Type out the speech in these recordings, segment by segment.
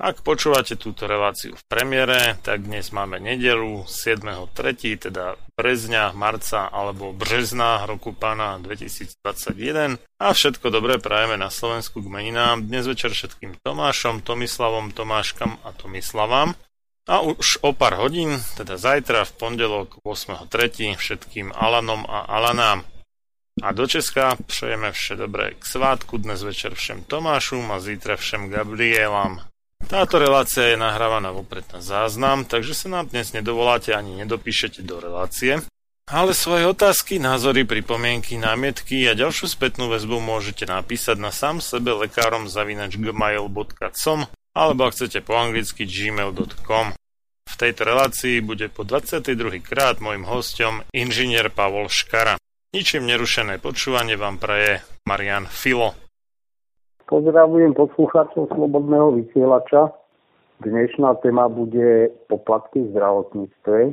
Ak počúvate túto reláciu v premiére, tak dnes máme nedelu 7.3., teda brezňa, marca alebo března roku pána 2021 a všetko dobré prajeme na Slovensku k meninám. Dnes večer všetkým Tomášom, Tomislavom, Tomáškam a Tomislavám. A už o pár hodín, teda zajtra v pondelok 8.3. všetkým Alanom a Alanám. A do Česka přejeme vše dobré k svátku, dnes večer všem Tomášom a zítra všem Gabrielám. Táto relácia je nahrávaná vopred na záznam, takže sa nám dnes nedovoláte ani nedopíšete do relácie. Ale svoje otázky, názory, pripomienky, námietky a ďalšiu spätnú väzbu môžete napísať na sám sebe lekárom zavinač gmail.com alebo ak chcete po anglicky gmail.com. V tejto relácii bude po 22. krát môjim hostom inžinier Pavol Škara. Ničím nerušené počúvanie vám praje Marian Filo. Pozdravujem poslucháčov Slobodného vysielača. Dnešná téma bude poplatky v zdravotníctve.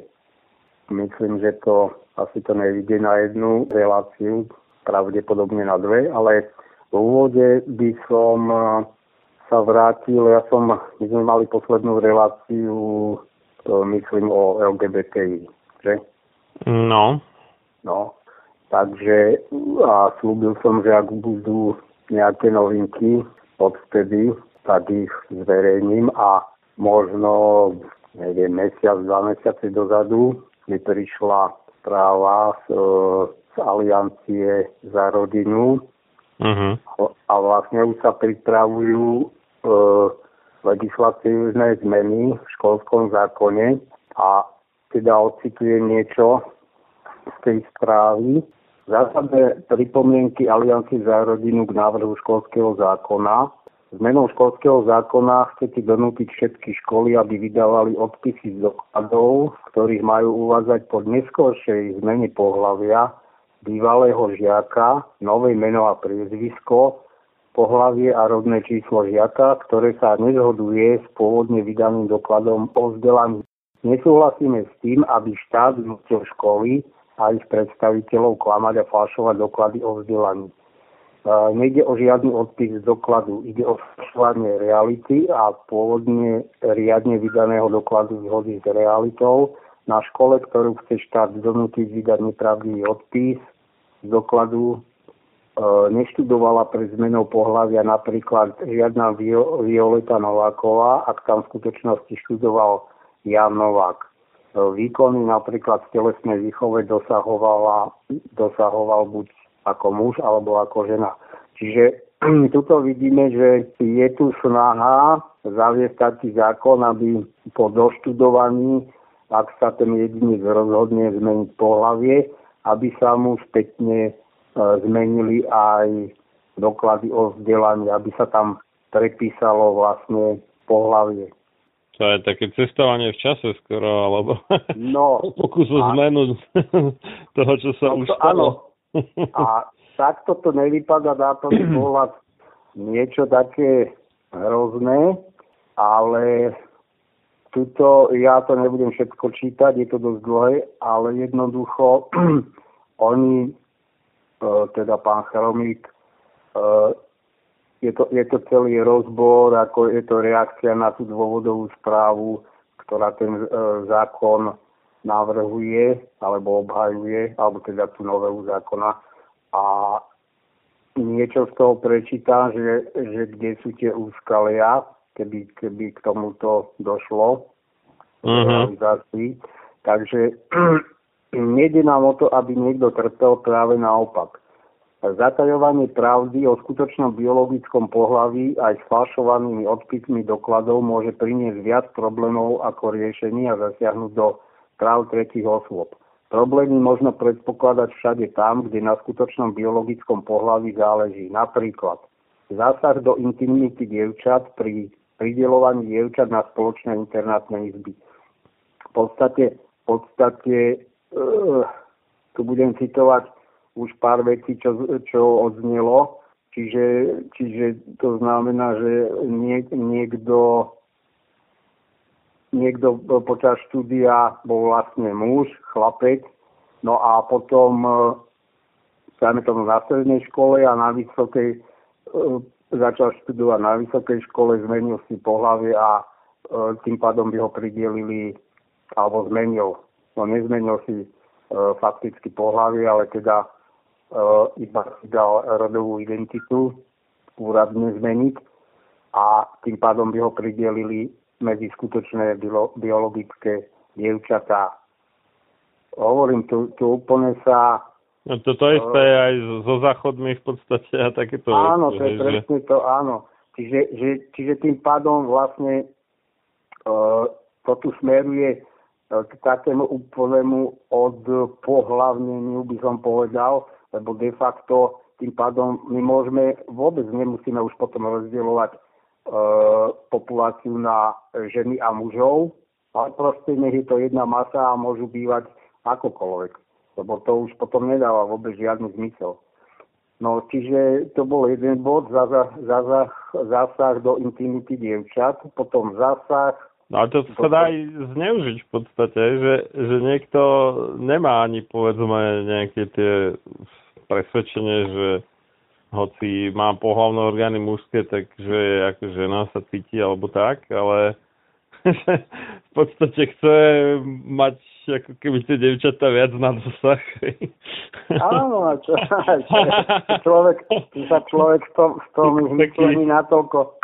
Myslím, že to asi to nevidie na jednu reláciu, pravdepodobne na dve, ale v úvode by som sa vrátil, ja som, my sme mali poslednú reláciu, to myslím o LGBTI, že? No. No, takže a slúbil som, že ak budú nejaké novinky odvtedy, tak ich zverejním a možno, neviem, mesiac, dva mesiace dozadu mi prišla správa z, z Aliancie za rodinu, Uh-huh. A vlastne už sa pripravujú E, legislatívne zmeny v školskom zákone a teda ocitujem niečo z tej správy. Zásadné pripomienky Aliancie za rodinu k návrhu školského zákona. Zmenou školského zákona chcete donútiť všetky školy, aby vydávali odpisy z dokladov, ktorých majú uvádzať pod neskôršej zmene pohľavia bývalého žiaka, nové meno a priezvisko, pohlavie a rodné číslo žiaka, ktoré sa nezhoduje s pôvodne vydaným dokladom o vzdelaní. Nesúhlasíme s tým, aby štát nutil školy a ich predstaviteľov klamať a falšovať doklady o vzdelaní. Nejde o žiadny odpis z dokladu, ide o falšovanie reality a pôvodne riadne vydaného dokladu zhody s realitou. Na škole, ktorú chce štát donútiť vydať nepravdivý odpis z dokladu, neštudovala pre zmenou pohľavia napríklad žiadna Violeta Nováková, ak tam v skutočnosti študoval Jan Novák. Výkony napríklad v telesnej výchove dosahovala, dosahoval buď ako muž alebo ako žena. Čiže tuto vidíme, že je tu snaha zaviesť taký zákon, aby po doštudovaní, ak sa ten jedinec rozhodne zmeniť pohlavie, aby sa mu spätne e, zmenili aj doklady o vzdelaní, aby sa tam prepísalo vlastne pohlavie. To je také cestovanie v čase skoro, alebo no, pokus o zmenu toho, čo sa no, už stalo. Áno, a takto to nevypadá na prvý pohľad niečo také hrozné, ale tuto ja to nebudem všetko čítať, je to dosť dlhé, ale jednoducho oni, e, teda pán Chromík, e, je to, je to celý rozbor, ako je to reakcia na tú dôvodovú správu, ktorá ten e, zákon navrhuje alebo obhajuje, alebo teda tú novelu zákona a niečo z toho prečítam, že, že kde sú tie úskalia, keby, keby k tomuto došlo. Uh-huh. Takže nejde nám o to, aby niekto trpel práve naopak. Zatajovanie pravdy o skutočnom biologickom pohlaví aj s falšovanými odpismi dokladov môže priniesť viac problémov ako riešení a zasiahnuť do práv tretich osôb. Problémy možno predpokladať všade tam, kde na skutočnom biologickom pohľavi záleží. Napríklad zásah do intimity dievčat pri pridelovaní dievčat na spoločné internátne izby. V podstate, v podstate e, tu budem citovať už pár vecí, čo, čo odznelo. Čiže, čiže to znamená, že nie, niekto niekto počas štúdia bol vlastne muž, chlapec, no a potom sajme tomu na strednej škole a na vysokej začal študovať na vysokej škole, zmenil si pohlavie a tým pádom by ho pridelili alebo zmenil. No nezmenil si fakticky pohlavie, ale teda iba si dal rodovú identitu úradne zmeniť a tým pádom by ho pridelili medzi skutočné biologické dievčatá. Hovorím, tu, tu úplne sa... No toto isté uh, aj so záchodmi v podstate a takéto Áno, to je že... presne to, áno. Čiže, že, čiže tým pádom vlastne uh, to tu smeruje uh, k takému úplnému odpohlavneniu, by som povedal, lebo de facto tým pádom my môžeme, vôbec nemusíme už potom rozdielovať E, populáciu na ženy a mužov, ale proste nech je to jedna masa a môžu bývať akokoľvek, lebo to už potom nedáva vôbec žiadny zmysel. No, čiže to bol jeden bod, zásah, zásah, zásah do intimity dievčat, potom zásah... No to sa dá aj zneužiť v podstate, že, že niekto nemá ani povedzme nejaké tie presvedčenie, že hoci má pohlavné orgány mužské, takže ako žena sa cíti alebo tak, ale v podstate chce mať ako keby tie devčatá viac na dosah. Áno, a čo, človek, sa človek v tom, v tom natoľko,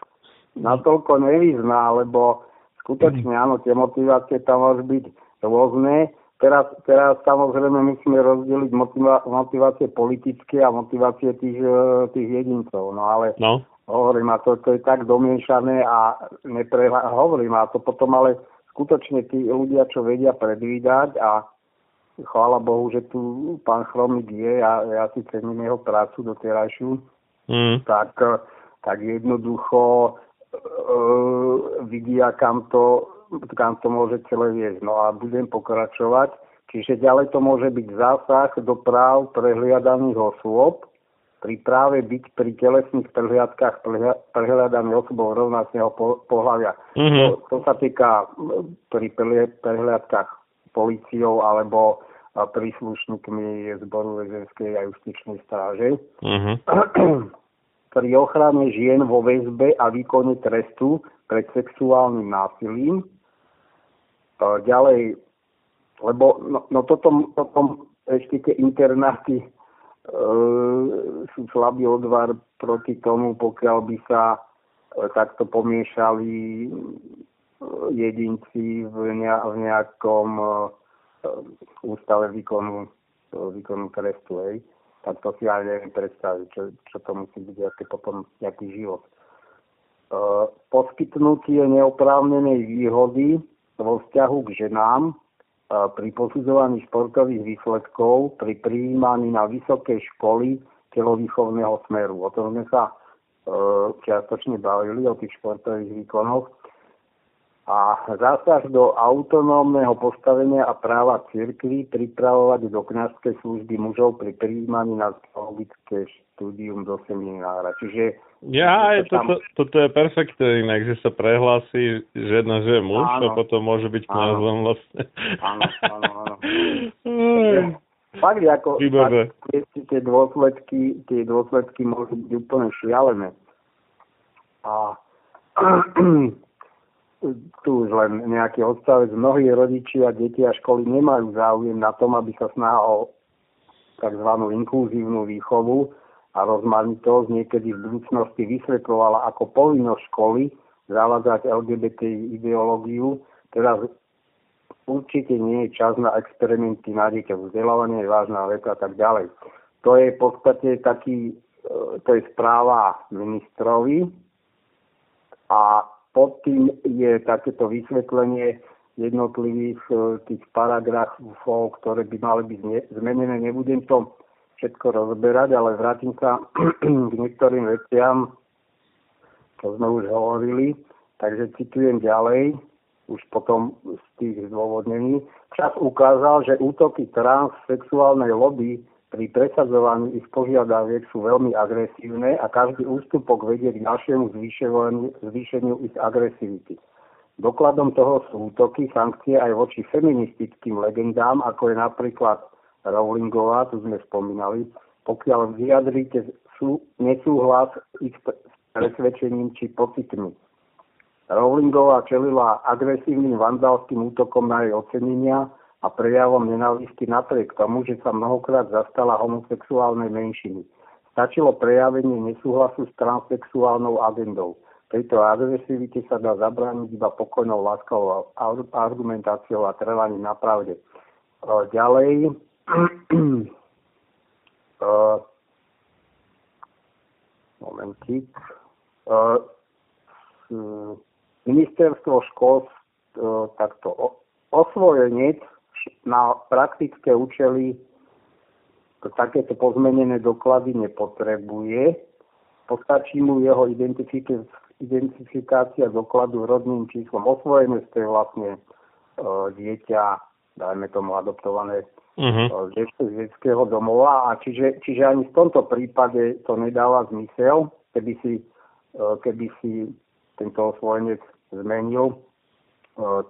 natoľko nevyzná, lebo skutočne áno, tie motivácie tam môžu byť rôzne, Teraz, teraz samozrejme musíme rozdeliť motiva- motivácie politické a motivácie tých, e, tých jedincov. No ale no. hovorím, a to, to je tak domiešané a neprehľa- hovorím, a to potom ale skutočne tí ľudia, čo vedia predvídať a chvála Bohu, že tu pán Chromik je a ja si cením jeho prácu doterajšiu, mm. tak, tak jednoducho e, vidia, kam to kam to môže celé viesť. No a budem pokračovať. Čiže ďalej to môže byť zásah do práv prehliadaných osôb, pri práve byť pri telesných prehliadkách prehľadaný osobou rovnacného pohľavia. Mm-hmm. To, to sa týka pri prehliadkách policiou alebo príslušníkmi zboru väzenskej a justičnej stráže. Mm-hmm. pri ochrane žien vo väzbe a výkone trestu pred sexuálnym násilím. Ďalej, lebo no, no toto, toto ešte tie internáty e, sú slabý odvar proti tomu, pokiaľ by sa e, takto pomiešali e, jedinci v, ne, v nejakom e, ústave výkonu, výkonu trestu. Hej. Tak to si aj neviem predstaviť, čo, čo to musí byť, aký potom nejaký život. E, poskytnutie neoprávnenej výhody vo vzťahu k ženám pri posudzovaní športových výsledkov pri prijímaní na vysoké školy telovýchovného smeru. O tom sme sa e, čiastočne bavili, o tých športových výkonoch. A zásah do autonómneho postavenia a práva cirkvy pripravovať do kniazskej služby mužov pri prijímaní na teologické štúdium do seminára. Čiže ja, aj to, to, toto je perfektné inak, že sa prehlási žena, že je muž áno, a potom môže byť kniazom vlastne. Áno, áno, áno. Fakt, ako, fakt, tie dôsledky, tie dôsledky môžu byť úplne šialené. A tu už len nejaký odstavec. Mnohí rodičia, deti a školy nemajú záujem na tom, aby sa snaha o tzv. inkluzívnu výchovu a rozmanitosť niekedy v budúcnosti vysvetľovala ako povinnosť školy zavádzať LGBT ideológiu. Teda určite nie je čas na experimenty na dieťa, vzdelávanie je vážna vec a tak ďalej. To je v podstate taký, e, to je správa ministrovi a pod tým je takéto vysvetlenie jednotlivých e, tých paragrafov, ktoré by mali byť zmenené. Nebudem to všetko rozberať, ale vrátim sa k niektorým veciam, čo sme už hovorili. Takže citujem ďalej, už potom z tých zdôvodnení. Čas ukázal, že útoky transsexuálnej lobby pri presadzovaní ich požiadaviek sú veľmi agresívne a každý ústupok vedie k ďalšiemu zvýšeniu ich agresivity. Dokladom toho sú útoky, sankcie aj voči feministickým legendám, ako je napríklad Rowlingová, tu sme spomínali, pokiaľ vyjadríte sú, nesúhlas ich presvedčením či pocitmi. Rowlingová čelila agresívnym vandalským útokom na jej ocenenia a prejavom nenávisti napriek tomu, že sa mnohokrát zastala homosexuálnej menšiny. Stačilo prejavenie nesúhlasu s transsexuálnou agendou. Tejto agresivite sa dá zabrániť iba pokojnou láskou, argumentáciou a trvaním na pravde. Ďalej, uh, momentík. Uh, ministerstvo školstv uh, takto osvojenec na praktické účely takéto pozmenené doklady nepotrebuje. Postačí mu jeho identifikácia dokladu rodným číslom. Osvojenec to je vlastne uh, dieťa, dajme tomu adoptované uh-huh. z detského domova. A čiže, čiže ani v tomto prípade to nedáva zmysel, keby si, e, keby si tento osvojenec zmenil e,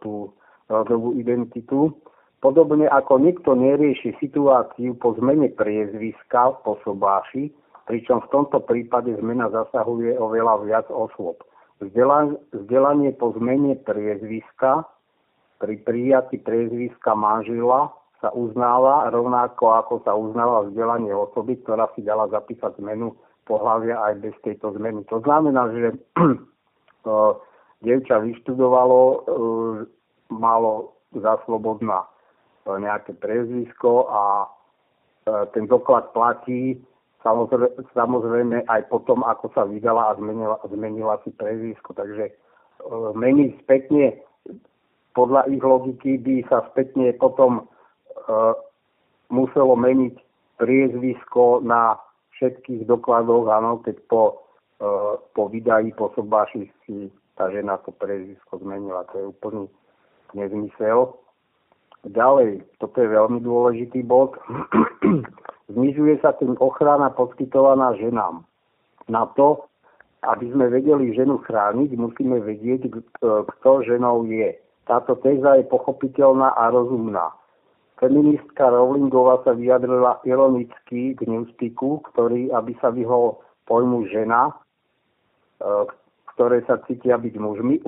tú rodovú identitu. Podobne ako nikto nerieši situáciu po zmene priezviska po sobáši, pričom v tomto prípade zmena zasahuje oveľa viac osôb. Vzdelanie po zmene priezviska pri prijati priezviska manžela sa uznáva rovnako ako sa uznáva vzdelanie osoby, ktorá si dala zapísať zmenu pohľavia aj bez tejto zmeny. To znamená, že dievča vyštudovalo, e, malo za slobodná e, nejaké prezvisko a e, ten doklad platí samozrejme aj potom, ako sa vydala a zmenila, zmenila si prezvisko. Takže meniť spätne podľa ich logiky by sa spätne potom muselo meniť priezvisko na všetkých dokladoch, áno, keď po, po vydaní po sobáši si tá žena to priezvisko zmenila. To je úplný nezmysel. Ďalej, toto je veľmi dôležitý bod, znižuje sa tým ochrana poskytovaná ženám. Na to, aby sme vedeli ženu chrániť, musíme vedieť, kto ženou je. Táto téza je pochopiteľná a rozumná. Feministka Rowlingová sa vyjadrila ironicky k newspeaku, ktorý, aby sa vyhol pojmu žena, e, ktoré sa cítia byť mužmi,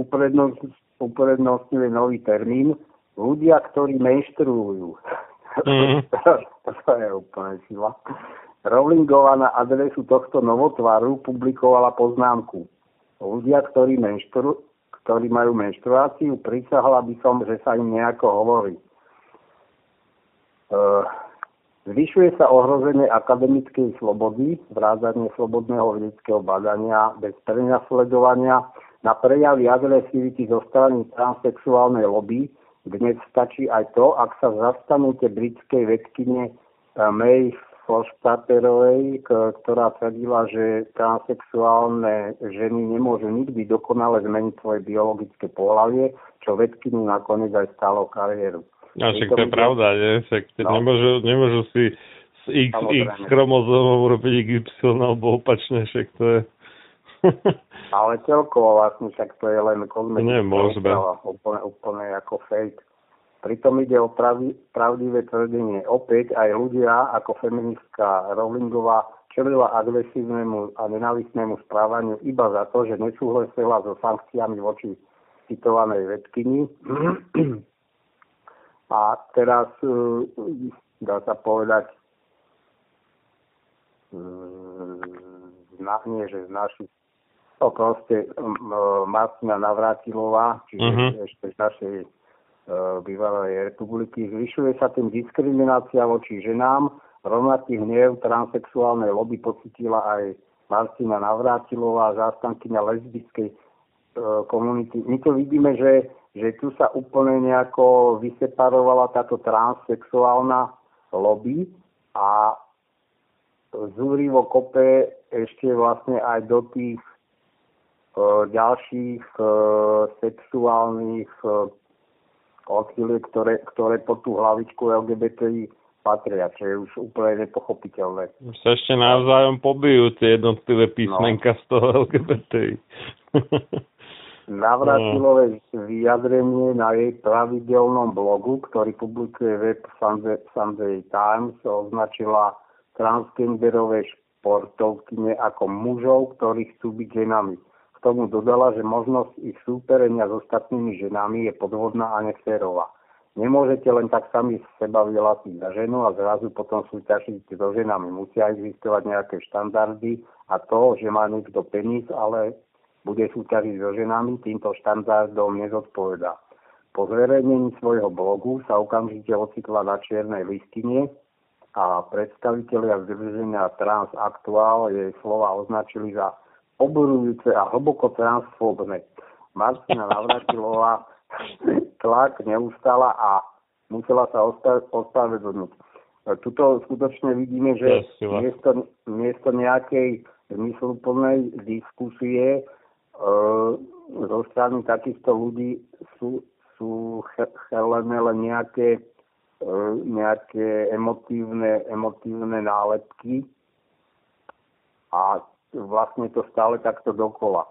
uprednostňuje nový termín ľudia, ktorí menštruujú. Mm. to je úplne sila. Rowlingová na adresu tohto novotvaru publikovala poznámku. Ľudia, ktorí, menštru, ktorí majú menštruáciu, prisahla by som, že sa im nejako hovorí. E, zvyšuje sa ohrozenie akademickej slobody, vrázanie slobodného vedeckého badania bez prenasledovania na prejavy agresivity zo strany transsexuálnej lobby. Dnes stačí aj to, ak sa zastanete britskej vedkine e, May Forstaterovej, ktorá tvrdila, že transsexuálne ženy nemôžu nikdy dokonale zmeniť svoje biologické pohľavie, čo vedkyni nakoniec aj stalo kariéru. A však to je pravda, nie? Však no. nemôžu, nemôžu si z X, X chromozómov urobiť Y alebo opačne, však to je... Ale celkovo vlastne však to je len kozmetická úplne, úplne ako fake. Pritom ide o pravdi, pravdivé tvrdenie. Opäť aj ľudia ako feministka Rowlingová čelila agresívnemu a nenávistnému správaniu iba za to, že nesúhlasila so sankciami voči citovanej vedkyni a teraz, e, dá sa povedať, e, nie, že z našich, no proste Martina Navrátilová, čiže uh-huh. ešte z našej e, bývalej republiky, zvyšuje sa tým diskriminácia voči ženám, rovnaký hnev transexuálnej lobby pocitila aj Martina Navrátilová, zástankyňa lesbickej komunity. My to vidíme, že že tu sa úplne nejako vyseparovala táto transsexuálna lobby a zúrivo kope ešte vlastne aj do tých e, ďalších e, sexuálnych e, odchýliek, ktoré, ktoré pod tú hlavičku LGBTI patria, čo je už úplne nepochopiteľné. Už sa ešte navzájom pobijú tie jednotlivé písmenka no. z toho LGBTI. Navratilové vyjadrenie na jej pravidelnom blogu, ktorý publikuje web Sunday, Sunday Times, označila transgenderové športovkyne ako mužov, ktorí chcú byť ženami. Tomu dodala, že možnosť ich súperenia s ostatnými ženami je podvodná a neférová. Nemôžete len tak sami seba vyhlásiť za ženu a zrazu potom súťažiť so ženami. Musia existovať nejaké štandardy a to, že má niekto penis, ale bude súťažiť so ženami, týmto štandardom nezodpovedá. Po zverejnení svojho blogu sa okamžite ocitla na čiernej listine a predstavitelia združenia Transaktuál jej slova označili za oburujúce a hlboko transfóbne. Martina Navratilová tlak neustala a musela sa ospravedlniť. Tuto skutočne vidíme, že miesto, miesto nejakej zmysluplnej diskusie zo strany takýchto ľudí sú, sú chelené len nejaké, e, nejaké emotívne, emotívne nálepky a vlastne to stále takto dokola.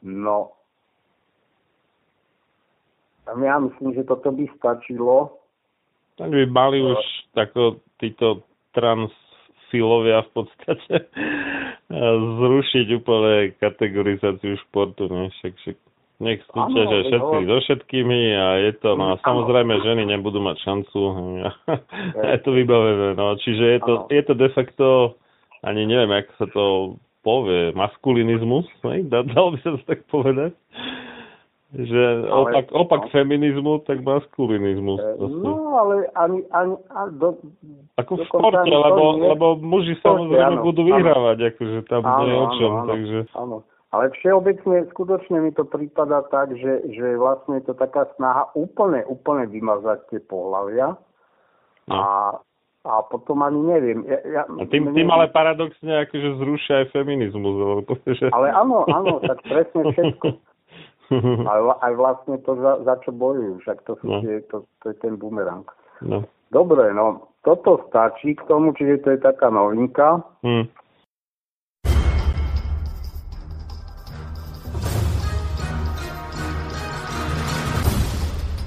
No, ja myslím, že toto by stačilo. Tak by mali už tako títo transfilovia v podstate zrušiť úplne kategorizáciu športu. Ne? Však, však nech súťažia všetci so všetkými a je to, no a samozrejme ženy nebudú mať šancu je to vybavené, no čiže je to, je to de facto, ani neviem, ako sa to povie, maskulinizmus, ne? dalo by sa to tak povedať že opak, opak no. feminizmu, tak maskulinizmus. E, no, ale ani, ani, ani do, Ako v športe, lebo, nie, lebo muži samozrejme áno, budú vyhrávať, áno. akože tam áno, nie o čom, áno, takže... Áno. Ale všeobecne skutočne mi to prípada tak, že, že vlastne je to taká snaha úplne, úplne vymazať tie pohľavia. No. A, a potom ani neviem. Ja, ja, a tým, tým ale paradoxne akože zrušia aj feminizmus. Lebo, že... Ale áno, áno, tak presne všetko, aj, aj vlastne to, za, za čo bojujú, však to, sú No. tie, to, to je ten bumerang. No. Dobre, no toto stačí k tomu, čiže to je taká novinka. Hm.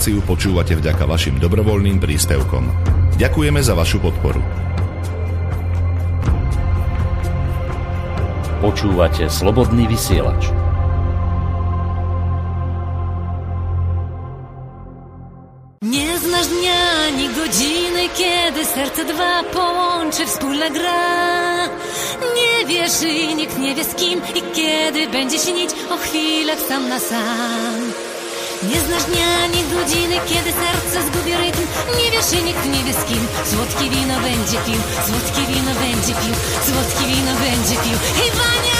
Reláciu počúvate vďaka vašim dobrovoľným príspevkom. Ďakujeme za vašu podporu. Počúvate Slobodný vysielač. Nie znasz dnia ani godziny, kiedy serce dwa połączy wspólna gra. Nie wiesz i nikt nie wie z kim i kiedy będzie śnić o chwilach sam na sam. Kiedy serce zgubi rytm. Nie wiesz i nikt nie wie z kim. Słodkie wino będzie pił, słodkie wino będzie pił, słodkie wino będzie pił. Hej, Wania,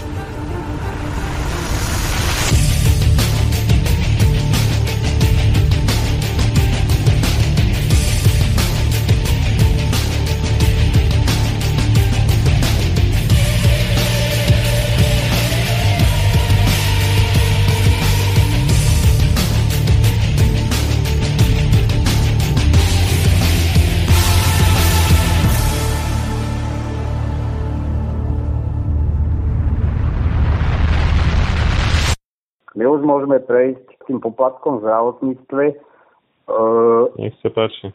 Poplatkom v zdravotníctve. Uh, Nech sa páči.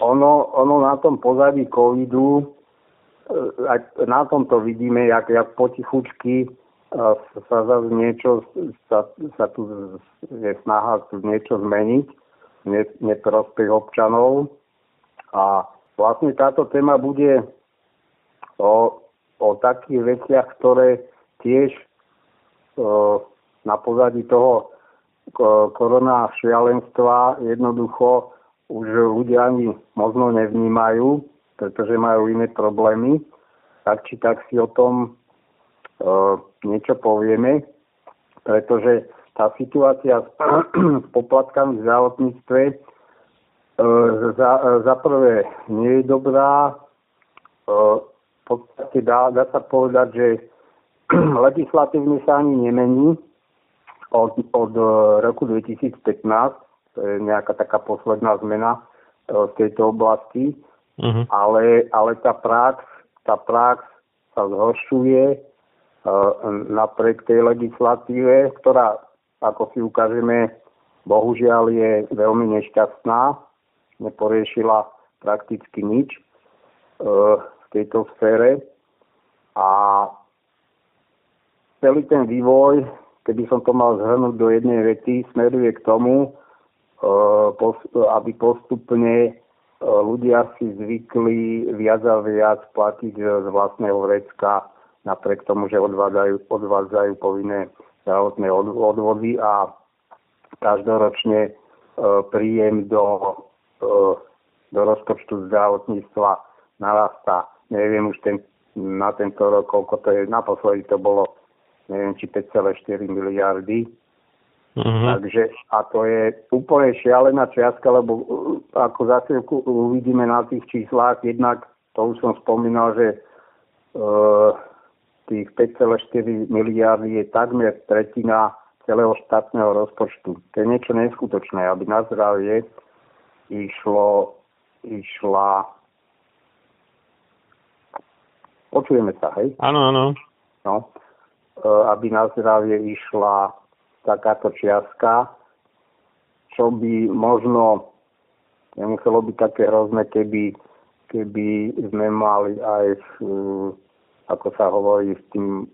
Ono, ono na tom pozadí covidu, uh, na tom to vidíme, jak, jak potichučky uh, sa zase niečo, sa, sa tu je snaha tu niečo zmeniť, ne, neprospech občanov. A vlastne táto téma bude o, o takých veciach, ktoré tiež uh, na pozadí toho korona šialenstva jednoducho už ľudia ani možno nevnímajú, pretože majú iné problémy. Tak či tak si o tom e, niečo povieme, pretože tá situácia s, s poplatkami v zdravotníctve e, za, za prvé nie je dobrá. E, v podstate dá, dá sa povedať, že legislatívne sa ani nemení, od, od e, roku 2015, to je nejaká taká posledná zmena e, v tejto oblasti, uh-huh. ale, ale tá prax, tá prax sa zhoršuje uh, napriek tej legislatíve, ktorá, ako si ukážeme, bohužiaľ je veľmi nešťastná, neporiešila prakticky nič v tejto sfére a celý ten vývoj keby som to mal zhrnúť do jednej vety, smeruje k tomu, e, aby postupne e, ľudia si zvykli viac a viac platiť z vlastného vrecka, napriek tomu, že odvádzajú, odvádzajú povinné zdravotné odvody a každoročne e, príjem do, do rozpočtu zdravotníctva narastá. Neviem už ten, na tento rok, koľko to je, naposledy to bolo neviem, či 5,4 miliardy. Uh-huh. Takže, a to je úplne šialená čiastka, lebo uh, ako za chvíľku uvidíme na tých číslach, jednak to už som spomínal, že uh, tých 5,4 miliardy je takmer tretina celého štátneho rozpočtu. To je niečo neskutočné, aby na zdravie išlo, išla... Počujeme sa, hej? Áno, áno. No, aby na zdravie išla takáto čiastka, čo by možno nemuselo byť také hrozné, keby, keby sme mali aj, v, ako sa hovorí s tým e,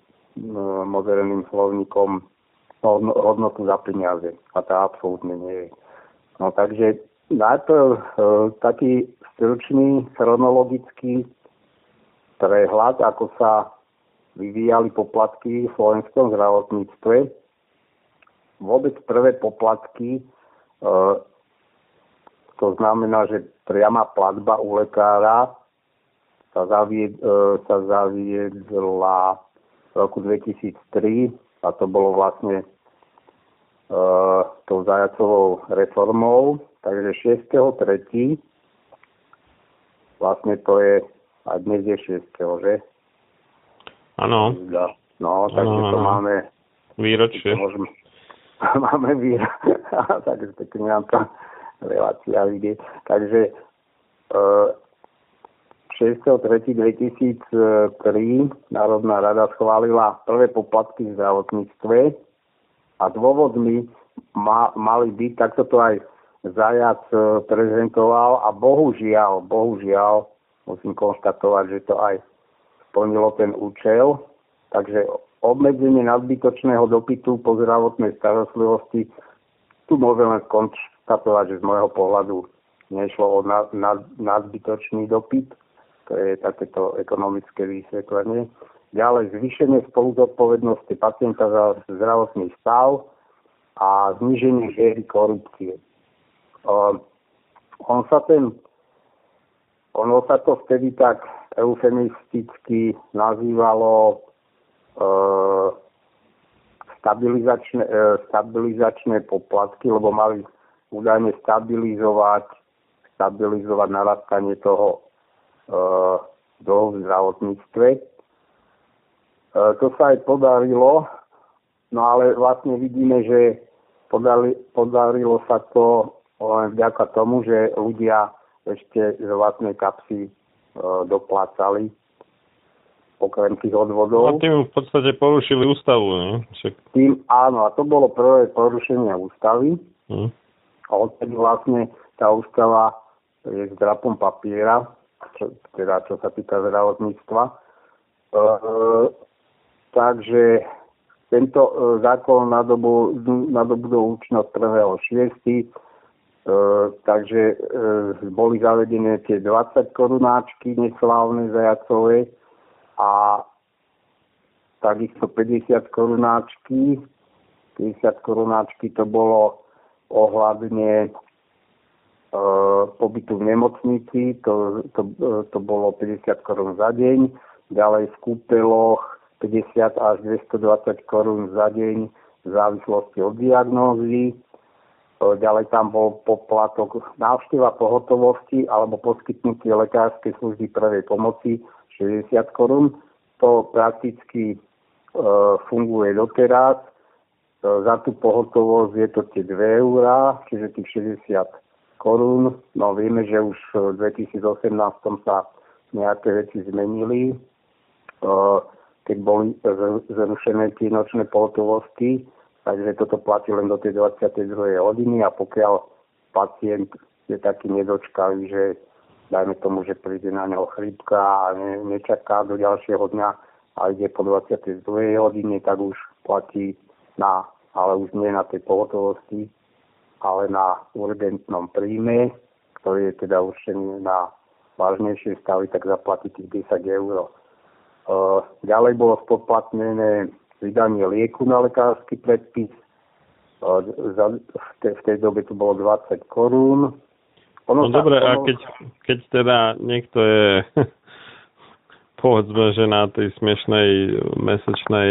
moderným slovníkom, hodnotu za peniaze. A to absolútne nie je. No takže na to e, taký stručný chronologický prehľad, ako sa vyvíjali poplatky v slovenskom zdravotníctve. Vôbec prvé poplatky, e, to znamená, že priama platba u lekára sa, zavied, e, sa zaviedla v roku 2003 a to bolo vlastne e, tou zajacovou reformou. Takže 6.3. vlastne to je, a dnes je 6. že? Áno. No, takže ano, to máme... Výročie. Máme výročie. takže pekne nám to relácia vidieť. Takže uh, 6.3.2003 Národná rada schválila prvé poplatky v zdravotníctve a dôvodmi ma, mali byť, takto to aj Zajac e, prezentoval a bohužiaľ, bohužiaľ musím konštatovať, že to aj splnilo ten účel, Takže obmedzenie nadbytočného dopytu po zdravotnej starostlivosti tu môžeme konštatovať, že z môjho pohľadu nešlo o nad, nad, nadbytočný dopyt, to je takéto ekonomické vysvetlenie. Ďalej zvýšenie spoluzodpovednosti pacienta za zdravotný stav a zníženie žiery korupcie. Uh, on sa ten, ono sa to vtedy tak eufemisticky nazývalo uh, stabilizačné, uh, stabilizačné poplatky, lebo mali údajne stabilizovať, stabilizovať narastanie toho uh, dlhu v zdravotníctve. Uh, to sa aj podarilo, no ale vlastne vidíme, že podali, podarilo sa to len vďaka tomu, že ľudia ešte z vlastnej kapsy doplácali okrem tých odvodov. A tým v podstate porušili ústavu, ne? Však... Tým áno, a to bolo prvé porušenie ústavy. Hmm. A odtedy vlastne tá ústava je drapom papiera, čo, teda čo sa týka zdravotníctva. E, takže tento e, zákon na dobu, na dobu do účinnosť 1.6. E, takže e, boli zavedené tie 20 korunáčky neslávne zajacové a takisto 50 korunáčky. 50 korunáčky to bolo ohľadne e, pobytu v nemocnici, to, to, e, to bolo 50 korún za deň, ďalej v kúpeloch 50 až 220 korún za deň v závislosti od diagnózy. E, ďalej tam bol poplatok návšteva pohotovosti alebo poskytnutie lekárskej služby prvej pomoci 60 korún. To prakticky e, funguje doteraz za tú pohotovosť je to tie 2 eurá, čiže tých 60 korún. No vieme, že už v 2018 sa nejaké veci zmenili, keď boli zrušené tie nočné pohotovosti, takže toto platí len do tej 22. hodiny a pokiaľ pacient je taký nedočkavý, že dajme tomu, že príde na neho chrípka a ne, nečaká do ďalšieho dňa a ide po 22. hodine, tak už platí na, ale už nie na tej pohotovosti, ale na urgentnom príjme, ktorý je teda určený na vážnejšie stavy, tak zaplatí tých 10 eur. Uh, ďalej bolo spoplatnené vydanie lieku na lekársky predpis. V, te, v tej dobe to bolo 20 korún. Ono no dobre, ono... a keď, keď teda niekto je povedzme, že na tej smiešnej mesačnej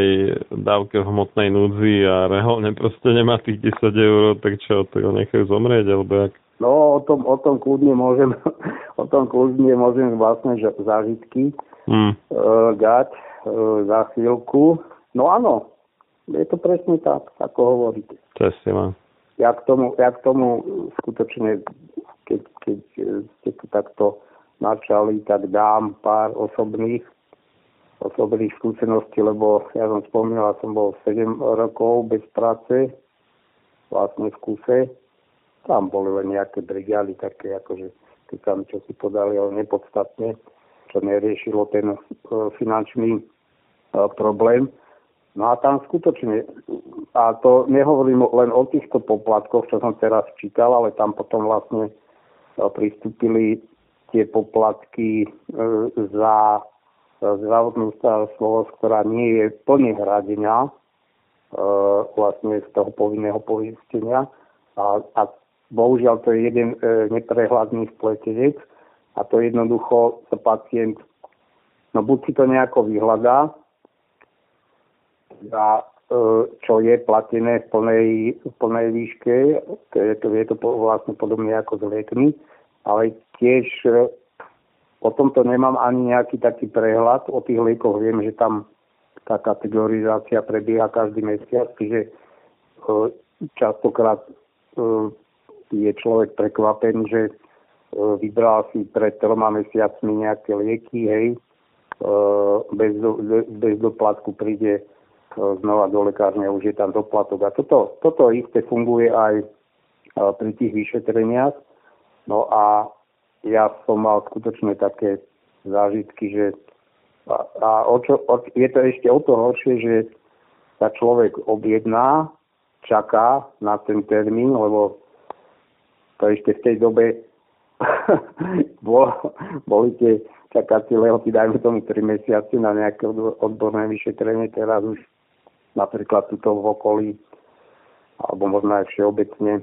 dávke v hmotnej núdzi a reálne proste nemá tých 10 eur, tak čo, to ho nechajú zomrieť, alebo jak? No, o tom, o tom kľudne môžem, o tom kľudne môžem vlastne že zážitky hmm. uh, dať uh, za chvíľku. No áno, je to presne tak, ako hovoríte. Presne mám. Ja k tomu, ja k tomu skutočne, keď, keď ste tu takto načali, tak dám pár osobných osobných skúseností, lebo ja som spomínal, som bol 7 rokov bez práce, vlastne v kuse. Tam boli len nejaké brigády také, akože keď tam čo si podali, ale nepodstatne, čo neriešilo ten uh, finančný uh, problém. No a tam skutočne, a to nehovorím len o týchto poplatkoch, čo som teraz čítal, ale tam potom vlastne uh, pristúpili tie poplatky e, za zdravotnú starostlivosť, ktorá nie je plne hradená e, vlastne z toho povinného poistenia. A, a bohužiaľ to je jeden e, neprehľadný spletec a to jednoducho sa pacient, no buď si to nejako vyhľadá, a, čo je platené v plnej, v plnej výške, to je to, je to vlastne podobne ako s liekmi, ale tiež e, o tomto nemám ani nejaký taký prehľad. O tých liekoch viem, že tam tá kategorizácia prebieha každý mesiac, čiže e, častokrát e, je človek prekvapený, že vybral si pred troma mesiacmi nejaké lieky, hej, bez, bez doplatku príde znova do lekárne už je tam doplatok. A toto, toto isté funguje aj pri tých vyšetreniach. No a ja som mal skutočne také zážitky, že A, a o čo, o, je to ešte o to horšie, že sa človek objedná, čaká na ten termín, lebo to ešte v tej dobe bol, boli tie čakacie lehoty, dajme tomu 3 mesiace na nejaké odborné vyšetrenie, teraz už napríklad tuto v okolí, alebo možno aj všeobecne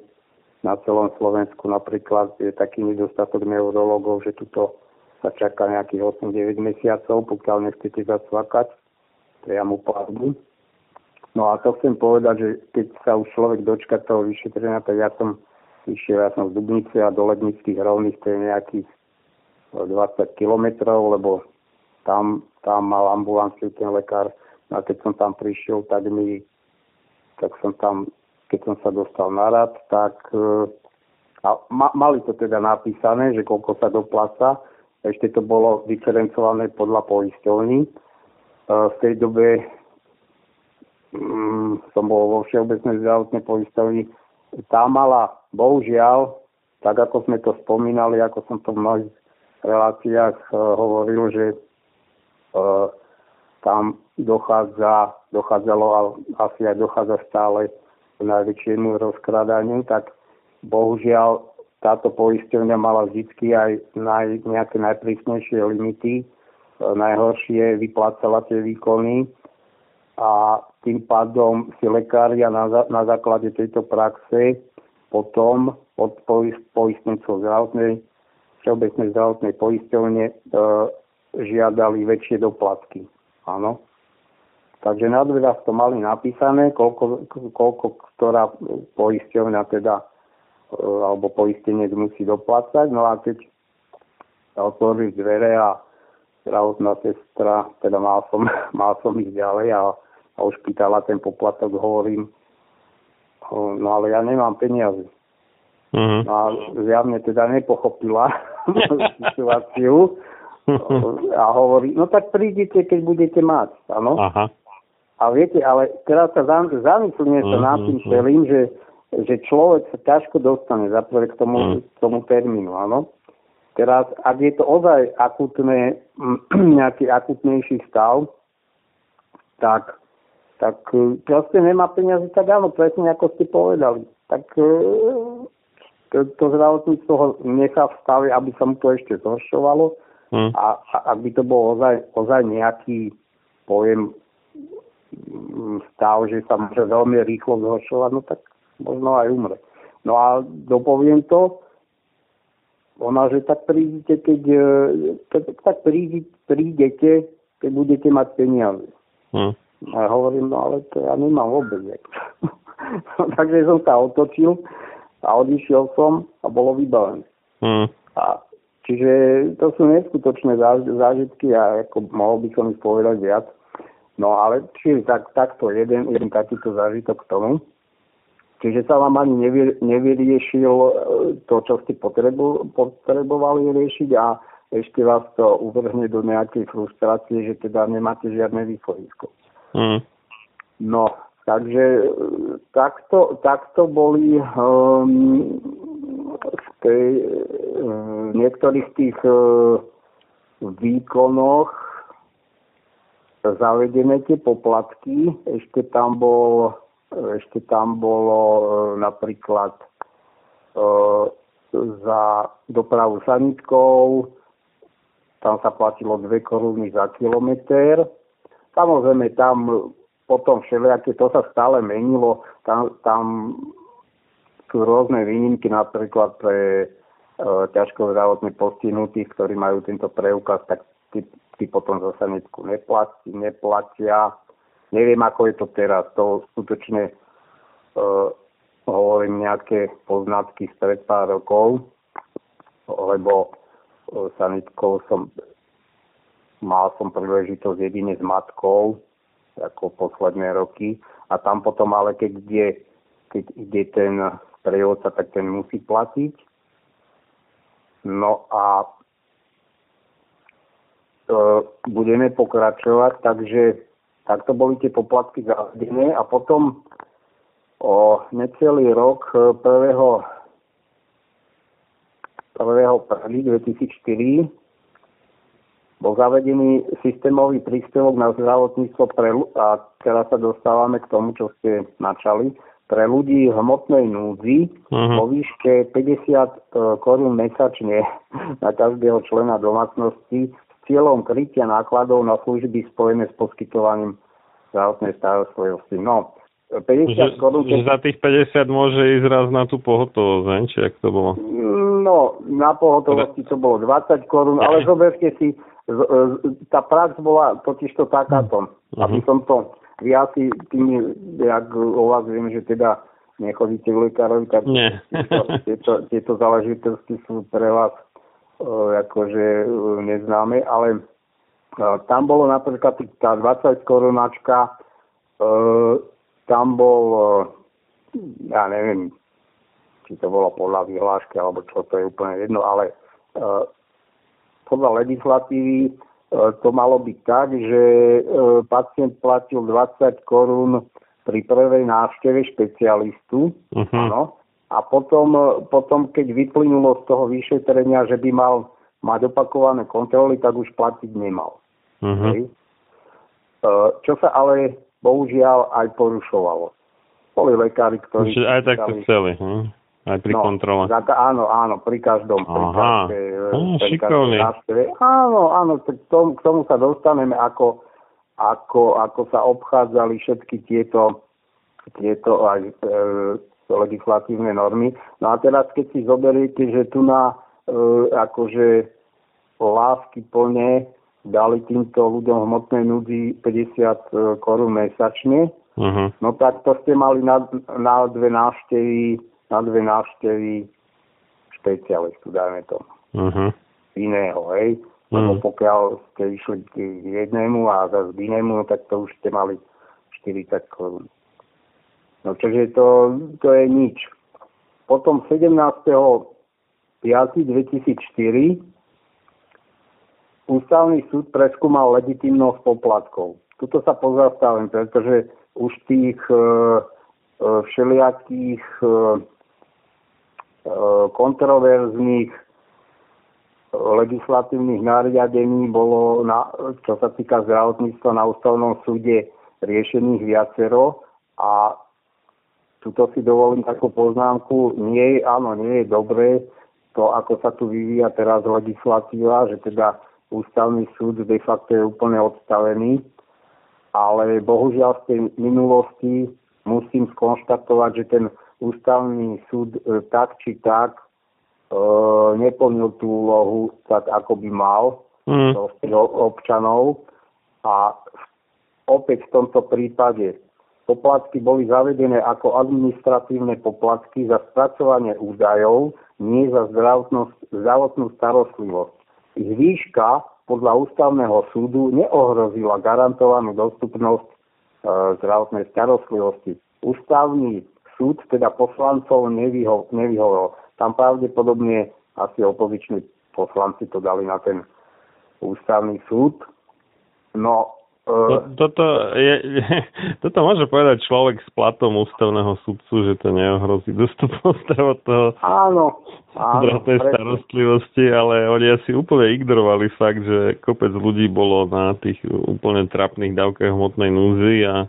na celom Slovensku napríklad je taký nedostatok neurologov, že tuto sa čaká nejakých 8-9 mesiacov, pokiaľ nechcete zacvakať priamu platbu. No a to chcem povedať, že keď sa už človek dočka toho vyšetrenia, tak ja som išiel, ja som z Dubnice a do Lednických rovných, to je nejakých 20 kilometrov, lebo tam, tam mal ambulanciu ten lekár. A keď som tam prišiel, tak mi, tak som tam, keď som sa dostal na rad, tak e, a ma, mali to teda napísané, že koľko sa dopláca. Ešte to bolo diferencované podľa poisťovní. E, v tej dobe mm, som bol vo Všeobecnej zdravotnej poisťovni. Tá mala, bohužiaľ, tak ako sme to spomínali, ako som to v mnohých reláciách e, hovoril, že e, tam dochádza, dochádzalo a asi aj dochádza stále k najväčšiemu rozkradaniu, tak bohužiaľ táto poisťovňa mala vždy aj naj, nejaké najprísnejšie limity, e, najhoršie vyplácala tie výkony a tým pádom si lekária na, na základe tejto praxe potom od poistnicov zdravotnej Všeobecnej zdravotnej poisťovne e, žiadali väčšie doplatky. Áno. Takže na dverách to mali napísané, koľko, koľko ktorá poisťovňa teda e, alebo poistenec musí doplácať. No a keď sa otvorili dvere a zdravotná sestra, teda mal som, mal som ísť ďalej a, a už pýtala ten poplatok, hovorím, no ale ja nemám peniaze. Uh-huh. No a zjavne teda nepochopila situáciu a hovorí, no tak prídite, keď budete mať, áno. A viete, ale teraz sa zamyslíme sa nad tým celým, že, že človek sa ťažko dostane zaprvé k tomu, k tomu termínu, áno. Teraz, ak je to ozaj akutné, nejaký akutnejší stav, tak, tak proste nemá peniaze, tak áno, presne ako ste povedali. Tak to zdravotníctvo ho nechá v stave, aby sa mu to ešte zhoršovalo hmm. a, a by to bol ozaj, ozaj nejaký pojem mm, stav, že sa môže veľmi rýchlo zhoršovať, no tak možno aj umre. No a dopoviem to, ona, že tak prídete, keď, keď tak prídete, prídete, keď budete mať peniaze. Hmm. A ja hovorím, no ale to ja nemám vôbec. Takže som sa otočil a odišiel som a bolo vybavené. Hmm. A čiže to sú neskutočné zážitky a ako mohol by som ich povedať viac. No ale čiže tak, takto jeden, jeden takýto zážitok k tomu. Čiže sa vám ani nevy, nevyriešil e, to, čo ste potrebu, potrebovali riešiť a ešte vás to uvrhne do nejakej frustrácie, že teda nemáte žiadne východisko. Mm. No, Takže e, takto, takto boli um, v, tej, v niektorých tých uh, výkonoch zavedené tie poplatky. Ešte tam bol ešte tam bolo uh, napríklad uh, za dopravu sanitkou, tam sa platilo 2 koruny za kilometr. Samozrejme, tam potom všelijaké, to sa stále menilo, tam, tam sú rôzne výnimky napríklad pre e, ťažko zdravotne postihnutých, ktorí majú tento preukaz, tak tí, tí potom zase netku neplatí, neplatia. Neviem, ako je to teraz, to skutočne e, hovorím nejaké poznatky spred pár rokov, lebo e, sanitkou som mal som príležitosť jedine s matkou, ako posledné roky. A tam potom ale keď ide, keď ide ten sprievodca, tak ten musí platiť. No a e, budeme pokračovať, takže takto boli tie poplatky zavedené a potom o necelý rok 1. 1. 1. 2004 bol zavedený systémový príspevok na zdravotníctvo pre, a teraz sa dostávame k tomu, čo ste načali, pre ľudí v hmotnej núdzi uh-huh. vo výške 50 e, korún mesačne na každého člena domácnosti s cieľom krytia nákladov na služby spojené s poskytovaním zdravotnej starostlivosti. No, 50 že, korún... Že za tých 50 môže ísť raz na tú pohotovosť, ne? či ak to bolo? No, na pohotovosti to bolo 20 korún, ale zoberte si, e, tá prax bola totiž to takáto, uh-huh. aby som to vy asi tým, jak o vás viem, že teda nechodíte v lekárovi, tak Nie. tieto, tieto, tieto záležitosti sú pre vás uh, akože uh, neznáme, ale uh, tam bolo napríklad tá 20 korunačka, uh, tam bol, uh, ja neviem, či to bolo podľa vyhlášky, alebo čo, to je úplne jedno, ale uh, podľa legislatívy to malo byť tak, že e, pacient platil 20 korún pri prvej návšteve špecialistu, uh-huh. Ano, a potom, potom, keď vyplynulo z toho vyšetrenia, že by mal mať opakované kontroly, tak už platiť nemal. Uh-huh. Čo sa ale bohužiaľ aj porušovalo. Boli lekári, ktorí... Čiže aj tak to chceli. Hm? Aj pri no, kontrole. Tak, áno, áno, pri každom. Pri Aha, každej, hm, pri šikovný. Áno, áno, k tomu, k tomu sa dostaneme, ako, ako, ako sa obchádzali všetky tieto, tieto aj e, legislatívne normy. No a teraz, keď si zoberiete, že tu na e, akože lásky plne dali týmto ľuďom hmotnej núdzi 50 e, korún mesačne, uh-huh. no tak to ste mali na, na dve návštevy na dve návštevy špecialistu, dajme to. Uh-huh. Iného, hej. Uh-huh. Pokiaľ ste išli k jednému a zase k inému, no tak to už ste mali 40 korún. No čože to, to je nič. Potom 17.5.2004 Ústavný súd preskúmal legitimnosť poplatkov. Tuto sa pozastavím, pretože už tých e, e, všelijakých e, kontroverzných legislatívnych nariadení bolo, na, čo sa týka zdravotníctva na ústavnom súde, riešených viacero a tuto si dovolím takú poznámku, nie, áno, nie je dobré to, ako sa tu vyvíja teraz legislatíva, že teda ústavný súd de facto je úplne odstavený, ale bohužiaľ z tej minulosti musím skonštatovať, že ten ústavný súd e, tak či tak e, neplnil tú úlohu tak, ako by mal mm. občanov a opäť v tomto prípade poplatky boli zavedené ako administratívne poplatky za spracovanie údajov, nie za zdravotnú starostlivosť. Ich výška podľa ústavného súdu neohrozila garantovanú dostupnosť e, zdravotnej starostlivosti. Ústavný súd teda poslancov nevyho, nevyhovel. Tam pravdepodobne asi opoziční poslanci to dali na ten ústavný súd. No, to, toto, je, toto môže povedať človek s platom ústavného súdcu, že to neohrozí dostupnosť zdravotného áno, áno, zdravotnej starostlivosti, ale oni asi úplne ignorovali fakt, že kopec ľudí bolo na tých úplne trapných dávkach hmotnej núzy a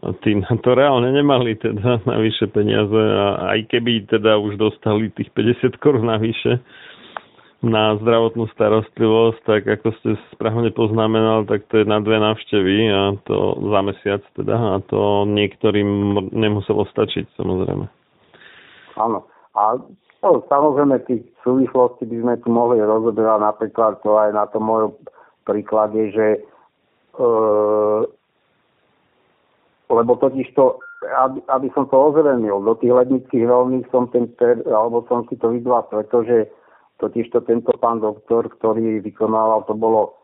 a tí na to reálne nemali teda navyše peniaze a aj keby teda už dostali tých 50 korún navyše na zdravotnú starostlivosť, tak ako ste správne poznamenal, tak to je na dve návštevy a to za mesiac teda a to niektorým nemuselo stačiť samozrejme. Áno. A no, samozrejme tých súvislostí by sme tu mohli rozoberať napríklad to aj na tom mojom príklade, že e, lebo totiž to, aby, aby som to ozrejmil, do tých lednických rovných som ten, alebo som si to videl, pretože totiž to tento pán doktor, ktorý vykonával, to bolo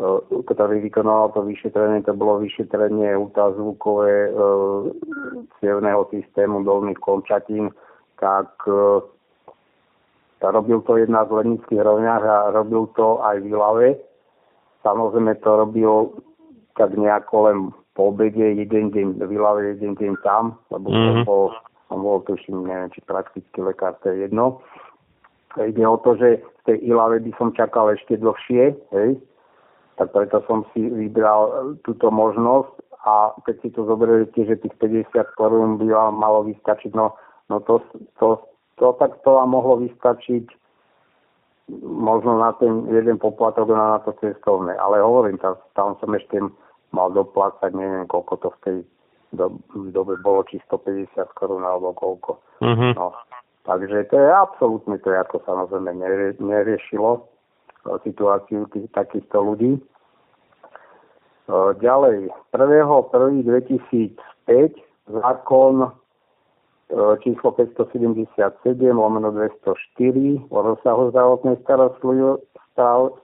e, ktorý vykonával to vyšetrenie, to bolo vyšetrenie ultrazvukové e, cievného systému dolných končatín, tak e, robil to jedna z lednických rovniach a robil to aj v Ilave. Samozrejme to robil tak nejako len po obede jeden deň v Ilave, jeden deň tam, lebo mm-hmm. bol, on bol tuším, neviem, či praktický lekár, to je jedno. Ide o to, že v tej Ilave by som čakal ešte dlhšie, hej, tak preto som si vybral túto možnosť a keď si to zoberiete, že tých 50 korún by vám malo vystačiť, no, no to, to, to, tak to vám mohlo vystačiť možno na ten jeden poplatok na, na to cestovné. Ale hovorím, tam, tam som ešte mal doplácať, neviem koľko to v tej do, dobe bolo, či 150 korún alebo koľko. Mm-hmm. No, takže to je absolútne to, ako samozrejme nerie, neriešilo situáciu tých, takýchto ľudí. Ďalej, 1.1.2005 zákon číslo 577 lomeno 204 o rozsahu zdravotnej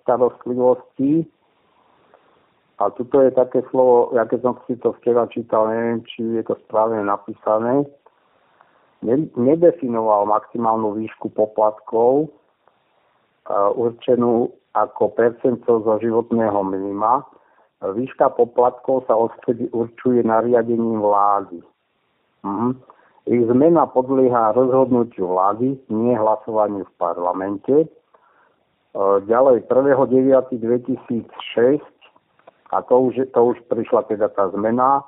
starostlivosti. A tuto je také slovo, ja keď som si to včera čítal, neviem, či je to správne napísané, nedefinoval maximálnu výšku poplatkov určenú ako percento zo životného minima, Výška poplatkov sa odvtedy určuje nariadením vlády. Mhm. Ich zmena podlieha rozhodnutiu vlády, nie hlasovaniu v parlamente. E, ďalej 1.9.2006 a to už, to už prišla teda tá zmena, e,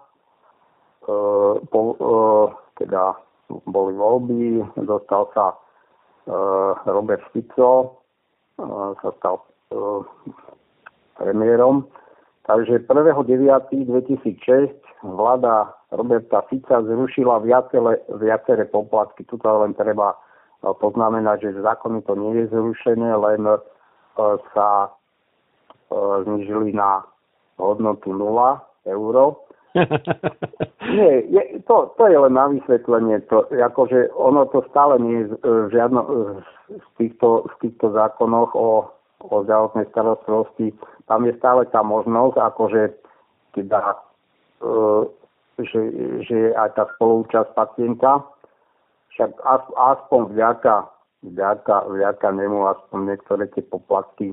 po, e, teda boli voľby, dostal sa Robert Fico, sa stal premiérom Takže 1.9.2006 vláda Roberta Fica zrušila viacere, viaceré poplatky. Tuto len treba e, poznamenať, že zákony to nie je zrušené, len e, sa e, znižili na hodnotu 0 eur. Nie, je, to, to je len na vysvetlenie. To, akože ono to stále nie je žiadno z týchto, z týchto zákonoch o o zdravotnej starostlivosti, tam je stále tá možnosť, akože teda, e, že, že aj tá spolúčasť pacienta, však aspoň vďaka, vďaka, vďaka nemu, aspoň niektoré tie poplatky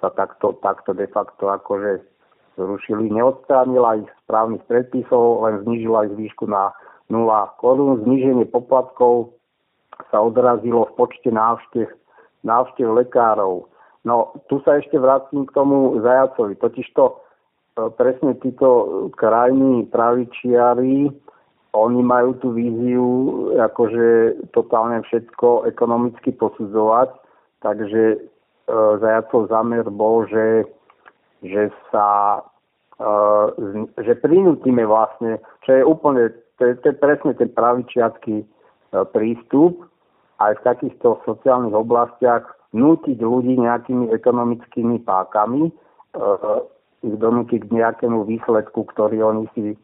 sa takto, takto de facto akože zrušili. Neodstránila ich správnych predpisov, len znižila ich výšku na 0 korún. Zníženie poplatkov sa odrazilo v počte návštev, návštev lekárov. No, tu sa ešte vrátim k tomu zajacovi. Totižto e, presne títo krajní pravičiari, oni majú tú víziu, akože totálne všetko ekonomicky posudzovať, takže e, zajacov zámer bol, že, že sa e, že prinútime vlastne, čo je úplne, to je, to je presne ten pravičiacký e, prístup aj v takýchto sociálnych oblastiach, nútiť ľudí nejakými ekonomickými pákami, e, ich donútiť k nejakému výsledku, ktorý oni si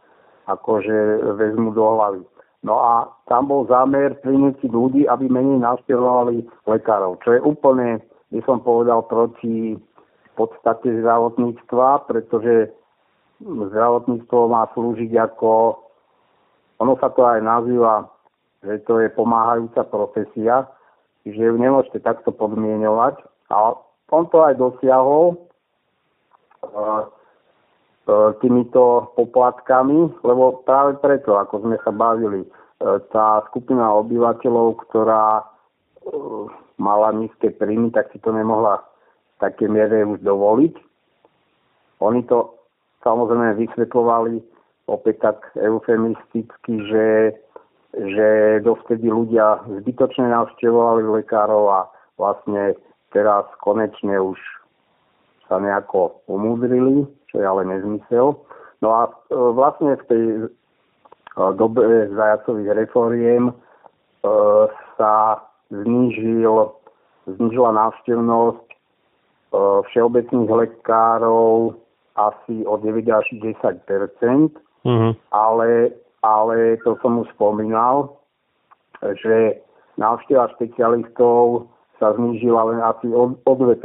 akože vezmu do hlavy. No a tam bol zámer prinútiť ľudí, aby menej navštevovali lekárov, čo je úplne, by som povedal, proti podstate zdravotníctva, pretože zdravotníctvo má slúžiť ako, ono sa to aj nazýva, že to je pomáhajúca profesia, že ju nemôžete takto podmienovať. A on to aj dosiahol uh, uh, týmito poplatkami, lebo práve preto, ako sme sa bavili, uh, tá skupina obyvateľov, ktorá mala nízke príjmy, tak si to nemohla také miere už dovoliť. Oni to samozrejme vysvetľovali opäť tak eufemisticky, že že dovtedy ľudia zbytočne navštevovali lekárov a vlastne teraz konečne už sa nejako umúdrili, čo je ale nezmysel. No a e, vlastne v tej e, dobe zajacových reforiem e, sa znížil, znížila návštevnosť všeobecných lekárov asi o 9 až 10 mm-hmm. ale ale to som už spomínal, že návšteva špecialistov sa znížila len asi o, o 2%.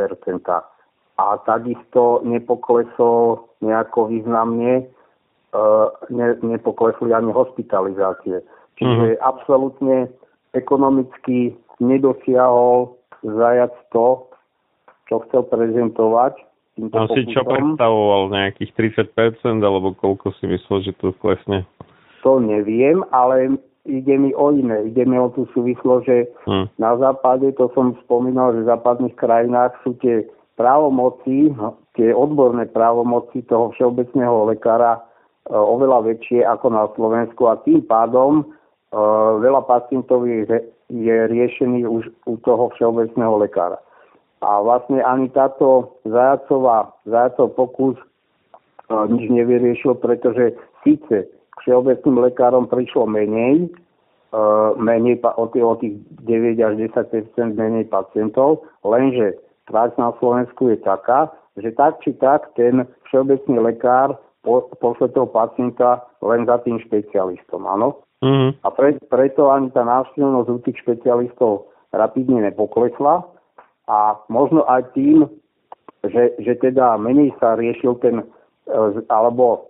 A takisto nepoklesol nejako významne, e, ne, nepoklesli ani hospitalizácie. Čiže mm-hmm. absolútne ekonomicky nedosiahol zajac to, čo chcel prezentovať. A si čo predstavoval, nejakých 30% alebo koľko si myslel, že to klesne? to neviem, ale ide mi o iné. Ide mi o tú súvislo, že hmm. na západe, to som spomínal, že v západných krajinách sú tie právomoci, tie odborné právomoci toho všeobecného lekára oveľa väčšie ako na Slovensku a tým pádom veľa pacientov je, je riešených už u toho všeobecného lekára. A vlastne ani táto zajacová, zajacov pokus nič nevyriešil, pretože síce všeobecným lekárom prišlo menej, menej o tých, o tých 9 až 10 menej pacientov, lenže prax na Slovensku je taká, že tak či tak ten všeobecný lekár pošle toho pacienta len za tým špecialistom, áno? Mm-hmm. A pre, preto ani tá návštevnosť u tých špecialistov rapidne nepoklesla a možno aj tým, že, že teda menej sa riešil ten, e, alebo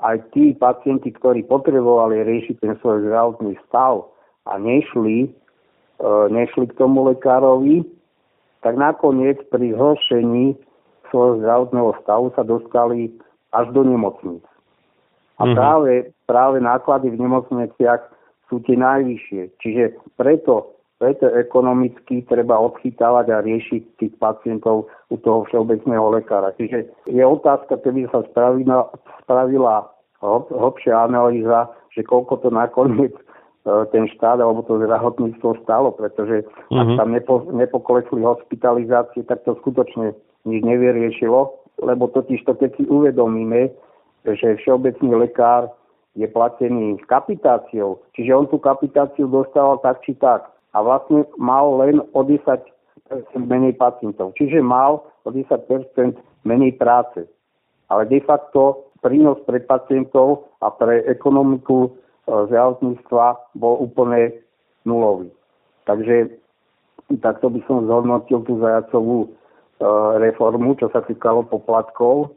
aj tí pacienti, ktorí potrebovali riešiť ten svoj zdravotný stav a nešli, e, nešli k tomu lekárovi, tak nakoniec pri zhoršení svojho zdravotného stavu sa dostali až do nemocnic. A mm-hmm. práve, práve náklady v nemocniciach sú tie najvyššie. Čiže preto, preto ekonomicky treba odchytávať a riešiť tých pacientov u toho všeobecného lekára. Čiže je otázka, keby sa spravila, spravila hlbšia analýza, že koľko to nakoniec e, ten štát alebo to zdravotníctvo stalo, pretože mm-hmm. ak mhm. tam nepo, nepoklesli hospitalizácie, tak to skutočne nič nevyriešilo lebo totiž to, keď si uvedomíme, že všeobecný lekár je platený kapitáciou, čiže on tú kapitáciu dostával tak či tak a vlastne mal len o 10 menej pacientov, čiže mal o 10% menej práce. Ale de facto prínos pre pacientov a pre ekonomiku e, zdravotníctva bol úplne nulový. Takže takto by som zhodnotil tú zajacovú E, reformu, čo sa týkalo poplatkov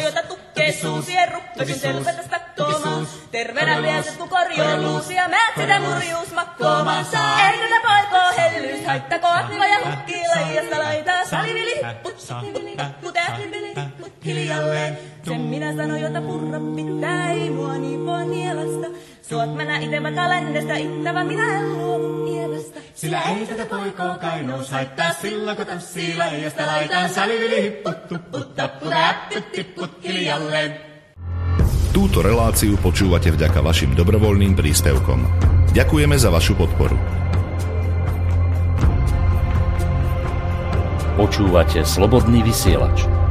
jota tukkee suu sierrukka, kun tervetä takkoomaan. Terveenä pääset kun korjuus ja määt sitä murjuus makkoomaan. Eikö tä poikoo hellyys, haittako atnilla ja hukkii laijasta laitaa. Salivili, put, put, put, hiljalleen. Sen minä sanon, jota purra pitää, ei mua niin voi nielasta. Tuotmana itämätä lännestä ittävä minä luovun pienestä. Sillä ei tätä poikoo kai nous silloin, kun tanssii laijasta laitaan salivili hipput, tupput, tappu, täppyt, tipput hiljalleen. Túto reláciu počúvate vďaka vašim dobrovoľným príspevkom. Ďakujeme za vašu podporu. Počúvate slobodný vysielač.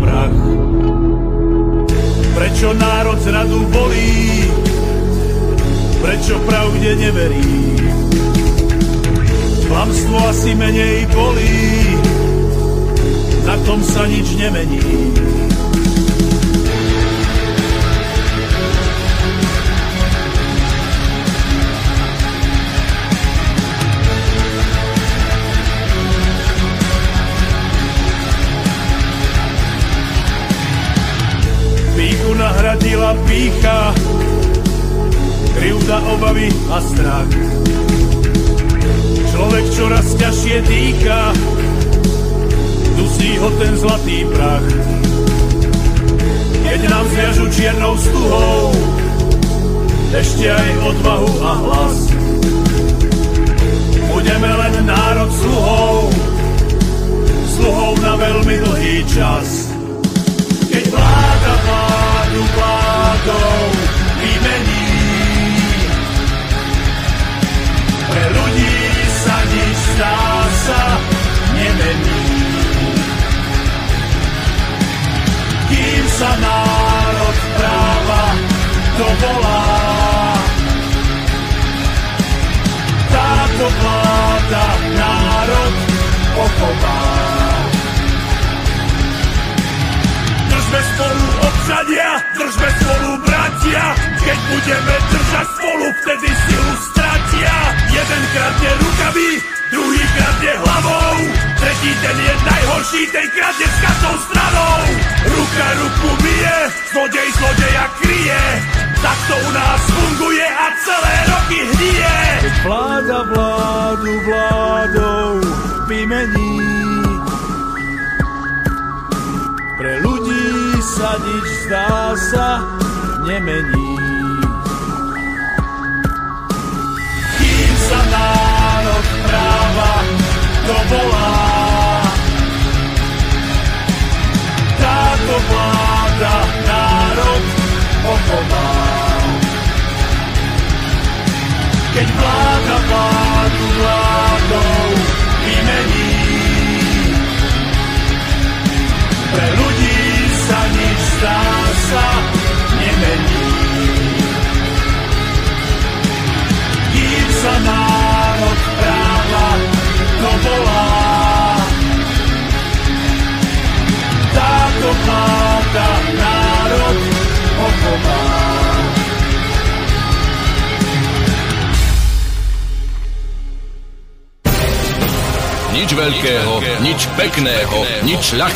prach.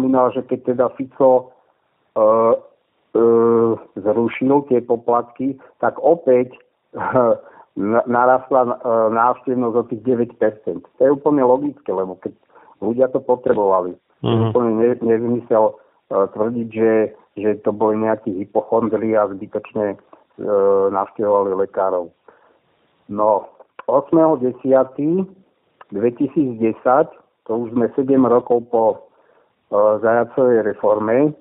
Spomínal, že keď teda Fico e, e, zrušil tie poplatky, tak opäť e, narastla e, návštevnosť o tých 9%. To je úplne logické, lebo keď ľudia to potrebovali. Mm-hmm. Úplne ne, nezmysel e, tvrdiť, že, že to boli nejakí hypochondri a zbytočne e, navštevovali lekárov. No, 8.10.2010, to už sme 7 rokov po zajacovej reforme.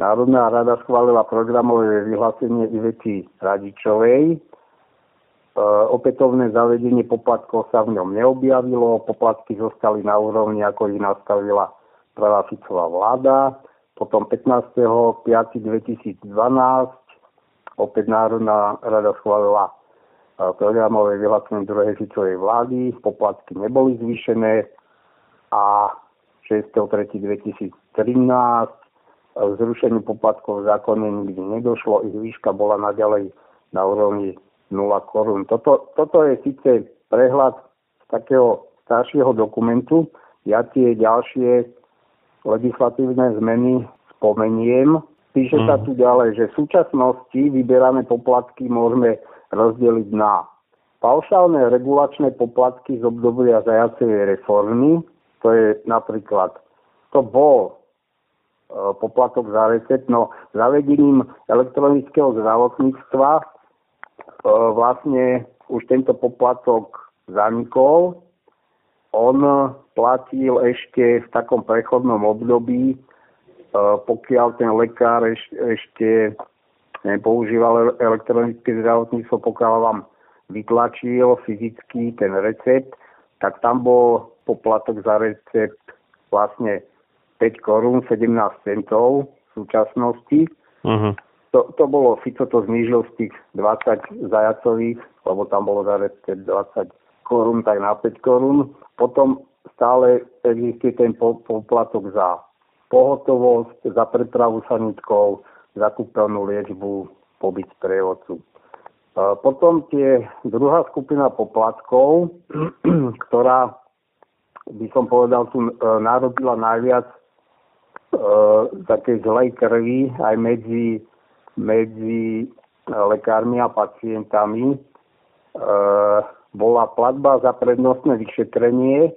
Národná rada schválila programové vyhlásenie Ivety Radičovej. Opätovné zavedenie poplatkov sa v ňom neobjavilo, poplatky zostali na úrovni, ako ich nastavila prvá Ficová vláda. Potom 15.5.2012 opäť Národná rada schválila programové vyhlásenie druhej Ficovej vlády, poplatky neboli zvýšené, a 6.3.2013 zrušeniu poplatkov v zákone nikdy nedošlo, ich výška bola naďalej na úrovni 0 korún. Toto, toto je síce prehľad z takého staršieho dokumentu. Ja tie ďalšie legislatívne zmeny spomeniem. Píše sa tu ďalej, že v súčasnosti vyberané poplatky môžeme rozdeliť na paušálne regulačné poplatky z obdobia zajacevej reformy, to je napríklad, to bol e, poplatok za recept, no zavedením elektronického zdravotníctva e, vlastne už tento poplatok zanikol. On platil ešte v takom prechodnom období, e, pokiaľ ten lekár ešte nepoužíval elektronické zdravotníctvo, pokiaľ vám vytlačil fyzicky ten recept, tak tam bol poplatok za recept vlastne 5 korún 17 centov v súčasnosti. Uh-huh. To, to bolo, Fico to znížil z tých 20 zajacových, lebo tam bolo za recept 20 korún, tak na 5 korún. Potom stále existuje ten poplatok za pohotovosť, za prepravu sanitkou, za kúpeľnú liečbu, pobyt sprievodcu. Potom tie druhá skupina poplatkov, ktorá by som povedal, tu e, narobila najviac e, takej zlej krvi aj medzi, medzi lekármi a pacientami. E, bola platba za prednostné vyšetrenie. E,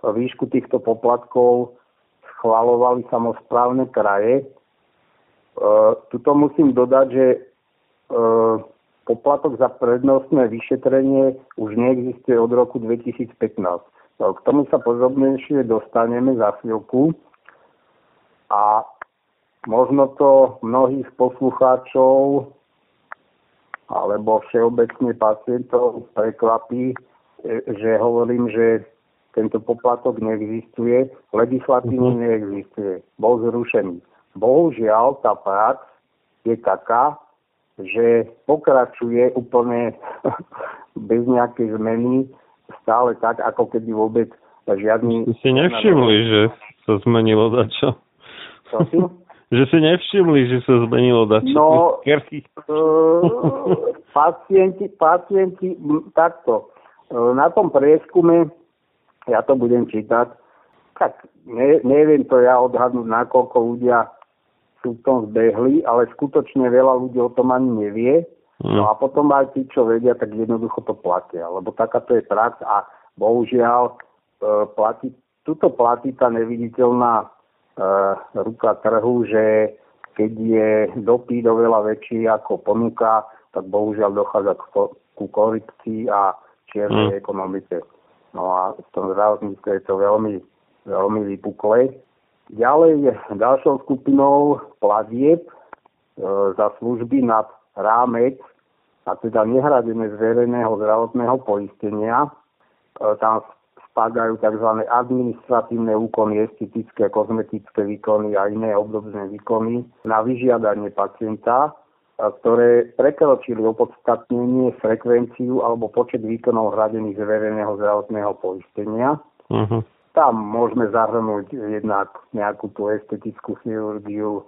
výšku týchto poplatkov schvalovali samozprávne kraje. E, tuto musím dodať, že e, poplatok za prednostné vyšetrenie už neexistuje od roku 2015. No, k tomu sa podrobnejšie dostaneme za chvíľku. A možno to mnohých poslucháčov alebo všeobecne pacientov prekvapí, že hovorím, že tento poplatok neexistuje, legislatívne mhm. neexistuje, bol zrušený. Bohužiaľ, tá prax je taká, že pokračuje úplne bez nejakej zmeny stále tak, ako keby vôbec žiadny... Si nevšimli, že sa zmenilo dačo? Čo si? že si nevšimli, že sa zmenilo dačo? No, uh, pacienti, pacienti, takto. Uh, na tom prieskume, ja to budem čítať, tak ne, neviem to ja odhadnúť, nakoľko ľudia sú v tom zbehli, ale skutočne veľa ľudí o tom ani nevie. No a potom aj tí, čo vedia, tak jednoducho to platia, lebo takáto je prax a bohužiaľ e, platí, tuto platí tá neviditeľná e, ruka trhu, že keď je dopyt oveľa väčší ako ponuka, tak bohužiaľ dochádza k, ku korupcii a čiernej mm. ekonomike. No a v tom zdravotníctve je to veľmi, veľmi vypuklé. Ďalej je ďalšou skupinou platieb e, za služby nad rámec a teda nehradené z verejného zdravotného poistenia. E, tam spadajú tzv. administratívne úkony, estetické, kozmetické výkony a iné obdobné výkony na vyžiadanie pacienta, ktoré prekročili opodstatnenie, frekvenciu alebo počet výkonov hradených z verejného zdravotného poistenia. Uh-huh. Tam môžeme zahrnúť jednak nejakú tú estetickú chirurgiu,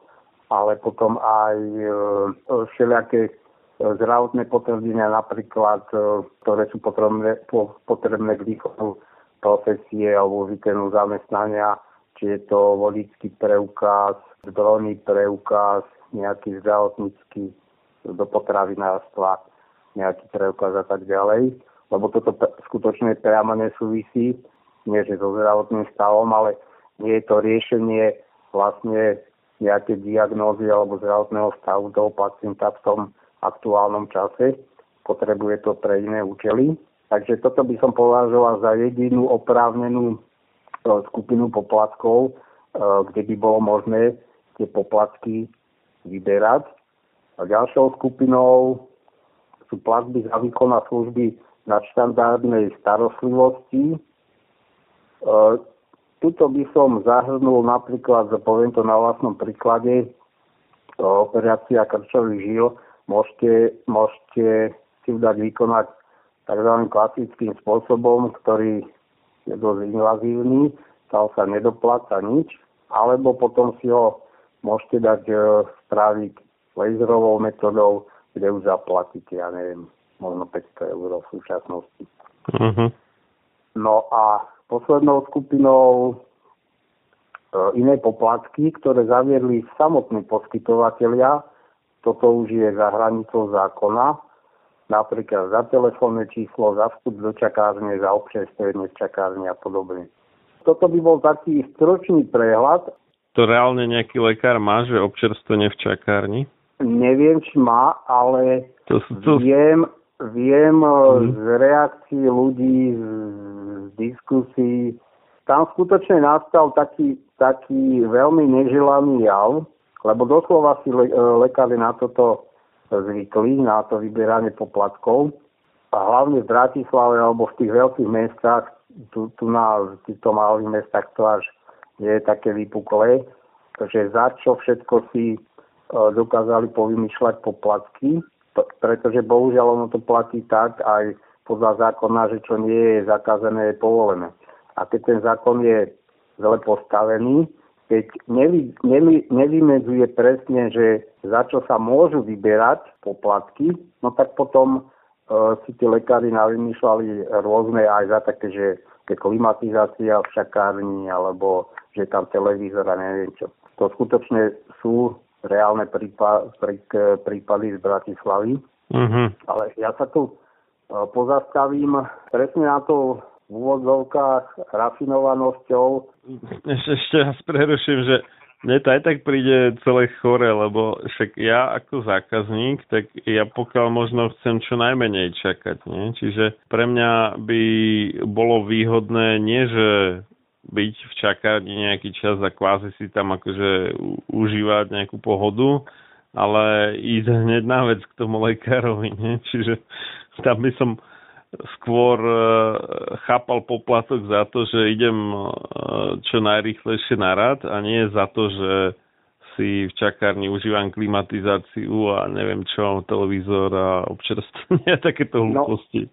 ale potom aj e, všelijaké zdravotné potvrdenia napríklad, e, ktoré sú potrebné, potrebné k výkonu profesie alebo výkonu zamestnania, či je to vodický preukaz, zbrojný preukaz, nejaký zdravotnícky do potravinárstva, nejaký preukaz a tak ďalej. Lebo toto skutočne priamo nesúvisí, nie že so zdravotným stavom, ale nie je to riešenie vlastne nejaké diagnózy alebo zdravotného stavu toho pacienta v tom aktuálnom čase. Potrebuje to pre iné účely. Takže toto by som považoval za jedinú oprávnenú e, skupinu poplatkov, e, kde by bolo možné tie poplatky vyberať. A ďalšou skupinou sú platby za výkon a služby štandardnej starostlivosti. E, tuto by som zahrnul napríklad, poviem to na vlastnom príklade, operácia krčových žil, môžete, môžete si dať vykonať tzv. klasickým spôsobom, ktorý je dosť invazívny, tam sa nedopláca nič, alebo potom si ho môžete dať e, spraviť laserovou metodou, kde už zaplatíte, ja neviem, možno 500 eur v súčasnosti. Uh-huh. No a poslednou skupinou e, iné poplatky, ktoré zaviedli samotní poskytovateľia, toto už je za hranicou zákona, napríklad za telefónne číslo, za vstup do čakárne, za občerstvenie v čakárne a podobne. Toto by bol taký stročný prehľad. To reálne nejaký lekár má, že občerstvenie v čakárni? Neviem, či má, ale to, to... viem, viem hmm. z reakcií ľudí, z, z diskusí, tam skutočne nastal taký, taký veľmi neželaný jav, lebo doslova si le, e, lekári na toto zvykli, na to vyberanie poplatkov. A hlavne v Bratislave alebo v tých veľkých mestách, tu, tu na týchto malých mestách to až nie je také vypuklé, že za čo všetko si e, dokázali povymýšľať poplatky, pretože bohužiaľ ono to platí tak aj podľa zákona, že čo nie je zakázané, je povolené. A keď ten zákon je zle postavený, keď nevy, nevy, nevymedzuje presne, že za čo sa môžu vyberať poplatky, no tak potom e, si tí lekári navymýšľali rôzne aj za také, že keď klimatizácia v šakárni, alebo že tam televízor a neviem čo. To skutočne sú reálne prípa, prí, prípady z Bratislavy. Mm-hmm. Ale ja sa tu e, pozastavím presne na to v úvodzovkách rafinovanosťou. Ešte, ešte raz preruším, že mne to aj tak príde celé chore, lebo však ja ako zákazník, tak ja pokiaľ možno chcem čo najmenej čakať. Nie? Čiže pre mňa by bolo výhodné nie, že byť v čakárni nejaký čas a kvázi si tam akože užívať nejakú pohodu, ale ísť hneď na vec k tomu lekárovi. Nie? Čiže tam by som skôr e, chápal poplatok za to, že idem e, čo najrýchlejšie na rad a nie za to, že si v čakárni užívam klimatizáciu a neviem čo, televízor a občerstvenie takéto no, hlúposti.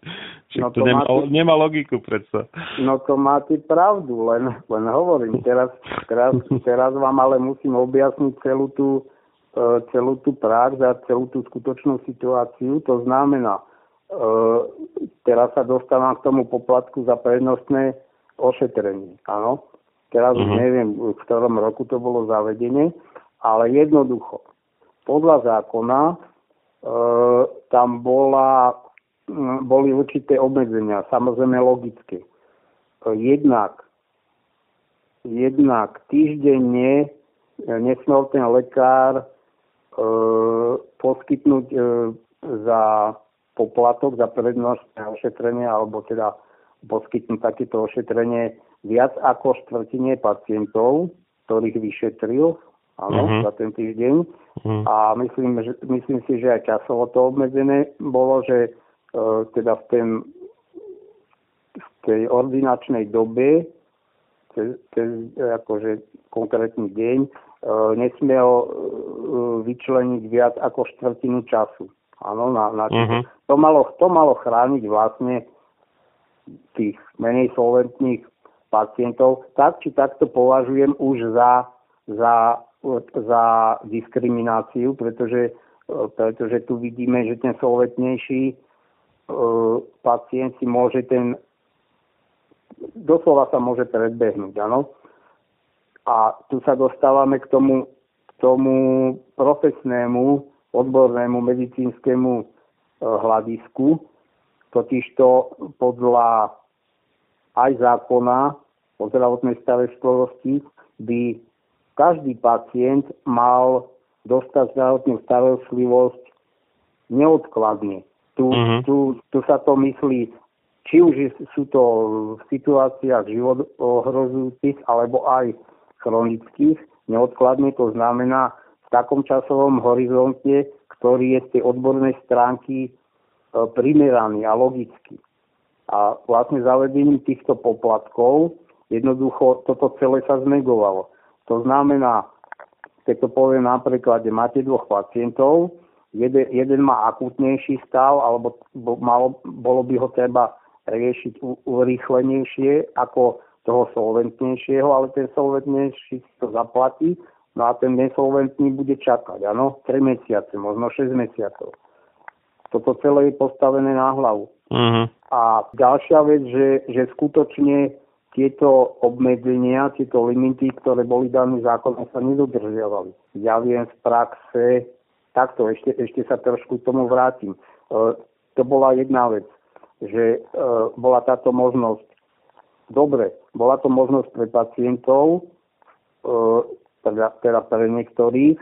No, no to, to nemá, máte, nemá logiku predsa. No to máte pravdu, len, len hovorím, teraz, teraz, teraz vám ale musím objasniť celú tú, e, celú tú prax a celú tú skutočnú situáciu. To znamená, teraz sa dostávam k tomu poplatku za prednostné ošetrenie. Áno, teraz uh-huh. neviem, v ktorom roku to bolo zavedenie, ale jednoducho, podľa zákona e, tam bola, boli určité obmedzenia, samozrejme logické. E, jednak, jednak týždenne nesmel ten lekár e, poskytnúť e, za poplatok za prednostné ošetrenie alebo teda poskytnúť takéto ošetrenie viac ako štvrtine pacientov, ktorých vyšetril áno, uh-huh. za ten týždeň. Uh-huh. A myslím, že, myslím si, že aj časovo to obmedzené bolo, že e, teda v ten, v tej ordinačnej dobe, cez, cez akože konkrétny deň, e, nesmie ho e, vyčleniť viac ako štvrtinu času. Áno, na, na mm-hmm. to, malo, to malo chrániť vlastne tých menej solventných pacientov. Tak či takto považujem už za, za, za diskrimináciu, pretože, e, pretože tu vidíme, že ten solventnejší pacient si môže ten doslova sa môže predbehnúť, áno. A tu sa dostávame k tomu, k tomu profesnému, odbornému medicínskemu e, hľadisku, totižto podľa aj zákona o zdravotnej starostlivosti by každý pacient mal dostať zdravotnú starostlivosť neodkladne. Tu, mm-hmm. tu, tu sa to myslí či už sú to v situáciách život ohrozujúcich alebo aj chronických, neodkladne to znamená takom časovom horizonte, ktorý je z tej odbornej stránky e, primeraný a logický. A vlastne zavedením týchto poplatkov jednoducho toto celé sa znegovalo. To znamená, keď to poviem napríklad, že máte dvoch pacientov, jeden, jeden má akútnejší stav, alebo malo, bolo by ho treba riešiť urýchlenejšie ako toho solventnejšieho, ale ten solventnejší to zaplatí, no a ten nesolventný bude čakať, áno, 3 mesiace, možno 6 mesiacov. Toto celé je postavené na hlavu. Uh-huh. A ďalšia vec, že, že skutočne tieto obmedzenia, tieto limity, ktoré boli dané zákonom, sa nedodržiavali. Ja viem z praxe, takto ešte, ešte sa trošku k tomu vrátim. E, to bola jedna vec že e, bola táto možnosť. Dobre, bola to možnosť pre pacientov, e, teda, teda pre niektorých,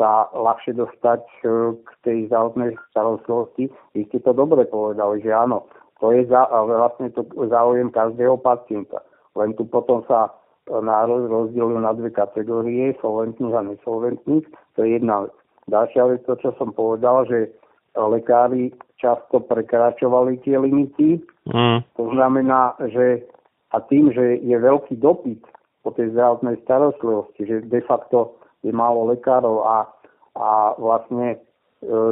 sa ľahšie dostať e, k tej zdravotnej starostlivosti. Vy ste to dobre povedali, že áno, to je za, vlastne to záujem každého pacienta. Len tu potom sa e, národ rozdielujú na dve kategórie, solventných a nesolventných. To je jedna vec. Ďalšia vec, to čo som povedal, že lekári často prekračovali tie limity. Mm. To znamená, že a tým, že je veľký dopyt po tej zdravotnej starostlivosti, že de facto je málo lekárov a, a vlastne e,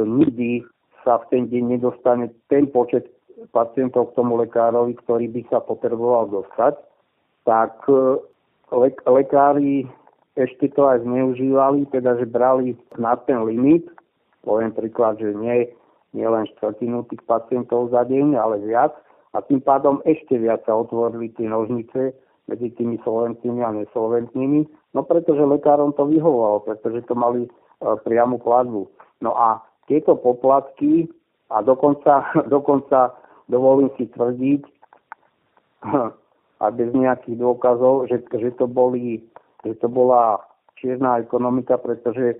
nikdy sa v ten deň nedostane ten počet pacientov k tomu lekárovi, ktorý by sa potreboval dostať, tak e, le- lekári ešte to aj zneužívali, teda že brali na ten limit, poviem príklad, že nie nielen štvrtinu tých pacientov za deň, ale viac. A tým pádom ešte viac sa otvorili tie nožnice medzi tými solventnými a nesolventnými, no pretože lekárom to vyhovovalo, pretože to mali e, priamu platbu. No a tieto poplatky, a dokonca, dokonca dovolím si tvrdiť, a bez nejakých dôkazov, že, že, to boli, že to bola čierna ekonomika, pretože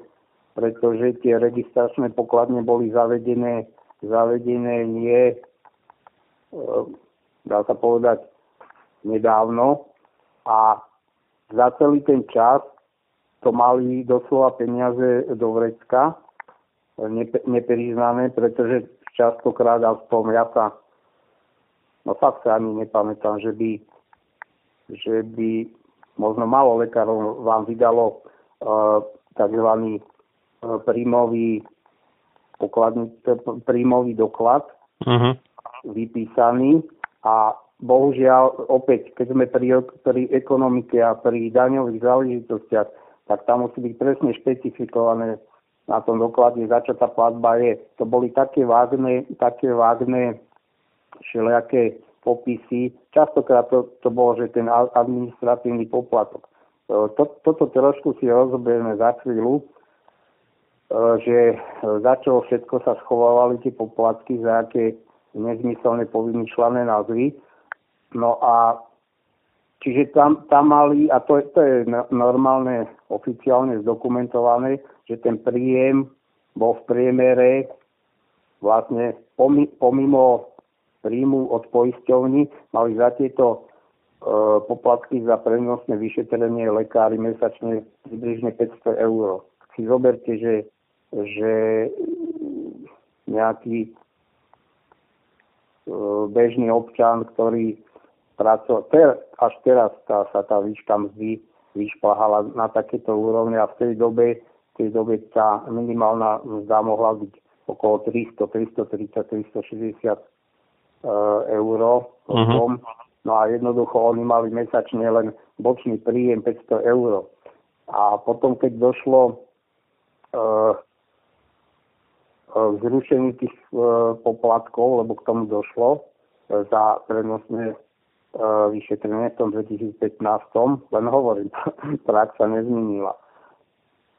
pretože tie registračné pokladne boli zavedené, zavedené nie, e, dá sa povedať, nedávno a za celý ten čas to mali doslova peniaze do vrecka, nepriznané, pretože častokrát aspoň ja sa, no fakt sa ani nepamätám, že by, že by možno malo lekárov vám vydalo uh, tzv príjmový, pokladný, príjmový doklad uh-huh. vypísaný a bohužiaľ opäť, keď sme pri, pri ekonomike a pri daňových záležitostiach, tak tam musí byť presne špecifikované na tom doklade, za čo tá platba je. To boli také vágne, také vágne všelijaké popisy. Častokrát to, to bolo, že ten administratívny poplatok. To, toto trošku si rozoberieme za chvíľu, E, že e, za čo všetko sa schovávali tie poplatky, za aké nezmyselne povymýšľané názvy. No a čiže tam, tam mali, a to, to je normálne oficiálne zdokumentované, že ten príjem bol v priemere vlastne pomimo príjmu od poisťovní mali za tieto e, poplatky za prenosné vyšetrenie lekári mesačne približne 500 eur. Si zoberte, že že nejaký e, bežný občan, ktorý pracovať. Ter, až teraz tá, sa tá výška mzdy vyšplhala na takéto úrovne a v tej dobe, v tej dobe tá minimálna mzda mohla byť okolo 300, 330, 360 eur. Uh-huh. No a jednoducho oni mali mesačne len bočný príjem 500 eur. A potom, keď došlo uh, k zrušeniu tých uh, poplatkov, lebo k tomu došlo uh, za prenosné uh, vyšetrenie v tom 2015, len hovorím, prax sa nezmenila.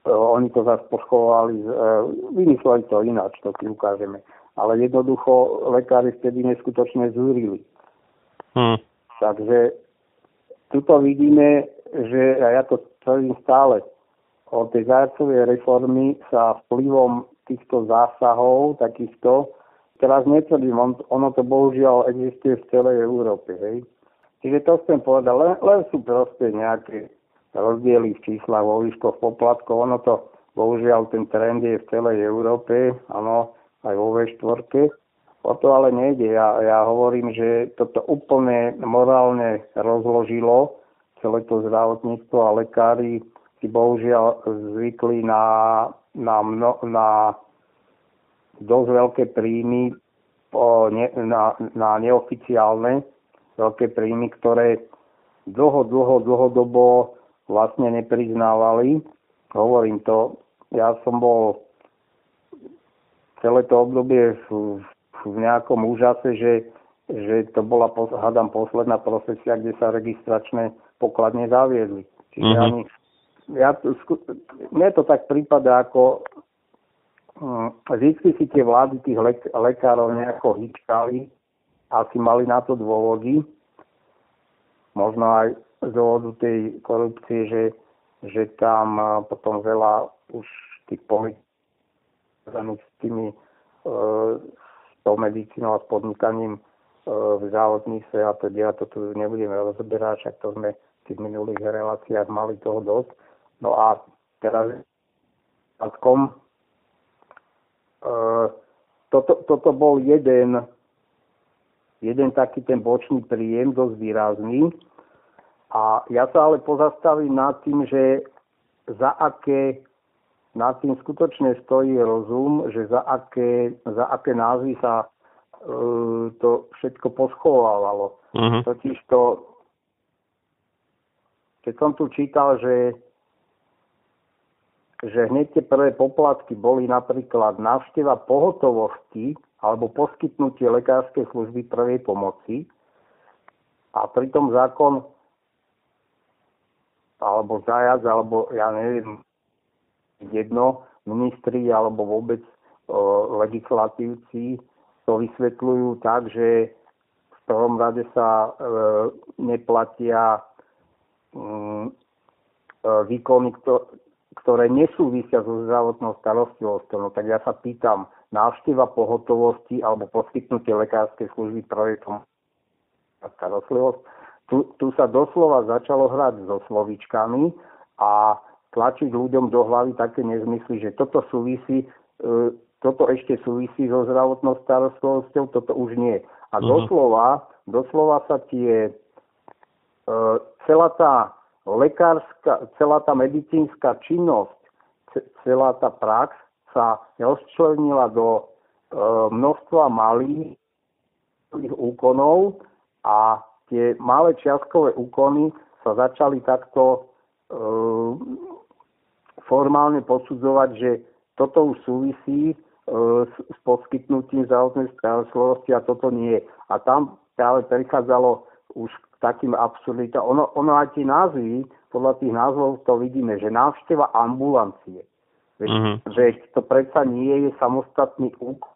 Uh, oni to zase poschovali, uh, vymysleli to ináč, to si ukážeme. Ale jednoducho lekári vtedy neskutočne zúrili. Hmm. Takže tuto vidíme, že, a ja to tvrdím stále, o tej zajacovej reformy sa vplyvom týchto zásahov, takýchto, teraz netvrdím, on, ono to bohužiaľ existuje v celej Európe, hej. Čiže to chcem povedať, len, len sú proste nejaké rozdiely v číslach, vo výškoch poplatkov, ono to, bohužiaľ ten trend je v celej Európe, áno, aj vo V4, O to ale nejde. Ja, ja hovorím, že toto úplne morálne rozložilo celé to zdravotníctvo a lekári si bohužiaľ zvykli na, na, mno, na dosť veľké príjmy po ne, na, na neoficiálne veľké príjmy, ktoré dlho, dlho, dlhodobo vlastne nepriznávali. Hovorím to, ja som bol celé to obdobie v, v nejakom úžase, že, že to bola, hádam, posledná profesia, kde sa registračné pokladne zaviedli. Čiže mm-hmm. ani, ja, mne to tak prípada ako um, vždy si tie vlády tých lek, lekárov nejako hýčkali, asi mali na to dôvody, možno aj z dôvodu tej korupcie, že, že tam potom veľa už tých politikov s tými e, tou medicínou a s podnikaním e, v zdravotníctve a teda to tu nebudeme rozoberať, však to sme v tých minulých reláciách mali toho dosť. No a teraz e, toto, toto bol jeden, jeden taký ten bočný príjem, dosť výrazný. A ja sa ale pozastavím nad tým, že za aké nad tým skutočne stojí rozum, že za aké, za aké názvy sa e, to všetko poschovávalo. Uh-huh. Totiž to, keď som tu čítal, že že hneď tie prvé poplatky boli napríklad návšteva pohotovosti alebo poskytnutie lekárskej služby prvej pomoci a pritom zákon alebo zajac, alebo ja neviem, jedno, ministri alebo vôbec legislatívci to vysvetľujú tak, že v prvom rade sa e, neplatia mm, e, výkony, ktoré nesúvisia so zdravotnou starostlivosťou. No tak ja sa pýtam, návšteva pohotovosti alebo poskytnutie lekárskej služby projektom starostlivosť. Tu, tu sa doslova začalo hrať so slovičkami a tlačiť ľuďom do hlavy také nezmysly, že toto súvisí, e, toto ešte súvisí so zdravotnou starostlivosťou, toto už nie. A uh-huh. doslova, doslova sa tie, e, celá tá lekárska, celá tá medicínska činnosť, celá tá prax sa rozčlenila do e, množstva malých úkonov a tie malé čiastkové úkony sa začali takto formálne posudzovať, že toto už súvisí e, s, s poskytnutím zdravotnej starostlivosti a toto nie. A tam práve prichádzalo už k takým absurditám. Ono, ono aj tie názvy, podľa tých názvov to vidíme, že návšteva ambulancie. Veď, mm-hmm. veď to predsa nie je samostatný úkon.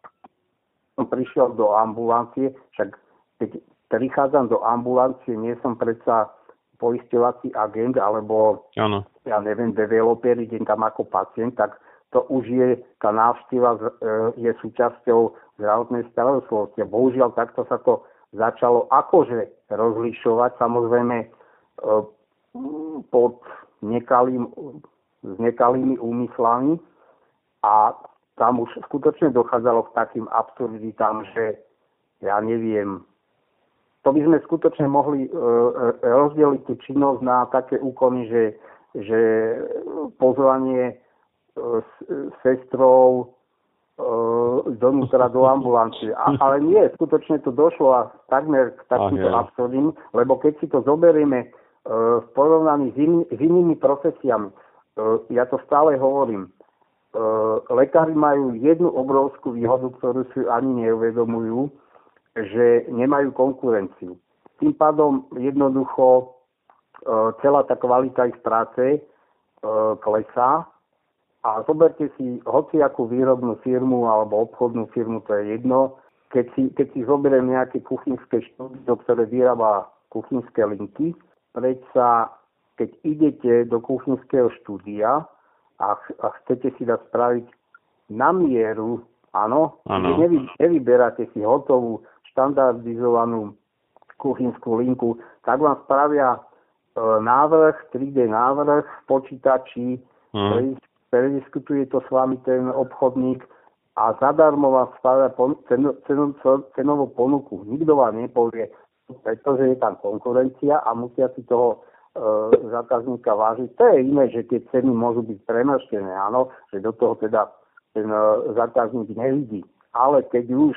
Som prišiel do ambulancie, však keď prichádzam do ambulancie, nie som predsa poisťovací agent alebo ano. ja neviem, developer, idem tam ako pacient, tak to už je, tá návšteva e, je súčasťou zdravotnej starostlivosti. Bohužiaľ takto sa to začalo akože rozlišovať, samozrejme e, pod nekalým, s nekalými úmyslami a tam už skutočne dochádzalo k takým absurditám, že ja neviem, to by sme skutočne mohli e, rozdeliť tú činnosť na také úkony, že, že pozvanie e, sestrov donútra do ambulancie. A, ale nie, skutočne to došlo a takmer k takýmto absurdným, lebo keď si to zoberieme v porovnaní s, iný, s inými profesiami, ja to stále hovorím, lekári majú jednu obrovskú výhodu, ktorú si ani neuvedomujú, že nemajú konkurenciu. Tým pádom jednoducho e, celá tá kvalita ich práce e, klesá. A zoberte si hociakú výrobnú firmu alebo obchodnú firmu, to je jedno, keď si, keď si zoberiem nejaké kuchynské štúdio, ktoré vyrába kuchynské linky, predsa keď idete do kuchynského štúdia a, a chcete si dať spraviť na mieru, áno, nevy, nevyberáte si hotovú štandardizovanú kuchynskú linku, tak vám spravia e, návrh, 3D návrh v počítači, mm. prediskutuje to s vami ten obchodník a zadarmo vám spravia pon- cen- cen- cenovú ponuku. Nikto vám nepovie, pretože je tam konkurencia a musia si toho zákazníka vážiť. To je iné, že tie ceny môžu byť premaštené, áno, že do toho teda ten e, zákazník nevidí. Ale keď už,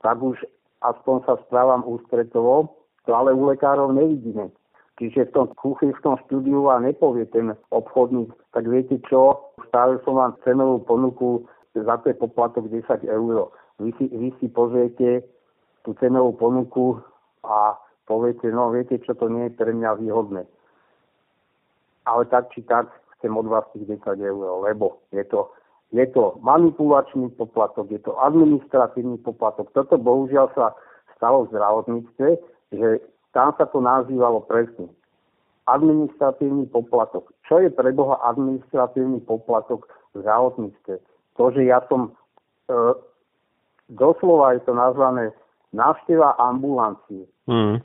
tak už aspoň sa správam ústretovo, to ale u lekárov nevidíme. Čiže v tom kuchynskom štúdiu vám nepovie ten obchodník, tak viete čo, stále som vám cenovú ponuku za to poplatok 10 eur. Vy si, vy si pozriete tú cenovú ponuku a poviete, no viete čo, to nie je pre mňa výhodné. Ale tak či tak chcem od vás tých 10 eur, lebo je to je to manipulačný poplatok, je to administratívny poplatok. Toto bohužiaľ sa stalo v zdravotníctve, že tam sa to nazývalo presne. Administratívny poplatok. Čo je pre Boha administratívny poplatok v zdravotníctve? To, že ja som, e, doslova je to nazvané návšteva ambulancie. Mm.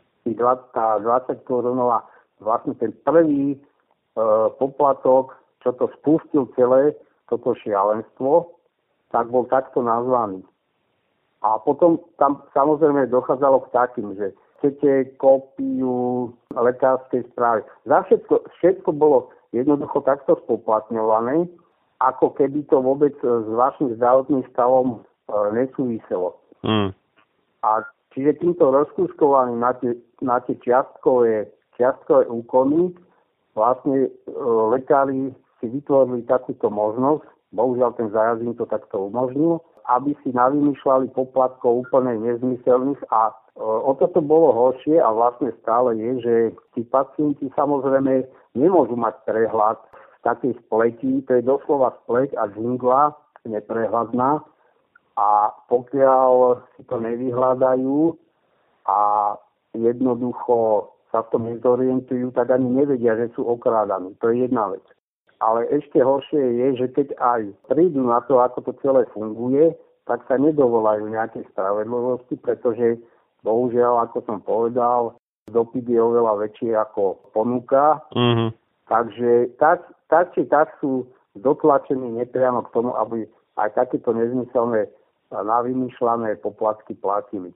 Tá 20 korunová, vlastne ten prvý poplatok, čo to spustil celé, toto šialenstvo, tak bol takto nazvaný. A potom tam samozrejme dochádzalo k takým, že chcete kópiu lekárskej správy. Za všetko, všetko bolo jednoducho takto spoplatňované, ako keby to vôbec s vašim zdravotným stavom e, nesúviselo. Mm. A čiže týmto rozkúskovaním na tie, na tie čiastkové, čiastkové úkony vlastne e, lekári si vytvorili takúto možnosť, bohužiaľ ten zájazd to takto umožnil, aby si navymýšľali poplatkov úplne nezmyselných a e, o toto bolo horšie a vlastne stále je, že tí pacienti samozrejme nemôžu mať prehľad v takej spleti, to je doslova spleť a džungla neprehľadná a pokiaľ si to nevyhľadajú a jednoducho sa v tom nezorientujú, tak ani nevedia, že sú okrádaní. To je jedna vec. Ale ešte horšie je, že keď aj prídu na to, ako to celé funguje, tak sa nedovolajú nejaké spravedlivosti, pretože bohužiaľ, ako som povedal, dopyt je oveľa väčší ako ponuka. Mm-hmm. Takže tak, tak či tak sú dotlačení nepriamo k tomu, aby aj takéto nezmyselné navymýšľané poplatky platili.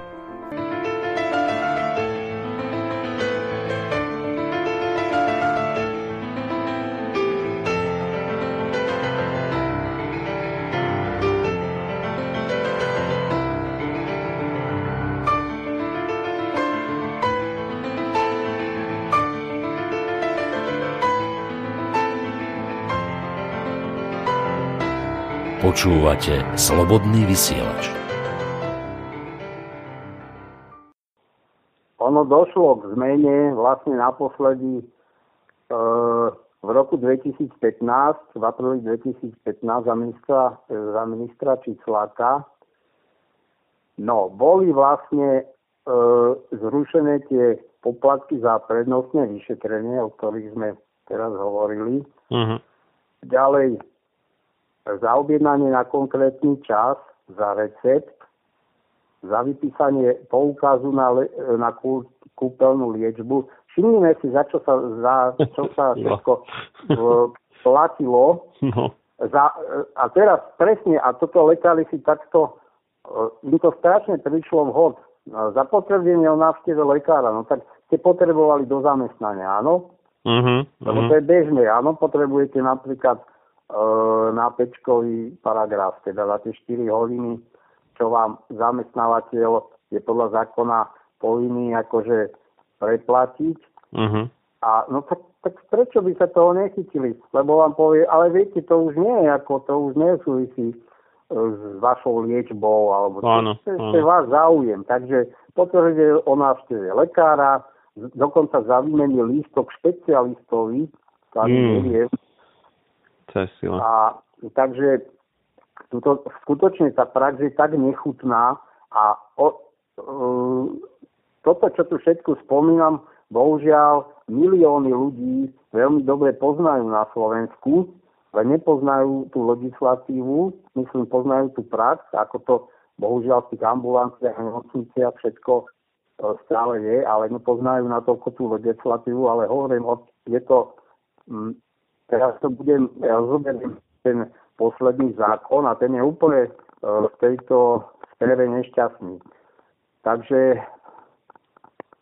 Počúvate Slobodný vysielač. Ono došlo k zmene vlastne naposledy e, v roku 2015, v apríli 2015 za ministra, za ministra Čicláka. No, boli vlastne e, zrušené tie poplatky za prednostné vyšetrenie, o ktorých sme teraz hovorili. Uh-huh. Ďalej za objednanie na konkrétny čas, za recept, za vypísanie poukazu na, le, na kú, kúpeľnú liečbu. Všimnime si, za čo sa, za čo sa všetko platilo. No. Za, a teraz presne, a toto lekári si takto im to strašne prišlo vhod. Za potvrdenie o návšteve lekára, no tak ste potrebovali do zamestnania, áno? Uh-huh, Lebo to je bežné, áno, potrebujete napríklad e, na pečkový paragraf, teda za tie 4 hodiny, čo vám zamestnávateľ je podľa zákona povinný akože preplatiť. Uh-huh. A no tak, tak prečo by sa toho nechytili? Lebo vám povie, ale viete, to už nie je ako, to už nesúvisí e, s vašou liečbou, alebo Áno, to, to je váš záujem. Takže potvrdenie o návšteve lekára, dokonca za výmeny lístok špecialistovi, to ani Mm. neviem. To je sila. A takže tuto, skutočne tá prax je tak nechutná a o, uh, toto, čo tu všetko spomínam, bohužiaľ milióny ľudí veľmi dobre poznajú na Slovensku, ale nepoznajú tú legislatívu, myslím, poznajú tú prax, ako to bohužiaľ v tých ambulanciách nemocniciach všetko e, stále je, ale nepoznajú na toľko tú legislatívu, ale hovorím, je to, teraz to budem, ja rozoberiem ten posledný zákon a ten je úplne e, v tejto sfére nešťastný. Takže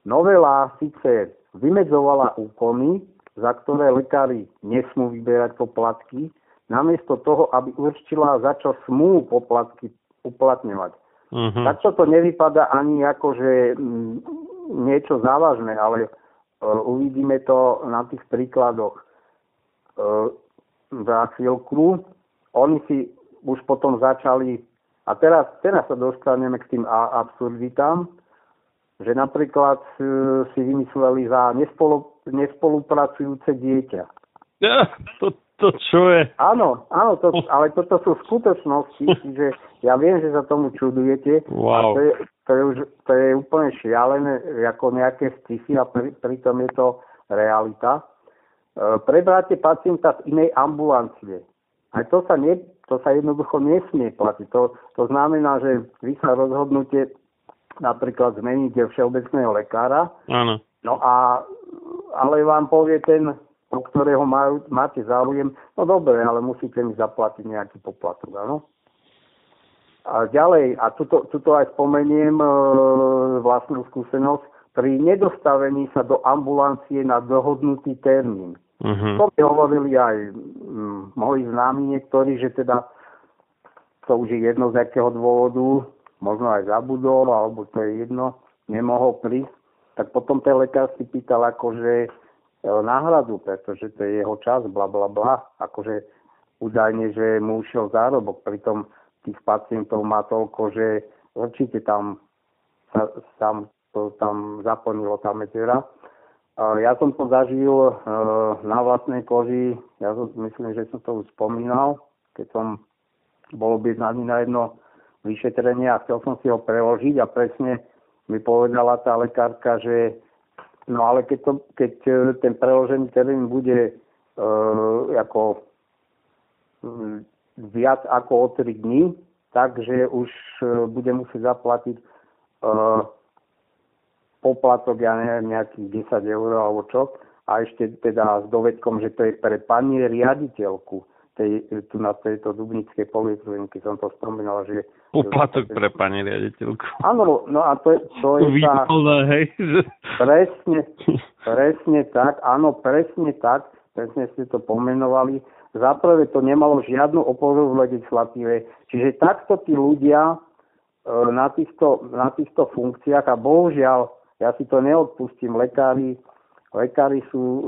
novela síce vymedzovala úkony, za ktoré lekári nesmú vyberať poplatky, namiesto toho, aby určila, za čo smú poplatky uplatňovať. Mhm. Tak to nevypadá ani ako, že mm, niečo závažné, ale e, uvidíme to na tých príkladoch. E, chvíľku oni si už potom začali, a teraz, teraz sa dostaneme k tým absurditám, že napríklad e, si vymysleli za nespolu, nespolupracujúce dieťa. Ja, to, to čo je? Áno, áno, to, ale toto sú skutočnosti, čiže ja viem, že sa tomu čudujete. Wow. A to je, to je, už, to je úplne šialené, ako nejaké sci-fi a pri, pritom je to realita. Prebráte pacienta z inej ambulancie. Aj to sa, nie, to sa jednoducho nesmie platiť. To, to znamená, že vy sa rozhodnúte napríklad zmeniť všeobecného lekára, Áno. No a ale vám povie ten, o ktorého majú, máte záujem, no dobre, ale musíte mi zaplatiť nejaký poplatok, áno? A ďalej, a tuto, tuto aj spomeniem e, vlastnú skúsenosť, pri nedostavení sa do ambulancie na dohodnutý termín. Mhm. To mi hovorili aj mm, moji známi niektorí, že teda to už je jedno z akého dôvodu, možno aj zabudol, alebo to je jedno, nemohol prísť, tak potom ten lekár si pýtal akože e, náhradu, pretože to je jeho čas, bla bla bla, akože údajne, že mu ušiel zárobok, pritom tých pacientov má toľko, že určite tam sa, tam, to tam zaplnilo tá medzera. A Ja som to zažil e, na vlastnej koži, ja som, myslím, že som to už spomínal, keď som bol objednaný na jedno vyšetrenie a chcel som si ho preložiť a presne mi povedala tá lekárka, že no ale keď, to, keď e, ten preložený termín bude e, ako mm, viac ako o 3 dní, takže už e, bude musieť zaplatiť e, poplatok, ja neviem, nejakých 10 eur alebo čo. A ešte teda s dovedkom, že to je pre pani riaditeľku tej, tu na tejto Dubnickej polikliniky som to spomínal, že... Poplatok pre pani riaditeľku. Áno, no a to, je- to je tá... Hej. Presne, presne tak, áno, presne tak, presne ste to pomenovali. Zaprvé to nemalo žiadnu oporu v legislatíve, čiže takto tí ľudia e, na týchto, na týchto funkciách a bohužiaľ, ja si to neodpustím, lekári, lekári sú e,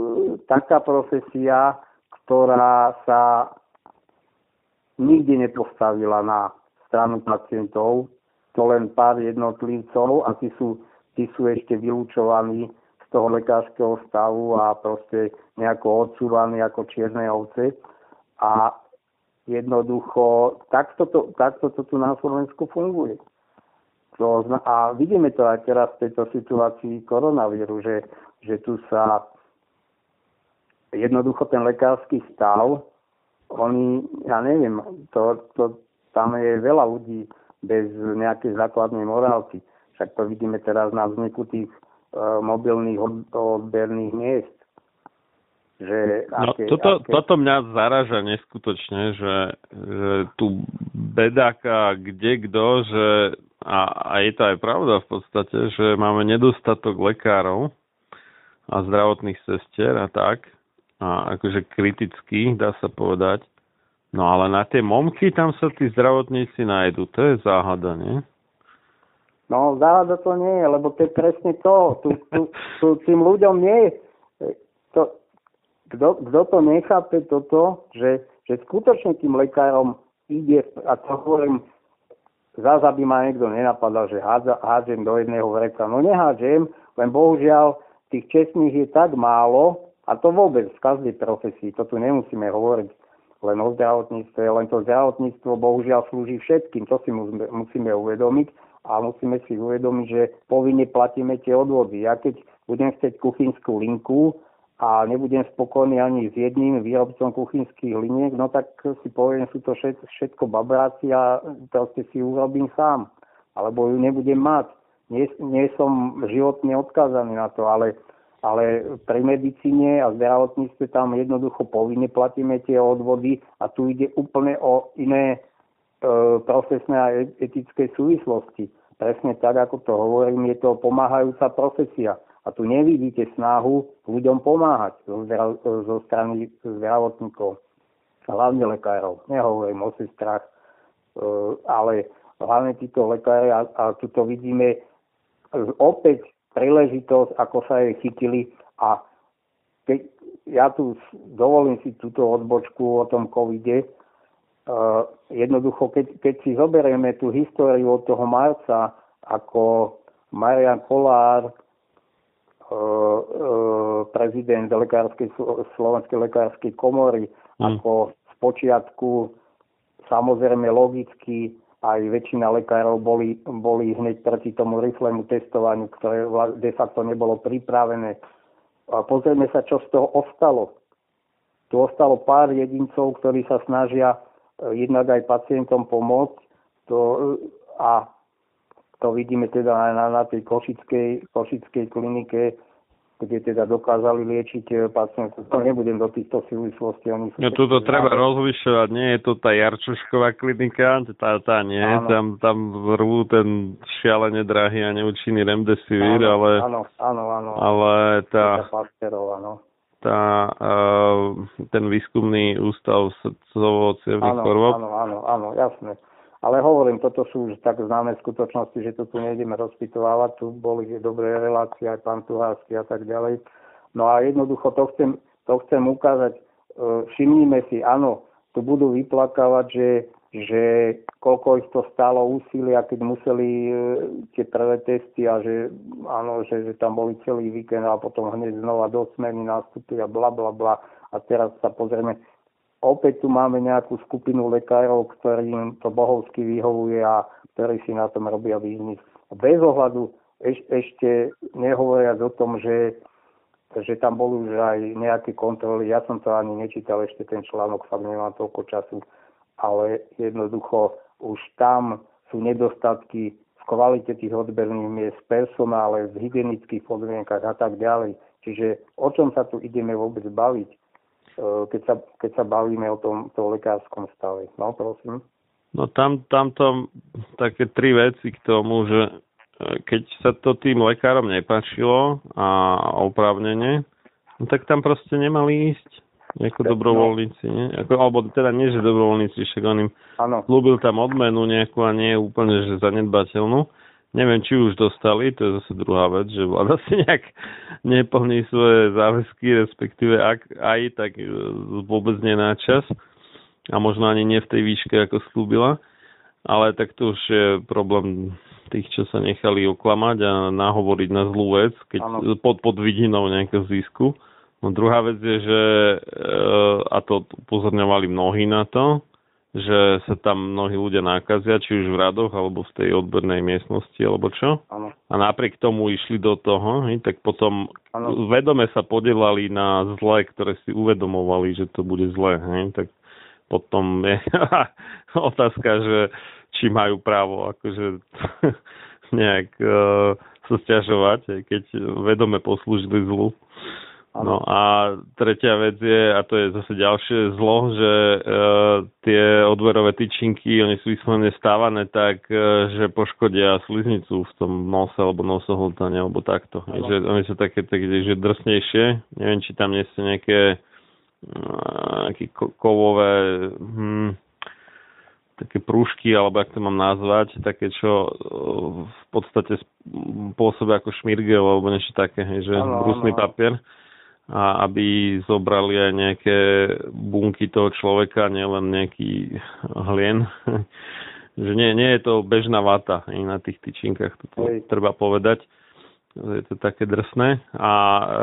taká profesia, ktorá sa nikdy nepostavila na stranu pacientov, to len pár jednotlivcov a tí sú, tí sú ešte vylúčovaní z toho lekárskeho stavu a proste nejako odsúvaní ako čierne ovce. A jednoducho takto to, takto to tu na Slovensku funguje. To zna- a vidíme to aj teraz v tejto situácii koronavíru, že, že tu sa jednoducho ten lekársky stav, oni, ja neviem, to, to, tam je veľa ľudí bez nejakej základnej morálky. Však to vidíme teraz na vzniku tých e, mobilných od, odberných miest. že No, aké, toto, aké... toto mňa zaraža neskutočne, že, že tu bedáka kde kto, že a, a je to aj pravda v podstate, že máme nedostatok lekárov a zdravotných sestier a tak, a akože kriticky, dá sa povedať. No ale na tie momky tam sa tí zdravotníci nájdu, to je záhada, nie? No, záhada to nie je, lebo to je presne to. Tu, tu, tu tým ľuďom nie. To, kto, kto to nechápe toto, že, že skutočne tým lekárom ide, a to hovorím, zás aby ma niekto nenapadal, že hádza, hádžem do jedného vreca. No nehádžem, len bohužiaľ tých čestných je tak málo, a to vôbec v každej profesii, to tu nemusíme hovoriť len o zdravotníctve, len to zdravotníctvo bohužiaľ slúži všetkým, to si musíme uvedomiť a musíme si uvedomiť, že povinne platíme tie odvody. Ja keď budem chcieť kuchynskú linku a nebudem spokojný ani s jedným výrobcom kuchynských liniek, no tak si poviem, sú to všetko, všetko babráci a proste si urobím sám. Alebo ju nebudem mať. Nie, nie som životne odkázaný na to, ale, ale pri medicíne a zdravotníctve tam jednoducho povinne platíme tie odvody a tu ide úplne o iné E, profesné a etické súvislosti. Presne tak, ako to hovorím, je to pomáhajúca profesia. A tu nevidíte snahu ľuďom pomáhať zo, zdra- zo strany zdravotníkov, hlavne lekárov. Nehovorím o sestrach, e, ale hlavne títo lekári a, a tu to vidíme opäť príležitosť, ako sa jej chytili a keď, ja tu dovolím si túto odbočku o tom covide, Uh, jednoducho, keď, keď si zoberieme tú históriu od toho marca, ako Marian Kolár, prezident lekárskej, Slovenskej lekárskej komory, mm. ako z počiatku samozrejme logicky aj väčšina lekárov boli, boli hneď proti tomu rýchlemu testovaniu, ktoré de facto nebolo pripravené. A pozrieme sa, čo z toho ostalo. Tu ostalo pár jedincov, ktorí sa snažia jednak aj pacientom pomôcť. To, a to vidíme teda aj na, na tej košickej, košickej klinike, kde teda dokázali liečiť eh, pacientov. To nebudem do týchto súvislostí. Oni no tuto treba rozlišovať, nie je to tá Jarčušková klinika, tá, tá nie, áno. tam, tam rvú ten šialene drahý a neúčinný remdesivir, ale, áno, áno, áno. ale tá, Pasterov, áno tá, uh, ten výskumný ústav srdcovo-cievných chorôb? Áno, áno, áno, jasné. Ale hovorím, toto sú už tak známe skutočnosti, že to tu nejdeme rozpitovávať. Tu boli dobré relácie, aj pán Tuhársky a tak ďalej. No a jednoducho to chcem, to chcem ukázať. Uh, všimnime si, áno, tu budú vyplakávať, že že koľko ich to stálo úsilia, keď museli e, tie prvé testy a že áno, že, že tam boli celý víkend a potom hneď znova do smeny nastúpili a bla bla bla. A teraz sa pozrieme, opäť tu máme nejakú skupinu lekárov, ktorým to bohovsky vyhovuje a ktorí si na tom robia biznis. Bez ohľadu eš, ešte nehovoriac o tom, že že tam boli už aj nejaké kontroly. Ja som to ani nečítal ešte ten článok, fakt nemám toľko času ale jednoducho už tam sú nedostatky v kvalite tých odberných miest, personále, v hygienických podmienkach a tak ďalej. Čiže o čom sa tu ideme vôbec baviť, keď sa, keď sa bavíme o tom, tom lekárskom stave? No, prosím. No tam, tamto také tri veci k tomu, že e, keď sa to tým lekárom nepáčilo a oprávnene, no tak tam proste nemali ísť. Ako dobrovoľníci, nie? Ako, alebo teda nie, že dobrovoľníci, však on im slúbil tam odmenu nejakú a nie úplne, že zanedbateľnú. Neviem, či už dostali, to je zase druhá vec, že vláda si nejak neplní svoje záväzky, respektíve ak aj, tak e, vôbec nie na čas a možno ani nie v tej výške, ako slúbila. Ale tak to už je problém tých, čo sa nechali oklamať a nahovoriť na zlú vec, keď pod, pod vidinou nejakého zisku. No druhá vec je, že eh, a to upozorňovali mnohí na to, že sa tam mnohí ľudia nákazia, či už v radoch, alebo v tej odbernej miestnosti, alebo čo. Ano. A napriek tomu išli do toho, hej, tak potom ano. vedome sa podielali na zle, ktoré si uvedomovali, že to bude zle. Hej, tak potom je otázka, že či majú právo akože nejak uh, sa stiažovať, keď vedome poslúžili zlu. No a tretia vec je, a to je zase ďalšie zlo, že e, tie odverové tyčinky, oni sú vyslovene stávané tak, e, že poškodia sliznicu v tom nose alebo nosohltane alebo takto. No. Že oni sú také, také že drsnejšie. Neviem, či tam nie sú nejaké, e, nejaké kovové hm, také prúžky, alebo ak to mám nazvať, také, čo e, v podstate pôsobia ako šmirgel alebo niečo také, že brusný papier a aby zobrali aj nejaké bunky toho človeka, nielen nejaký hlien. že nie, nie je to bežná vata aj na tých tyčinkách, to treba povedať. Je to také drsné a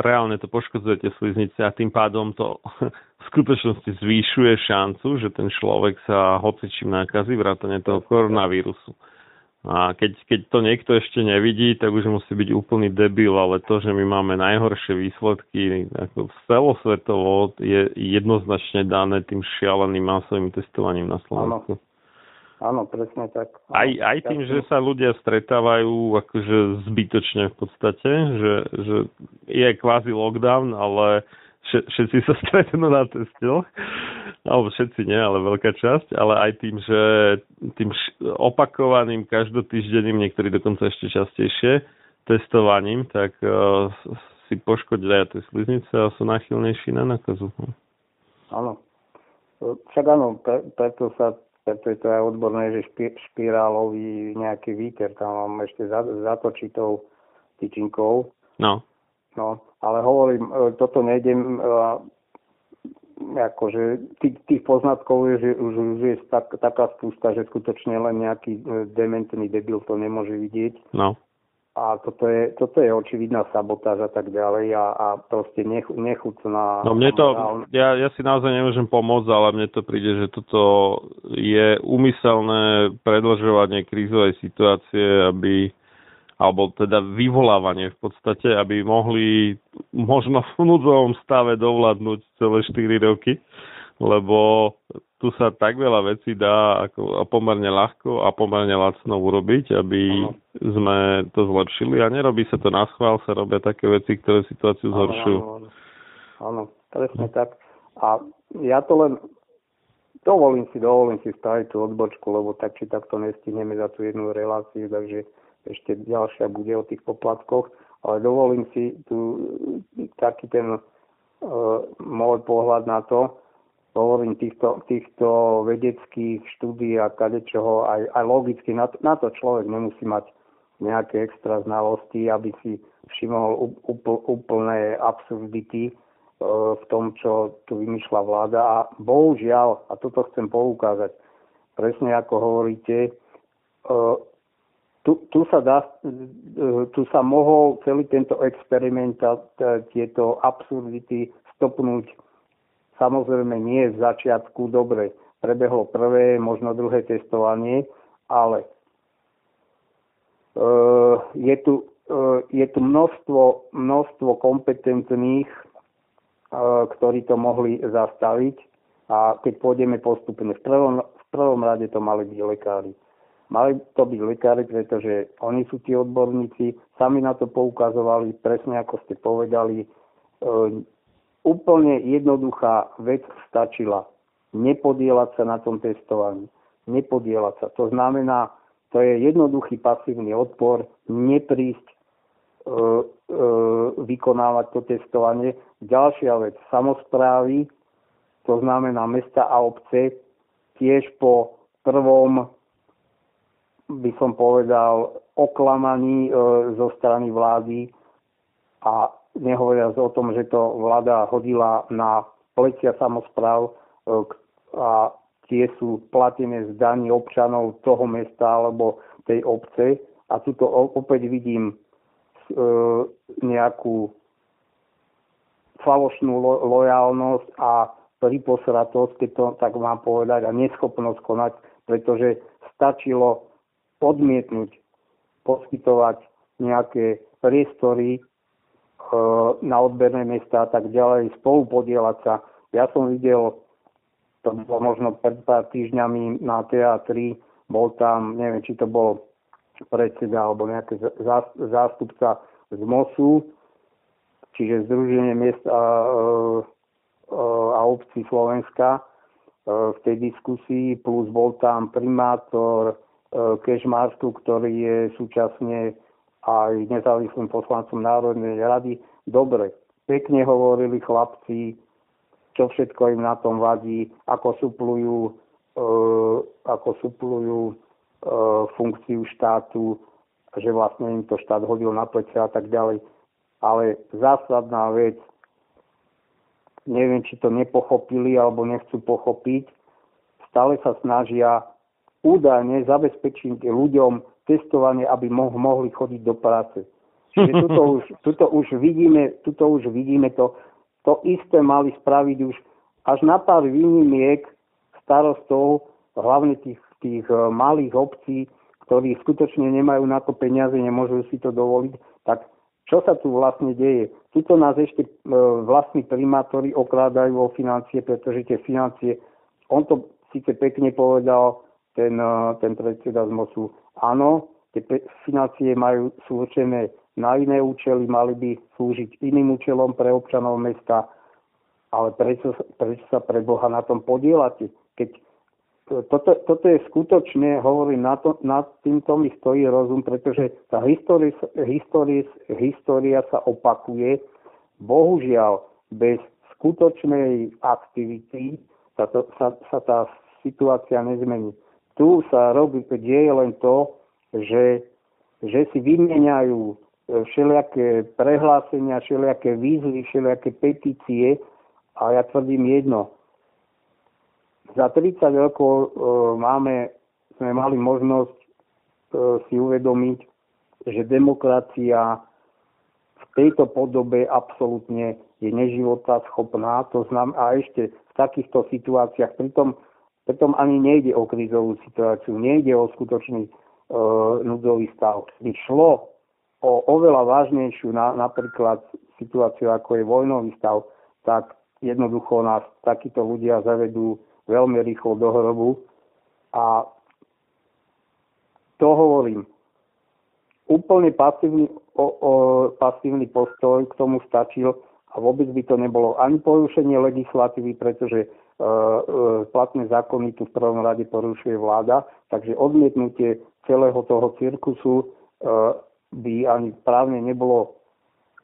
reálne to poškodzuje tie sliznice a tým pádom to v skutočnosti zvýšuje šancu, že ten človek sa hocičím nákazí vrátane toho koronavírusu. A keď, keď to niekto ešte nevidí, tak už musí byť úplný debil, ale to, že my máme najhoršie výsledky ako celosvetovo, je jednoznačne dané tým šialeným masovým testovaním na Slovensku. Áno. Áno, presne tak. Aj, aj tým, že sa ľudia stretávajú akože zbytočne v podstate, že, že je kvázi lockdown, ale všetci sa stretnú na testoch alebo všetci nie, ale veľká časť, ale aj tým, že tým opakovaným každotýždenným, niektorí dokonca ešte častejšie, testovaním, tak uh, si poškodia aj tie sliznice a sú náchylnejší na nakazu. Áno. Však áno, pre, preto sa preto je to aj odborné, že špi, špirálový nejaký výter, tam mám ešte za, zatočitou tyčinkou. No. No, ale hovorím, e, toto nejdem akože tých, tých poznatkov je, že už, už je tak, taká spústa, že skutočne len nejaký e, dementný debil to nemôže vidieť. No. A toto je, toto je očividná sabotáž a tak ďalej a, a proste nech, nechutná. No mne to, ja, ja si naozaj nemôžem pomôcť, ale mne to príde, že toto je úmyselné predlžovanie krízovej situácie, aby alebo teda vyvolávanie v podstate, aby mohli možno v núdzovom stave dovládnuť celé 4 roky, lebo tu sa tak veľa vecí dá ako, a pomerne ľahko a pomerne lacno urobiť, aby ano. sme to zlepšili a nerobí sa to na schvál, sa robia také veci, ktoré situáciu zhoršujú. Áno, presne tak. A ja to len dovolím si, dovolím si spraviť tú odbočku, lebo tak či takto nestihneme za tú jednu reláciu, takže ešte ďalšia bude o tých poplatkoch, ale dovolím si tu taký ten uh, môj pohľad na to, hovorím týchto, týchto vedeckých štúdí a kadečoho, aj, aj logicky, na to, na to človek nemusí mať nejaké extra znalosti, aby si všimol úpl, úplné absurdity uh, v tom, čo tu vymýšľa vláda. A bohužiaľ, a toto chcem poukázať, presne ako hovoríte, uh, tu, tu, sa dá, tu sa mohol celý tento experiment a tieto absurdity stopnúť samozrejme nie v začiatku dobre. Prebehlo prvé, možno druhé testovanie, ale e, je, tu, je tu množstvo, množstvo kompetentných, ktorí to mohli zastaviť a keď pôjdeme postupne, v prvom, v prvom rade to mali byť lekári. Mali to byť lekári, pretože oni sú tí odborníci, sami na to poukazovali, presne ako ste povedali. E, úplne jednoduchá vec stačila. Nepodielať sa na tom testovaní. Nepodielať sa. To znamená, to je jednoduchý pasívny odpor, neprísť e, e, vykonávať to testovanie. Ďalšia vec, samozprávy, to znamená mesta a obce, tiež po prvom by som povedal, oklamaní e, zo strany vlády a nehovoriac o tom, že to vláda hodila na plecia samozpráv e, a tie sú platené z daní občanov toho mesta alebo tej obce. A tuto opäť vidím e, nejakú falošnú lo- lojálnosť a priposratosť, keď to tak mám povedať, a neschopnosť konať, pretože stačilo odmietnúť poskytovať nejaké priestory e, na odberné miesta a tak ďalej, spolu podielať sa. Ja som videl, to bolo možno pred pár týždňami na teatri, bol tam, neviem, či to bol predseda alebo nejaký zástupca z MOSu, čiže Združenie miest a, a obcí Slovenska v tej diskusii, plus bol tam primátor Kešmarstu, ktorý je súčasne aj nezávislým poslancom Národnej rady. Dobre, pekne hovorili chlapci, čo všetko im na tom vadí, ako suplujú, e, ako suplujú e, funkciu štátu, že vlastne im to štát hodil na plece a tak ďalej. Ale zásadná vec, neviem, či to nepochopili alebo nechcú pochopiť, stále sa snažia údajne zabezpečiť ľuďom testovanie, aby mo- mohli chodiť do práce. Čiže tuto už, tuto už vidíme, tuto už vidíme to, to isté mali spraviť už až na pár výnimiek starostov, hlavne tých, tých e, malých obcí, ktorí skutočne nemajú na to peniaze, nemôžu si to dovoliť, tak čo sa tu vlastne deje? Tuto nás ešte e, vlastní primátori okrádajú o financie, pretože tie financie, on to síce pekne povedal, ten, e, ten predseda z MOSu, áno, tie financie majú, sú určené na iné účely, mali by slúžiť iným účelom pre občanov mesta, ale prečo, prečo sa pre Boha na tom podielate? Keď toto, toto je skutočne, hovorím, na, to, na týmto mi stojí rozum, pretože tá história, história, história sa opakuje. Bohužiaľ, bez skutočnej aktivity sa, to, sa, sa tá situácia nezmení. Tu sa robí, deje len to, že, že si vymieňajú e, všelijaké prehlásenia, všelijaké výzvy, všelijaké petície. A ja tvrdím jedno, za 30 rokov e, máme, sme mali možnosť e, si uvedomiť, že demokracia v tejto podobe absolútne je neživota schopná. To znam, a ešte v takýchto situáciách, pritom, pritom ani nejde o krízovú situáciu, nejde o skutočný e, núdzový stav. By šlo o oveľa vážnejšiu na, napríklad situáciu, ako je vojnový stav, tak jednoducho nás takíto ľudia zavedú veľmi rýchlo do hrobu. A to hovorím. Úplne pasívny, o, o, pasívny postoj k tomu stačil a vôbec by to nebolo ani porušenie legislatívy, pretože platné zákony tu v prvom rade porušuje vláda, takže odmietnutie celého toho cirkusu e, by ani právne nebolo e,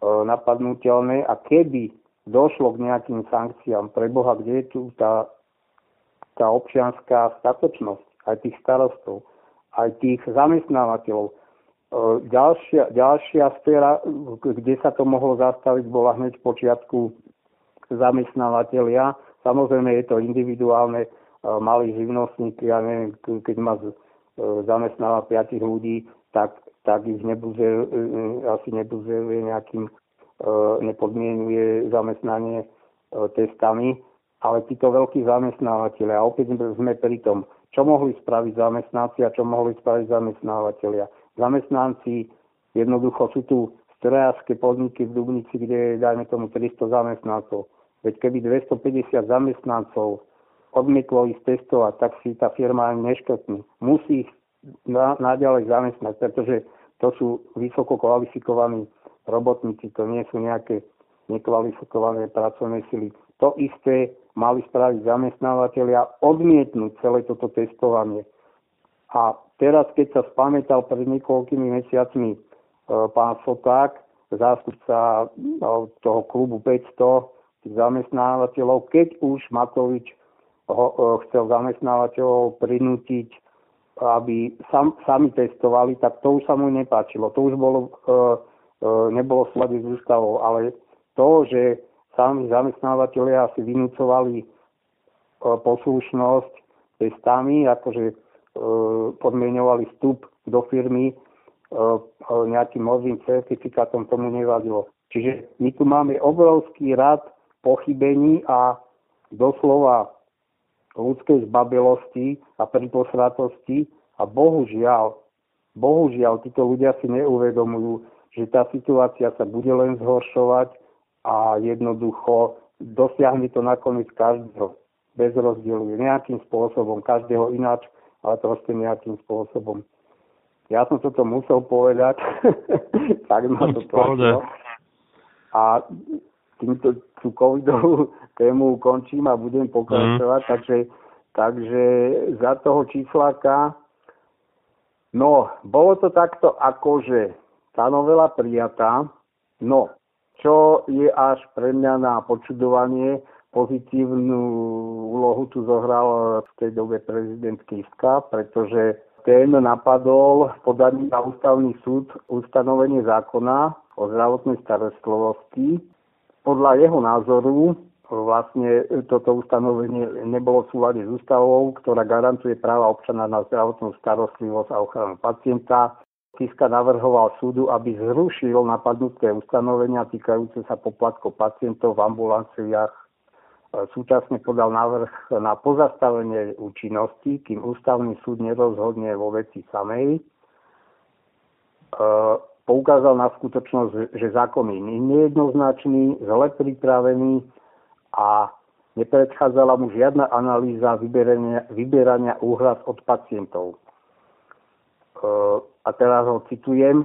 napadnutelné a keby došlo k nejakým sankciám, pre Boha, kde je tu tá tá občianská statočnosť aj tých starostov, aj tých zamestnávateľov. E, ďalšia, ďalšia sféra, kde sa to mohlo zastaviť, bola hneď v počiatku zamestnávateľia. Samozrejme je to individuálne, e, malí živnostníky, ja neviem, keď ma e, zamestnáva piatich ľudí, tak, tak ich nebuze, asi nebuzeruje nejakým, nepodmienuje zamestnanie testami ale títo veľkí zamestnávateľia, a opäť sme pri tom, čo mohli spraviť zamestnanci a čo mohli spraviť zamestnávateľia. Zamestnanci jednoducho sú tu strojárske podniky v Dubnici, kde je, dajme tomu, 300 zamestnancov. Veď keby 250 zamestnancov odmietlo ísť testovať, tak si tá firma ani neškrtne. Musí ich na, naďalej zamestnať, pretože to sú vysoko kvalifikovaní robotníci, to nie sú nejaké nekvalifikované pracovné sily. To isté mali spraviť zamestnávateľia, odmietnúť celé toto testovanie. A teraz, keď sa spamätal pred niekoľkými mesiacmi e, pán Soták, zástupca no, toho klubu 500 zamestnávateľov, keď už Matovič ho, e, chcel zamestnávateľov prinútiť, aby sam, sami testovali, tak to už sa mu nepáčilo. To už bolo, e, nebolo v slade s ústavou, ale to, že sami zamestnávateľia si vynúcovali e, poslušnosť testami, akože e, podmienovali vstup do firmy e, nejakým novým certifikátom, tomu nevadilo. Čiže my tu máme obrovský rad pochybení a doslova ľudskej zbabelosti a priposratosti a bohužiaľ, bohužiaľ títo ľudia si neuvedomujú, že tá situácia sa bude len zhoršovať a jednoducho dosiahne to nakoniec každého bez rozdielu, nejakým spôsobom, každého ináč, ale proste nejakým spôsobom. Ja som toto musel povedať, tak ma to tlačilo. A týmto tú covidovú tému končím a budem pokračovať, mm. takže, takže za toho čísláka no, bolo to takto ako, že tá novela prijatá, no, čo je až pre mňa na počudovanie, pozitívnu úlohu tu zohral v tej dobe prezident Kiska, pretože ten napadol podaním na ústavný súd ustanovenie zákona o zdravotnej starostlivosti. Podľa jeho názoru vlastne toto ustanovenie nebolo v súlade s ústavou, ktorá garantuje práva občana na zdravotnú starostlivosť a ochranu pacienta. Kiska navrhoval súdu, aby zrušil napadnuté ustanovenia týkajúce sa poplatkov pacientov v ambulanciách súčasne podal návrh na pozastavenie účinnosti, kým ústavný súd nerozhodne vo veci samej. E, poukázal na skutočnosť, že zákon je nejednoznačný, zle pripravený a nepredchádzala mu žiadna analýza vyberania, vyberania úhrad od pacientov. E, a teraz ho citujem.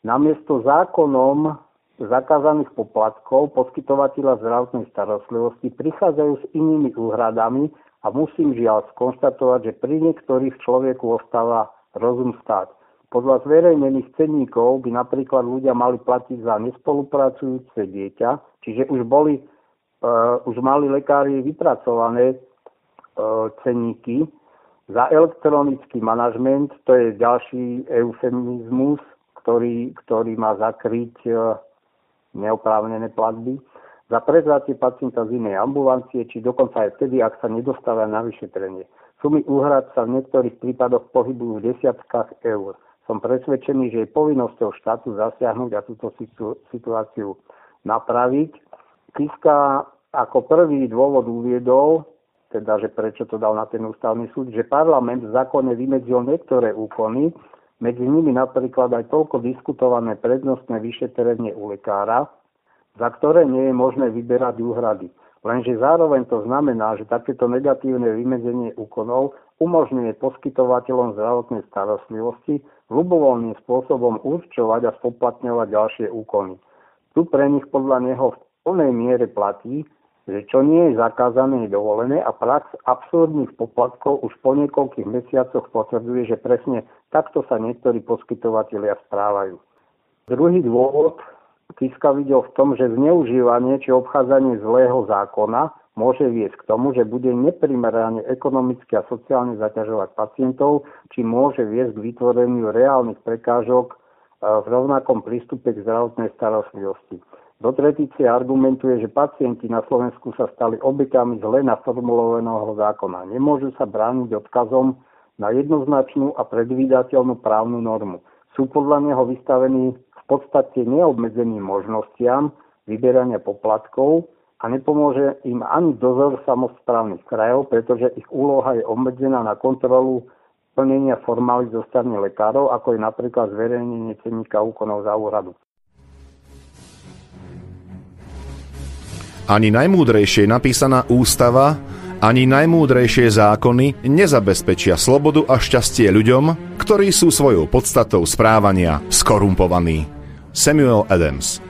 Namiesto zákonom zakázaných poplatkov poskytovateľa zdravotnej starostlivosti prichádzajú s inými úhradami a musím žiaľ skonštatovať, že pri niektorých človeku ostáva rozum stáť. Podľa zverejnených cenníkov by napríklad ľudia mali platiť za nespolupracujúce dieťa, čiže už boli, uh, už mali lekári vypracované uh, cenníky. Za elektronický manažment, to je ďalší eufemizmus, ktorý, ktorý má zakryť uh, neoprávnené platby, za prevzatie pacienta z inej ambulancie, či dokonca aj vtedy, ak sa nedostáva na vyšetrenie. Sumy úhrad sa v niektorých prípadoch pohybujú v desiatkách eur. Som presvedčený, že je povinnosťou štátu zasiahnuť a túto situáciu napraviť. Kiska ako prvý dôvod uviedol, teda, že prečo to dal na ten ústavný súd, že parlament v zákone vymedzil niektoré úkony, medzi nimi napríklad aj toľko diskutované prednostné vyšetrenie u lekára, za ktoré nie je možné vyberať úhrady. Lenže zároveň to znamená, že takéto negatívne vymedzenie úkonov umožňuje poskytovateľom zdravotnej starostlivosti ľubovoľným spôsobom určovať a spoplatňovať ďalšie úkony. Tu pre nich podľa neho v plnej miere platí, že čo nie je zakázané, je dovolené a prax absurdných poplatkov už po niekoľkých mesiacoch potvrdzuje, že presne takto sa niektorí poskytovateľia správajú. Druhý dôvod Kiska videl v tom, že zneužívanie či obchádzanie zlého zákona môže viesť k tomu, že bude neprimerane ekonomicky a sociálne zaťažovať pacientov, či môže viesť k vytvoreniu reálnych prekážok e, v rovnakom prístupe k zdravotnej starostlivosti. Do tretice argumentuje, že pacienti na Slovensku sa stali obyťami zle naformulovaného zákona. Nemôžu sa brániť odkazom na jednoznačnú a predvídateľnú právnu normu. Sú podľa neho vystavení v podstate neobmedzeným možnostiam vyberania poplatkov a nepomôže im ani dozor samozprávnych krajov, pretože ich úloha je obmedzená na kontrolu plnenia formály zo strany lekárov, ako je napríklad zverejnenie cenníka úkonov za úradu. Ani najmúdrejšie napísaná ústava, ani najmúdrejšie zákony nezabezpečia slobodu a šťastie ľuďom, ktorí sú svojou podstatou správania skorumpovaní. Samuel Adams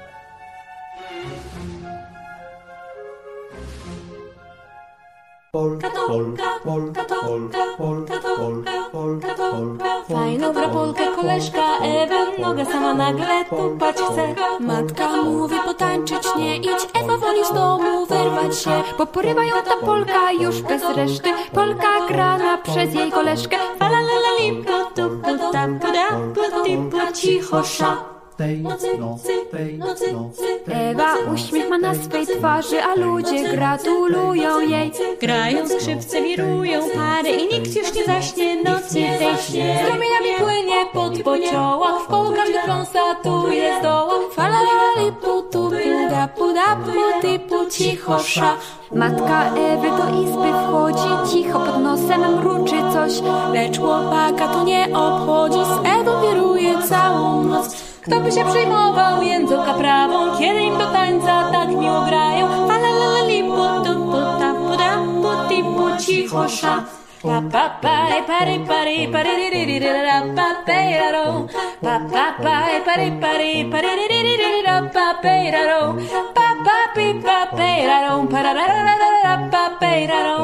Polka, polka, polka, polka, polka, polka, polka, polka. Fajną gra polkę koleżka Ewa, noga sama nagle tupać chce. Matka mówi potańczyć nie idź, Ewa woli z domu wyrwać się. Bo porywają ta polka już bez reszty, polka grana przez jej koleżkę. Falalalali, putu, puta, puda, puti, cicho, sza tej nocy, tej nocy. Ewa uśmiech ma na swej twarzy, a ludzie gratulują jej. Grają skrzypce, wirują pary i nikt już nie zaśnie nocy tej śnie. Strumieniami płynie pod pociołach, w koło każdy konstatuje zdoła. Fala, lali, putu, puda, puda, puty, pu, cicho, sza. Matka Ewy do izby wchodzi, cicho pod nosem mruczy coś, lecz chłopaka to nie obchodzi, z Ewą wiruje całą noc. Kto by się przejmował języka prawą, kiedy im do tańca tak miło grają? Falalali, putu, puta, puda, puti, pu, cicho, sza. Pa pa pa pari pari pari di di di di da pa pe da do. Pa pa pa pari pari pari di di di di da pa pe da do. Pa pa pi pa pe da do. Pa da da da da da pa pe da do.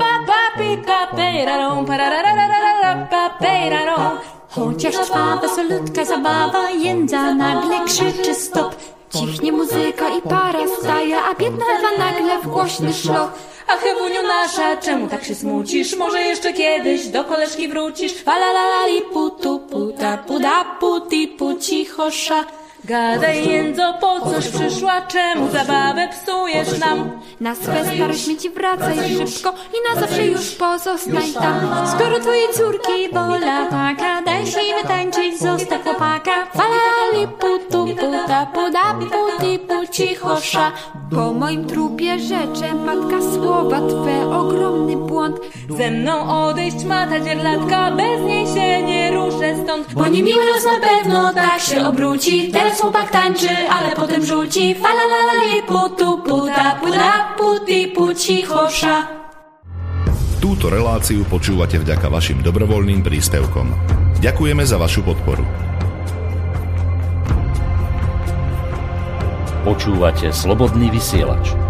Pa pa pi pa pe da do. Pa da da da da da pa pe da do. Chociaż trwa wesolutka zabawa, jędza nagle krzyczy stop. Cichnie muzyka i para staje, a biedna Ewa nagle w głośny szloch. A Hewuniu nasza, czemu tak się smucisz? Może jeszcze kiedyś do koleżki wrócisz? Falalali putu puta puda puti pu cichosza. Gadaj jędzo, po coś przyszła? Czemu zabawę psujesz nam? Na swe stare śmieci wracaj szybko i na zawsze już pozostań tam. Skoro twojej córki wola taka, daj się wytańczyć, zostaw chłopaka. Falali putu puta puda puti pu cichosza. Po moim trupie rzecze matka słowa twe ogromny błąd. Ze mną odejść ma ta dzierlatka, bez niej się nie ruszę stąd. Bo niemiły los na pewno tak się obróci. Teraz chłopak tańczy, ale potem rzuci. Falalali putu puta puda puti pu cichosza. Túto reláciu počúvate vďaka vašim dobrovoľným príspevkom. Ďakujeme za vašu podporu. Počúvate Slobodný vysielač.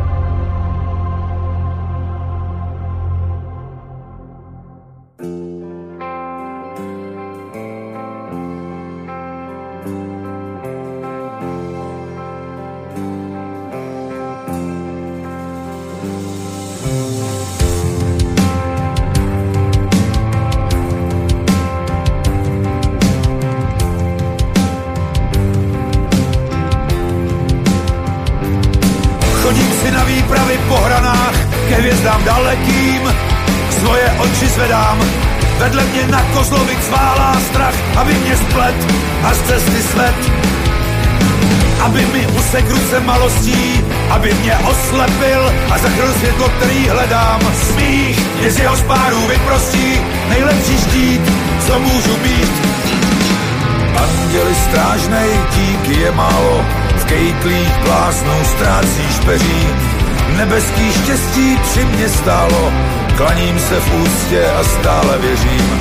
Mě stálo, klaním se v ústě a stále věřím.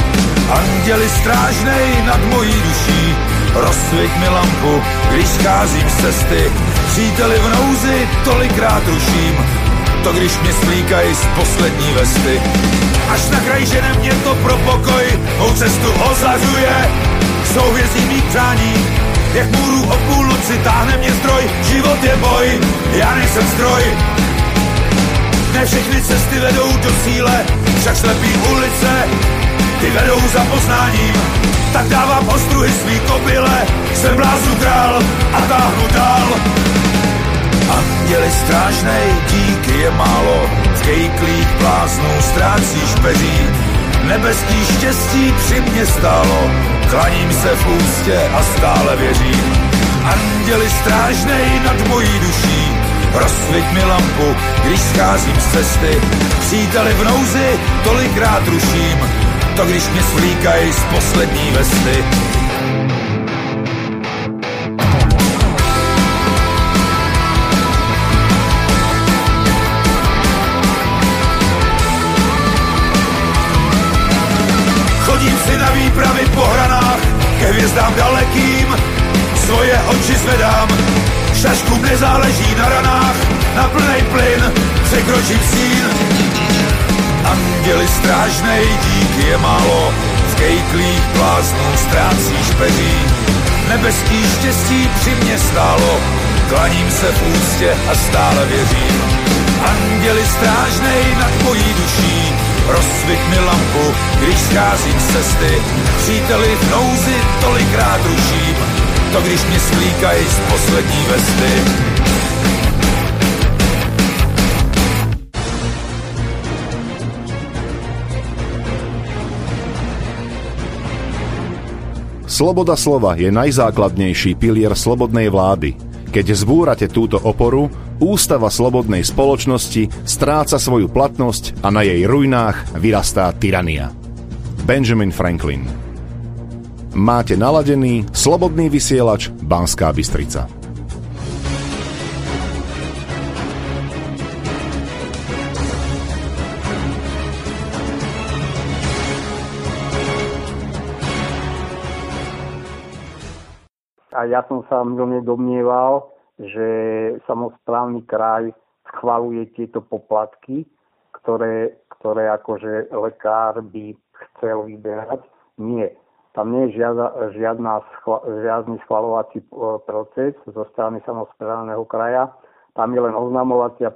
Anděli strážnej nad mojí duší, rozsvěť mi lampu, když scházím z cesty. Příteli v nouzi tolikrát ruším, to když mě svlíkají z poslední vesty. Až na kraj žene mě to pro pokoj, mou cestu ozařuje, souhvězdí mých přání, jak můru o půl noci táhne mě zdroj, život je boj, já nejsem stroj. Ne všechny cesty vedou do cíle, však slepý ulice, ty vedou za poznáním. Tak dávám ostruhy svý kobyle, jsem bláznu král a táhnu dál. Anděli strážnej, díky je málo, v kejklých bláznů ztrácíš peří. Nebeský štěstí při mě stálo, klaním se v ústě a stále věřím. Anděli strážnej nad mojí duší, rozsvěť mi lampu, když scházím z cesty. Příteli v nouzi tolikrát ruším, to když mě svlíkají z poslední vesty. Chodím si na výpravy po hranách, ke hvězdám dalekým, svoje oči zvedám, šaškům nezáleží na ranách, na plnej plyn překročím sín. Anděli strážnej, díky je málo, v kejklých bláznů ztrácíš peří. Nebeský štěstí při mě stálo, klaním se v ústě a stále věřím. Anděli strážnej nad mojí duší, rozsvit mi lampu, když scházím cesty. Příteli v nouzi tolikrát ruším, to když mě svlíkají z poslední vesty. Sloboda slova je najzákladnejší pilier slobodnej vlády. Keď zbúrate túto oporu, ústava slobodnej spoločnosti stráca svoju platnosť a na jej ruinách vyrastá tyrania. Benjamin Franklin máte naladený Slobodný vysielač Banská Bystrica. A ja som sa mne domnieval, že samozprávny kraj schvaluje tieto poplatky, ktoré, ktoré akože lekár by chcel vyberať. Nie. Tam nie je žiadna, žiadna schva, žiadny schvalovací e, proces zo strany samozprávneho kraja. Tam je len oznamovacia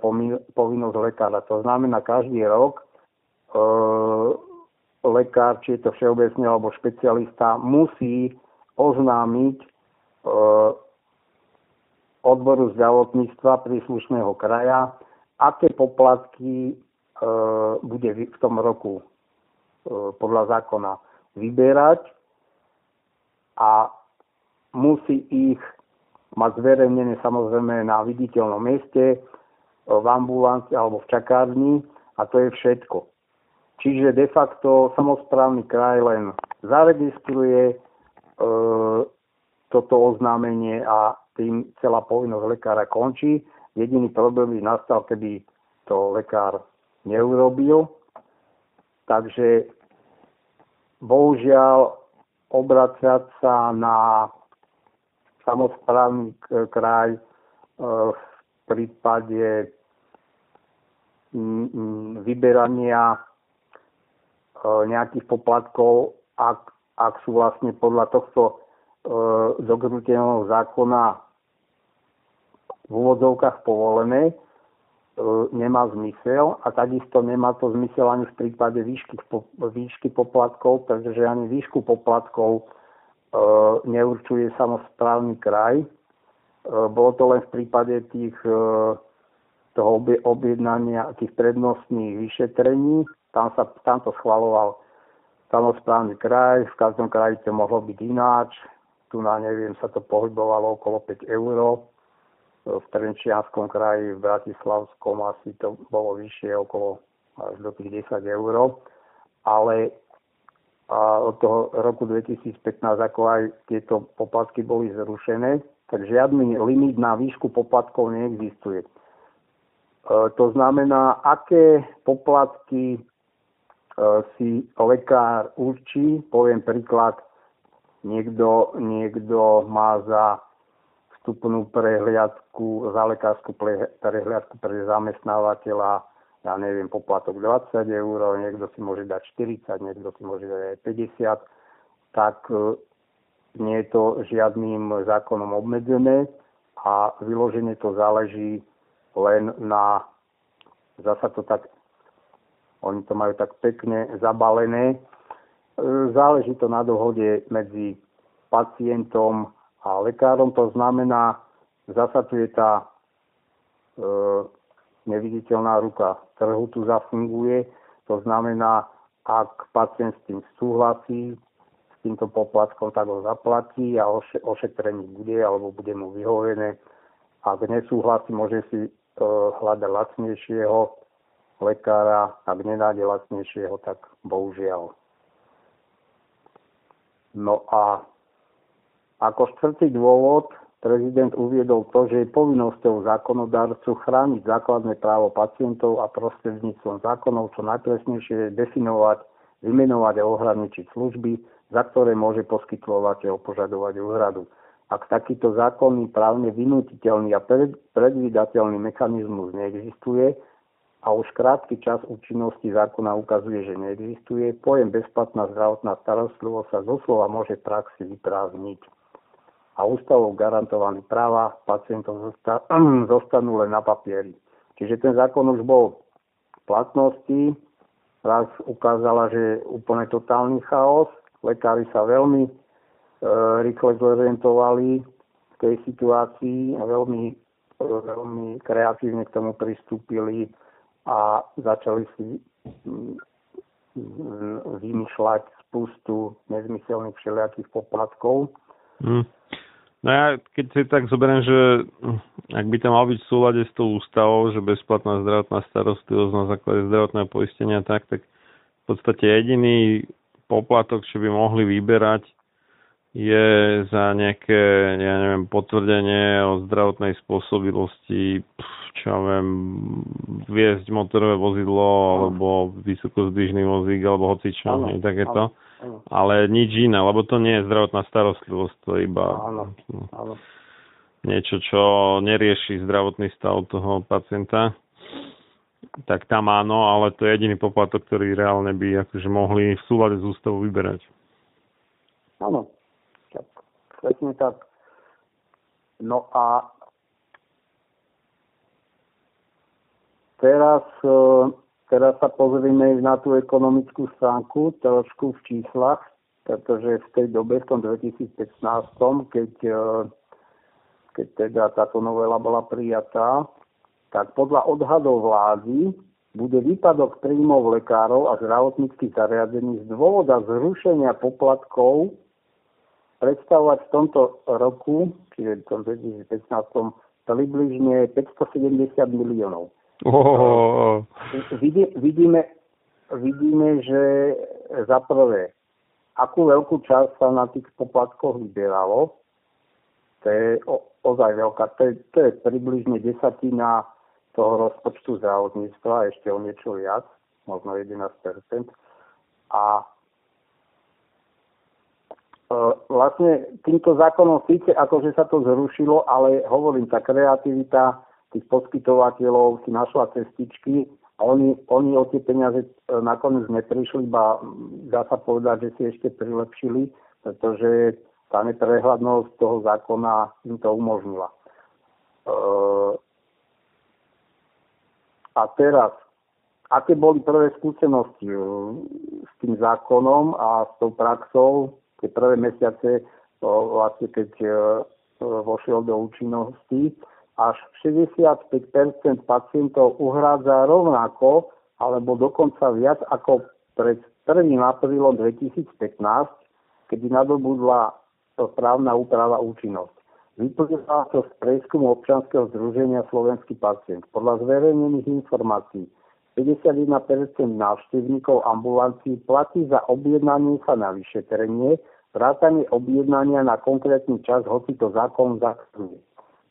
povinnosť lekára. To znamená, každý rok e, lekár, či je to všeobecný alebo špecialista, musí oznámiť e, odboru zdravotníctva príslušného kraja, aké poplatky e, bude v tom roku e, podľa zákona vyberať a musí ich mať zverejnené samozrejme na viditeľnom mieste, v ambulancii alebo v čakárni a to je všetko. Čiže de facto samozprávny kraj len zaregistruje e, toto oznámenie a tým celá povinnosť lekára končí. Jediný problém by nastal, keby to lekár neurobil. Takže bohužiaľ obracať sa na samozprávny kraj e, v prípade vyberania e, nejakých poplatkov, ak, ak sú vlastne podľa tohto e, zogrúteného zákona v úvodzovkách povolené, nemá zmysel a takisto nemá to zmysel ani v prípade výšky, výšky poplatkov, pretože ani výšku poplatkov e, neurčuje samozprávny kraj. E, bolo to len v prípade tých, toho objednania tých prednostných vyšetrení. Tam, sa, tam to schvaloval samozprávny kraj, v každom kraji to mohlo byť ináč. Tu na neviem, sa to pohybovalo okolo 5 eur v Trenčianskom kraji, v Bratislavskom asi to bolo vyššie, okolo až do tých 10 eur. Ale a od toho roku 2015, ako aj tieto poplatky boli zrušené, tak žiadny limit na výšku poplatkov neexistuje. E, to znamená, aké poplatky e, si lekár určí, poviem príklad, niekto, niekto má za vstupnú prehliadku, za lekárskú prehliadku pre zamestnávateľa, ja neviem, poplatok 20 eur, niekto si môže dať 40, niekto si môže dať aj 50, tak e, nie je to žiadnym zákonom obmedzené a vyloženie to záleží len na, zasa to tak, oni to majú tak pekne zabalené, e, záleží to na dohode medzi pacientom a lekárom to znamená, zasa tu je tá e, neviditeľná ruka trhu tu zafunguje. To znamená, ak pacient s tým súhlasí, s týmto poplatkom, tak ho zaplatí a oše, ošetrenie bude alebo bude mu vyhovené. Ak nesúhlasí, môže si e, hľadať lacnejšieho lekára. Ak nenájde lacnejšieho, tak bohužiaľ. No a ako štvrtý dôvod prezident uviedol to, že je povinnosťou zákonodárcu chrániť základné právo pacientov a prostredníctvom zákonov čo najpresnejšie definovať, vymenovať a ohraničiť služby, za ktoré môže poskytovateľ požadovať úhradu. Ak takýto zákonný, právne vynutiteľný a predvídateľný mechanizmus neexistuje a už krátky čas účinnosti zákona ukazuje, že neexistuje, pojem bezplatná zdravotná starostlivosť sa doslova môže v praxi vyprázdniť a ústavou garantované práva pacientov zostanú len na papieri. Čiže ten zákon už bol v platnosti, raz ukázala, že je úplne totálny chaos, lekári sa veľmi e, rýchle zorientovali v tej situácii a veľmi, e, veľmi kreatívne k tomu pristúpili a začali si mm, vymýšľať spustu nezmyselných všelijakých poplatkov. Mm. No ja keď si tak zoberiem, že ak by to mal byť v súlade s tou ústavou, že bezplatná zdravotná starostlivosť na základe zdravotného poistenia, tak, tak v podstate jediný poplatok, čo by mohli vyberať, je za nejaké, ja neviem, potvrdenie o zdravotnej spôsobilosti, čo ja viem, viesť motorové vozidlo alebo vysokozdvižný vozík alebo hocičo, takéto. Ale nič iné, lebo to nie je zdravotná starostlivosť, to je iba Áno, áno. niečo, čo nerieši zdravotný stav toho pacienta. Tak tam áno, ale to je jediný poplatok, ktorý reálne by akože mohli v súlade s ústavou vyberať. Áno, tak, presne tak. No a teraz, e, teraz sa pozrieme na tú ekonomickú stránku, trošku v číslach, pretože v tej dobe, v tom 2015, keď, e, keď teda táto novela bola prijatá, tak podľa odhadov vlády bude výpadok príjmov lekárov a zdravotníckých zariadení z dôvoda zrušenia poplatkov predstavovať v tomto roku, čiže v tom 2015, približne 570 miliónov. Oh. Vidí, vidíme, vidíme, že za prvé, akú veľkú časť sa na tých poplatkoch vyberalo, to je o, ozaj veľká, to je, to je približne desatina toho rozpočtu zdravotníctva, ešte o niečo viac, možno 11%. A E, vlastne týmto zákonom síce akože sa to zrušilo, ale hovorím, tá kreativita tých poskytovateľov si našla cestičky a oni, oni o tie peniaze e, nakoniec neprišli, iba dá sa povedať, že si ešte prilepšili, pretože tá neprehľadnosť toho zákona im to umožnila. E, a teraz, aké boli prvé skúsenosti s tým zákonom a s tou praxou tie prvé mesiace, vlastne keď e, vošiel do účinnosti, až 65% pacientov uhrádza rovnako alebo dokonca viac ako pred 1. aprílom 2015, kedy nadobudla právna úprava účinnosť. Vyplýva to z prieskumu občanského združenia Slovenský pacient. Podľa zverejnených informácií 51% návštevníkov ambulancií platí za objednanie sa na vyšetrenie, vrátanie objednania na konkrétny čas, hoci to zákon zakazuje.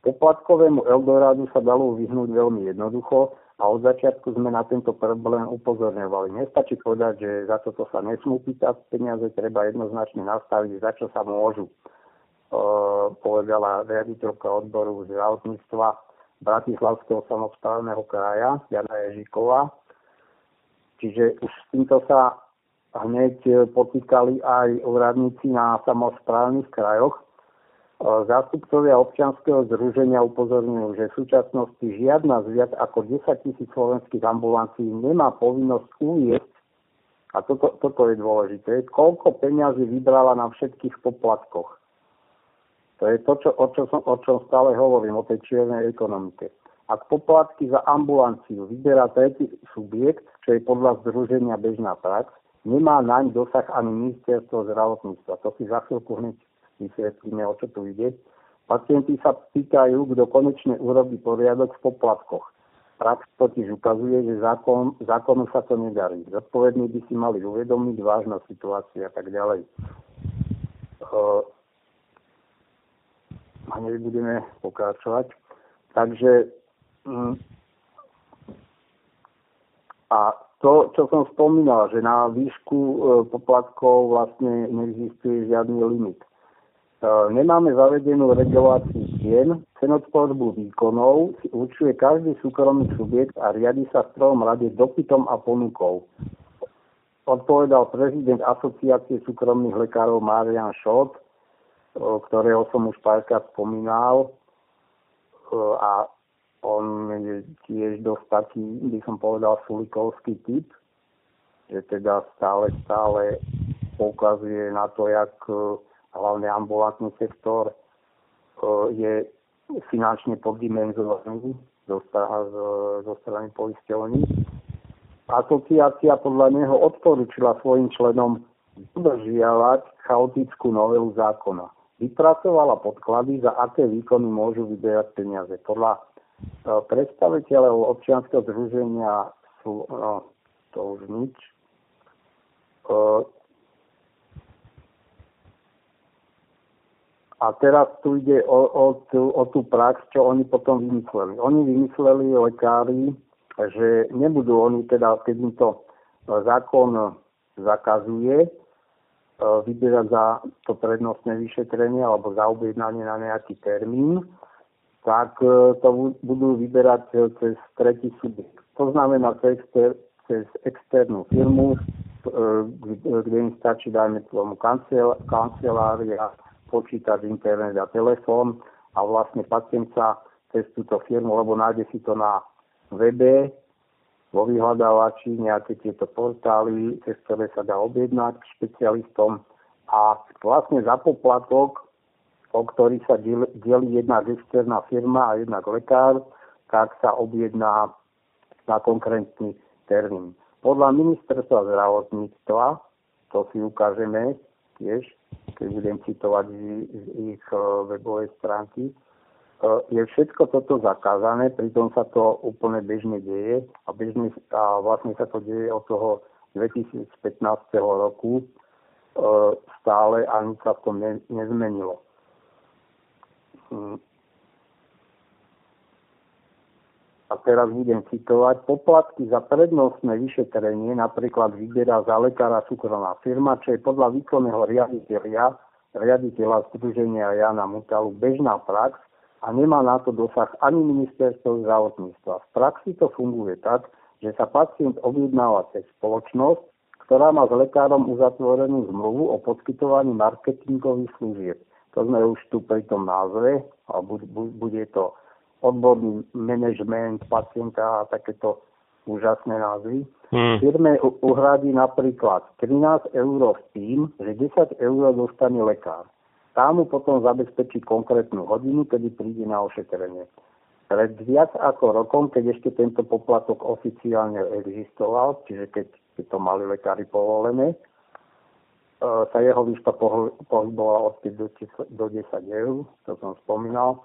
Poplatkovému Eldorádu sa dalo vyhnúť veľmi jednoducho a od začiatku sme na tento problém upozorňovali. Nestačí povedať, že za toto sa nesmú pýtať peniaze, treba jednoznačne nastaviť, za čo sa môžu, e, povedala riaditeľka odboru zdravotníctva Bratislavského samozprávneho kraja, Jana Ježiková. Čiže už s týmto sa hneď potýkali aj úradníci na samozprávnych krajoch. E, zástupcovia občianskeho združenia upozorňujú, že v súčasnosti žiadna z viac ako 10 tisíc slovenských ambulancií nemá povinnosť uviesť, a toto, toto je dôležité, koľko peňazí vybrala na všetkých poplatkoch. To je to, čo, o, čo som, o čom stále hovorím, o tej čiernej ekonomike. Ak poplatky za ambulanciu vyberá tretí subjekt, čo je podľa združenia bežná prax, nemá naň dosah ani ministerstvo zdravotníctva. To si za chvíľku hneď vysvetlíme, o čo tu ide. Pacienti sa pýtajú, kto konečne urobí poriadok v poplatkoch. Prax totiž ukazuje, že zákon, zákonu sa to nedarí. Zodpovední by si mali uvedomiť vážnosť situácie a tak ďalej. Uh, hneď budeme pokračovať. Takže mm, a to, čo som spomínal, že na výšku e, poplatkov vlastne neexistuje žiadny limit. E, nemáme zavedenú reguláciu cien, cenotvorbu výkonov si určuje každý súkromný subjekt a riadi sa v prvom rade dopytom a ponukou. Odpovedal prezident Asociácie súkromných lekárov Marian Šot ktorého som už párkrát spomínal a on je tiež dosť taký, by som povedal, sulikovský typ, že teda stále, stále poukazuje na to, jak hlavne ambulantný sektor je finančne poddimenzovaný zo, zo strany poisťovní. Asociácia podľa neho odporúčila svojim členom dodržiavať chaotickú novelu zákona vypracovala podklady, za aké výkony môžu vyberať peniaze. Podľa e, predstaviteľov občianskeho združenia sú, no, to už nič, A teraz tu ide o, o, tú, o tú prax, čo oni potom vymysleli. Oni vymysleli lekári, že nebudú oni teda, keď im to zákon zakazuje, vyberať za to prednostné vyšetrenie alebo za objednanie na nejaký termín, tak e, to budú vyberať e, cez tretí subjekt. To znamená cez, cez externú firmu, kde im stačí, dajme tomu, kancelária, počítač, internet a telefón a vlastne pacient sa cez túto firmu, lebo nájde si to na webe, vo vyhľadávači nejaké tieto portály, cez ktoré sa dá objednať k špecialistom a vlastne za poplatok, o ktorý sa delí jedna externá firma a jedna lekár, tak sa objedná na konkrétny termín. Podľa ministerstva zdravotníctva, to si ukážeme tiež, keď budem citovať z, ich eh, webovej stránky, je všetko toto zakázané, pritom sa to úplne bežne deje a, bežne, a vlastne sa to deje od toho 2015 roku stále a nič sa v tom ne, nezmenilo. Hm. A teraz budem citovať. Poplatky za prednostné vyšetrenie napríklad vyberá za lekára súkromná firma, čo je podľa výkonného riaditeľa, riaditeľa Združenia Jana Mutalu bežná prax a nemá na to dosah ani ministerstvo zdravotníctva. V praxi to funguje tak, že sa pacient objednáva cez spoločnosť, ktorá má s lekárom uzatvorenú zmluvu o poskytovaní marketingových služieb. To sme už tu pri tom názve, a bude to odborný manažment pacienta a takéto úžasné názvy. Hmm. Firme uhradí napríklad 13 eur s tým, že 10 eur dostane lekár. Tá mu potom zabezpečí konkrétnu hodinu, kedy príde na ošetrenie. Pred viac ako rokom, keď ešte tento poplatok oficiálne existoval, čiže keď, keď to mali lekári povolené, e, sa jeho výška pohybovala od 5 do 10 eur, to som spomínal.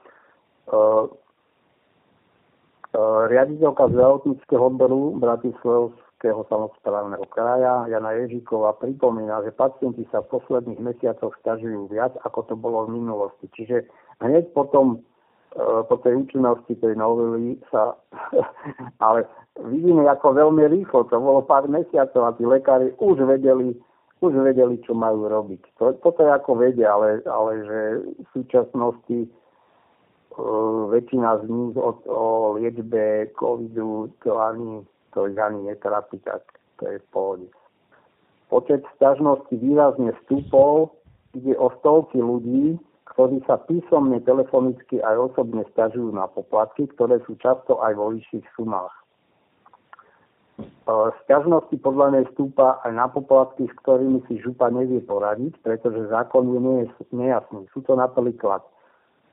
E, riaditeľka zdravotníckého odboru Bratislavského samozprávneho kraja Jana Ježíková pripomína, že pacienti sa v posledných mesiacoch stažujú viac, ako to bolo v minulosti. Čiže hneď potom e, po tej účinnosti tej novely sa, ale vidíme ako veľmi rýchlo, to bolo pár mesiacov a tí lekári už vedeli, už vedeli, čo majú robiť. To, toto je ako vedia, ale, ale že v súčasnosti väčšina z nich o, o liečbe covidu to ani to ich ani netrápi, tak to je v pohode. Počet stažností výrazne stúpol, ide o stovky ľudí, ktorí sa písomne, telefonicky aj osobne stažujú na poplatky, ktoré sú často aj vo vyšších sumách. Sťažnosti podľa nej stúpa aj na poplatky, s ktorými si župa nevie poradiť, pretože zákon je nejasný. Sú to napríklad,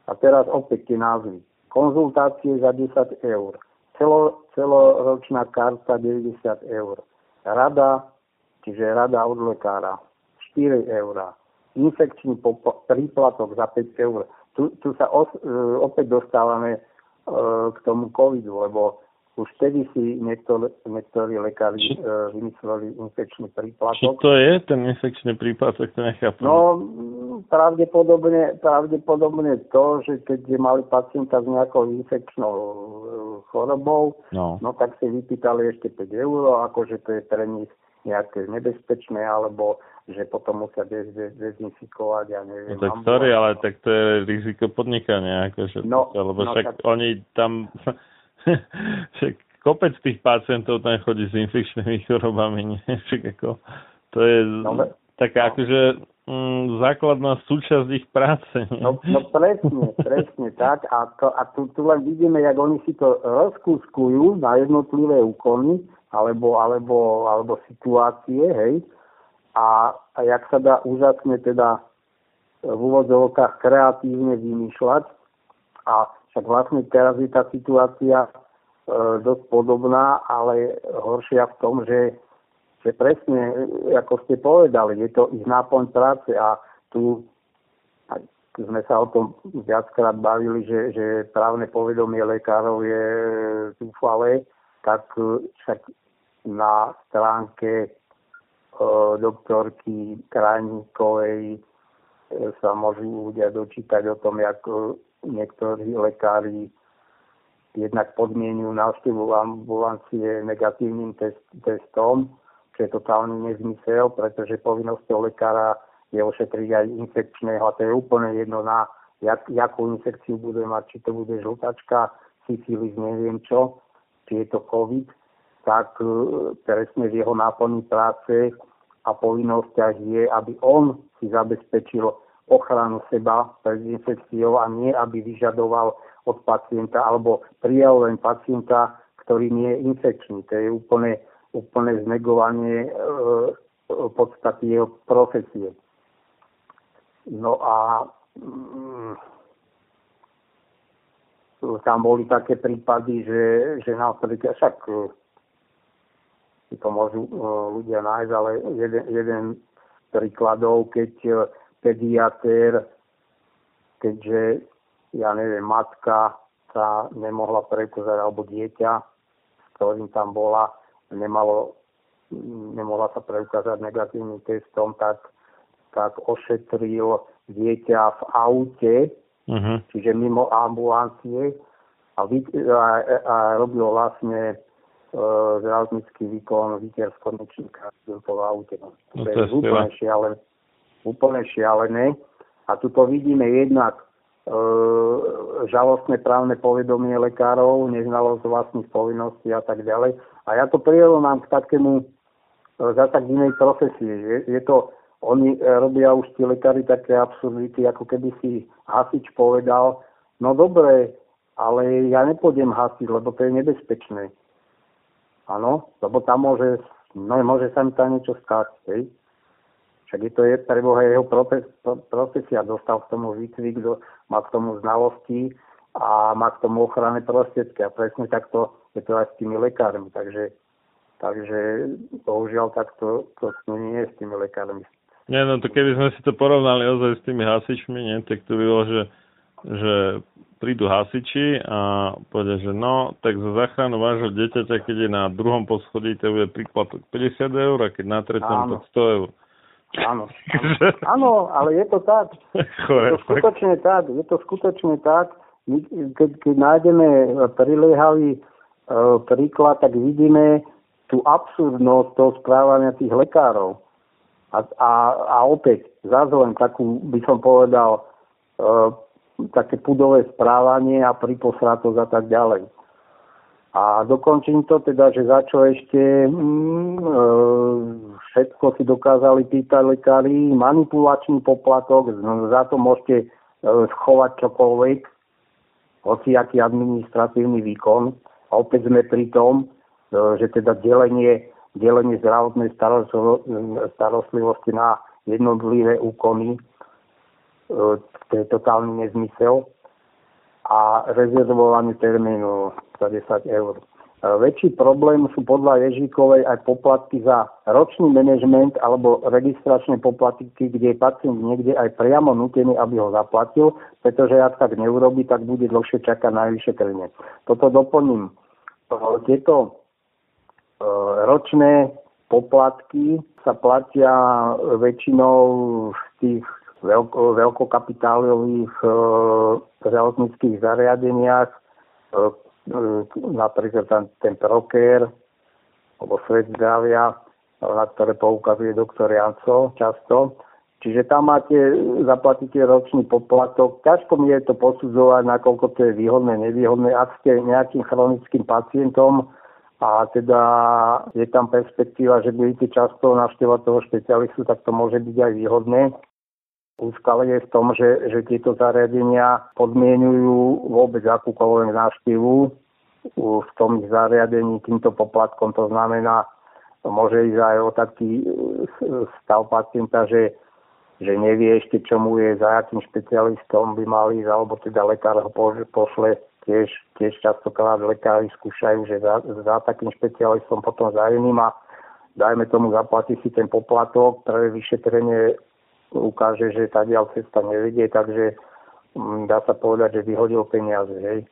a teraz opäť tie názvy, konzultácie za 10 eur, celo, celoročná karta 90 eur. Rada, čiže rada od lekára 4 eur. Infekčný príplatok za 5 eur. Tu, tu sa os, e, opäť dostávame e, k tomu covidu, lebo už vtedy si niektor, niektorí lekári či, uh, vymysleli infekčný príplatok. Či to je ten infekčný príplatok, to nechápem. No, pravdepodobne, pravdepodobne to, že keď mali pacienta s nejakou infekčnou uh, chorobou, no. no tak si vypýtali ešte 5 eur, akože to je pre nich nejaké nebezpečné, alebo že potom musia dez, dez, dezinfikovať, ja neviem. No tak sorry, ale tak to je riziko podnikania, akože, no, lebo no, však tak... oni tam však kopec tých pacientov tam chodí s infekčnými chorobami, nie? Však ako, to je no, taká no. akože mm, základná súčasť ich práce. Nie? No, no presne, presne tak. A, to, a tu, tu len vidíme, jak oni si to rozkúskujú na jednotlivé úkony alebo, alebo, alebo situácie, hej. A, a jak sa dá úžasne teda v úvodzovkách kreatívne vymýšľať a však vlastne teraz je tá situácia e, dosť podobná, ale horšia v tom, že, že presne, ako ste povedali, je to ich náplň práce a tu sme sa o tom viackrát bavili, že, že právne povedomie lekárov je zúfale, tak však na stránke e, doktorky Krajníkovej e, sa môžu ľudia dočítať o tom, jak niektorí lekári jednak podmienujú návštevu ambulancie negatívnym test, testom, čo je totálny nezmysel, pretože povinnosťou lekára je ošetriť aj infekčného a to je úplne jedno na jak, jakú infekciu bude mať, či to bude žltačka, syfilis, neviem čo, či je to COVID, tak e, presne v jeho náplní práce a povinnostiach je, aby on si zabezpečil ochranu seba pred infekciou a nie, aby vyžadoval od pacienta alebo prijal len pacienta, ktorý nie je infekčný. To je úplne, úplne znegovanie e, podstaty jeho profesie. No a mm, tam boli také prípady, že, že napríklad, však e, si to môžu e, ľudia nájsť, ale jeden, jeden z príkladov, keď e, pediatér, keďže, ja neviem, matka sa nemohla preukázať, alebo dieťa, s ktorým tam bola, nemalo, nemohla sa preukázať negatívnym testom, tak tak ošetril dieťa v aute, uh-huh. čiže mimo ambulancie a, vy, a, a robil vlastne e, zdravotnícky výkon výter z konečníka v aute. To, no, to je úplne šialené. Úplne šialené. A tu to vidíme jednak e, žalostné právne povedomie lekárov, neznalosť vlastných povinností a tak ďalej. A ja to prirovnám k takému e, za tak inej profesie. Je, je to oni e, robia už tí lekári také absurdity, ako keby si hasič povedal, no dobre, ale ja nepôjdem hasiť, lebo to je nebezpečné. Áno, lebo tam môže, no, môže sa mi tam niečo stať, hej. Však je to je pre Boha jeho profesia, dostal k tomu výcvik, má k tomu znalosti a má k tomu ochranné prostriedky a presne takto je to aj s tými lekármi, takže, takže bohužiaľ takto to nie je s tými lekármi. Nie, no to keby sme si to porovnali ozaj s tými hasičmi, nie, tak to by bolo, že, že prídu hasiči a povedia, že no, tak za záchranu vášho dieťaťa, keď je na druhom poschodí, to bude príplatok 50 eur a keď na treťom, tak 100 eur. Áno, áno. ale je to tak. je to skutočne tak. Je to skutočne tak. Keď, keď nájdeme priliehavý e, príklad, tak vidíme tú absurdnosť toho správania tých lekárov. A, a, a opäť, zase len takú, by som povedal, e, také pudové správanie a priposratosť a tak ďalej. A dokončím to teda, že za čo ešte mm, e, všetko si dokázali pýtať lekári, manipulačný poplatok, za to môžete e, schovať čokoľvek, aký administratívny výkon. A opäť sme pri tom, e, že teda delenie delenie zdravotnej starostlivosti na jednotlivé úkony, to je totálny nezmysel, a rezervovanie termínu za 10 eur. E, väčší problém sú podľa Ježíkovej aj poplatky za ročný manažment alebo registračné poplatky, kde je pacient niekde aj priamo nutený, aby ho zaplatil, pretože ak tak neurobi, tak bude dlhšie čakať na vyšetrenie. Toto doplním. E, tieto E, ročné poplatky sa platia väčšinou v tých veľko, veľkokapitálových e, zdravotníckých zariadeniach, e, napríklad ten, ten Proker alebo Svet zdravia, na ktoré poukazuje doktor Janco často. Čiže tam máte, zaplatíte ročný poplatok. Ťažko mi je to posudzovať, nakoľko to je výhodné, nevýhodné. Ak ste nejakým chronickým pacientom, a teda je tam perspektíva, že budete často navštevovať toho špecialistu, tak to môže byť aj výhodné. Úskale je v tom, že, že tieto zariadenia podmienujú vôbec akúkoľvek návštevu v tom zariadení týmto poplatkom. To znamená, môže ísť aj o taký stav pacienta, že, že nevie ešte, čo mu je, za akým špecialistom by mal ísť, alebo teda lekár ho pošle tiež, tiež častokrát lekári skúšajú, že za, za takým špecialistom potom za iným a dajme tomu zaplatí si ten poplatok, pre vyšetrenie ukáže, že tá dial cesta nevedie, takže mm, dá sa povedať, že vyhodil peniaze. Hej.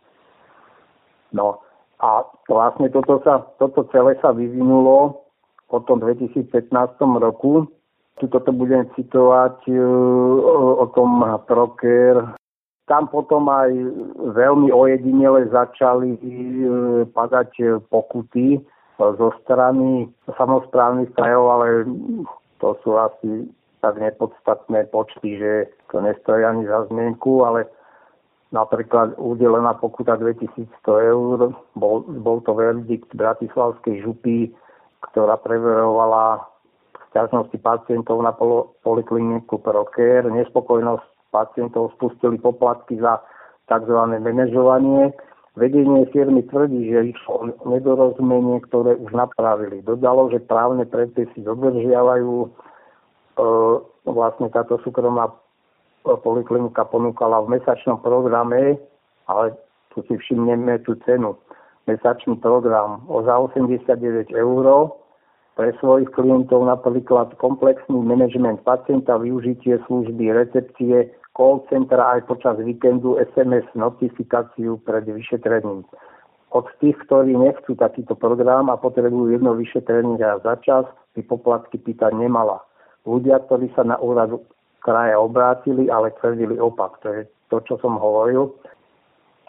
No a vlastne toto, sa, toto celé sa vyvinulo po tom 2015 roku. Tuto to budem citovať uh, o, o tom Proker tam potom aj veľmi ojedinele začali e, padať pokuty zo strany samozprávnych krajov, ale to sú asi tak nepodstatné počty, že to nestojí ani za zmienku, ale napríklad udelená pokuta 2100 eur, bol, bol to verdikt Bratislavskej župy, ktorá preverovala sťažnosti pacientov na polikliniku Proker. Nespokojnosť pacientov spustili poplatky za tzv. manažovanie. Vedenie firmy tvrdí, že išlo nedorozumenie, ktoré už napravili. Dodalo, že právne predpisy dodržiavajú. E, vlastne táto súkromná poliklinika ponúkala v mesačnom programe, ale tu si všimneme tú cenu. Mesačný program o za 89 eur pre svojich klientov napríklad komplexný manažment pacienta, využitie služby, recepcie, call centra aj počas víkendu, SMS notifikáciu pred vyšetrením. Od tých, ktorí nechcú takýto program a potrebujú jedno vyšetrenie raz za čas, by poplatky pýtať nemala. Ľudia, ktorí sa na úrad kraja obrátili, ale tvrdili opak. To je to, čo som hovoril.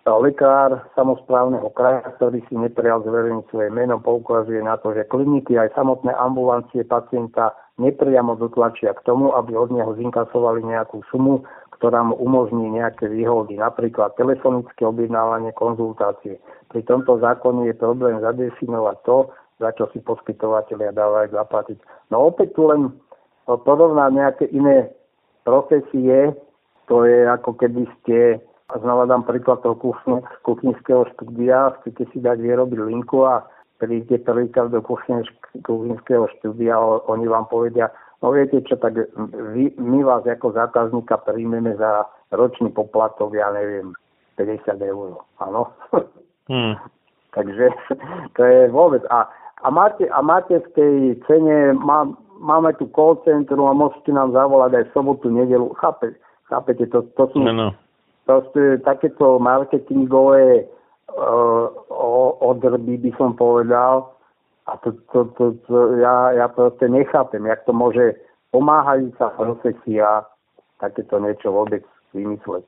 Lekár samozprávneho kraja, ktorý si neprijal zverejniť svoje meno, poukazuje na to, že kliniky aj samotné ambulancie pacienta nepriamo dotlačia k tomu, aby od neho zinkasovali nejakú sumu, ktorá mu umožní nejaké výhody, napríklad telefonické objednávanie konzultácie. Pri tomto zákone je problém zadefinovať to, za čo si poskytovateľia dávajú zaplatiť. No opäť tu len porovnať nejaké iné profesie, to je ako keby ste, znova dám príklad toho kuchynského štúdia, chcete si dať vyrobiť linku a prídete prvýkrát do kuchynského štúdia, oni vám povedia, No viete čo, tak vy, my vás ako zákazníka príjmeme za ročný poplatok, ja neviem, 50 eur. Áno. Hmm. Takže to je vôbec. A, a, máte, a máte v tej cene, má, máme tu call centrum a môžete nám zavolať aj v sobotu, nedelu. Chápe, chápete, to, to sú no, no. proste takéto marketingové uh, odrby, by som povedal, a to, to, to, to ja, ja proste nechápem, jak to môže pomáhajúca profesia takéto niečo vôbec vymysleť.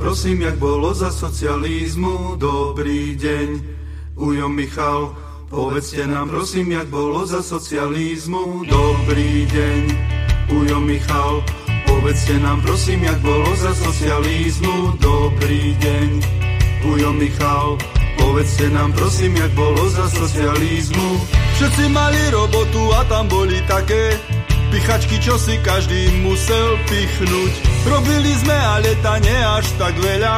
Prosím, jak bolo za socializmu. Dobrý deň, ujo Michal. Povedzte nám prosím, jak bolo za socializmu. Dobrý deň, ujo Michal. Povedzte nám prosím, jak bolo za socializmu Dobrý deň, Ujo Michal Povedzte nám prosím, jak bolo za socializmu Všetci mali robotu a tam boli také pichačky, čo si každý musel pichnúť. Robili sme ale ta nie až tak veľa,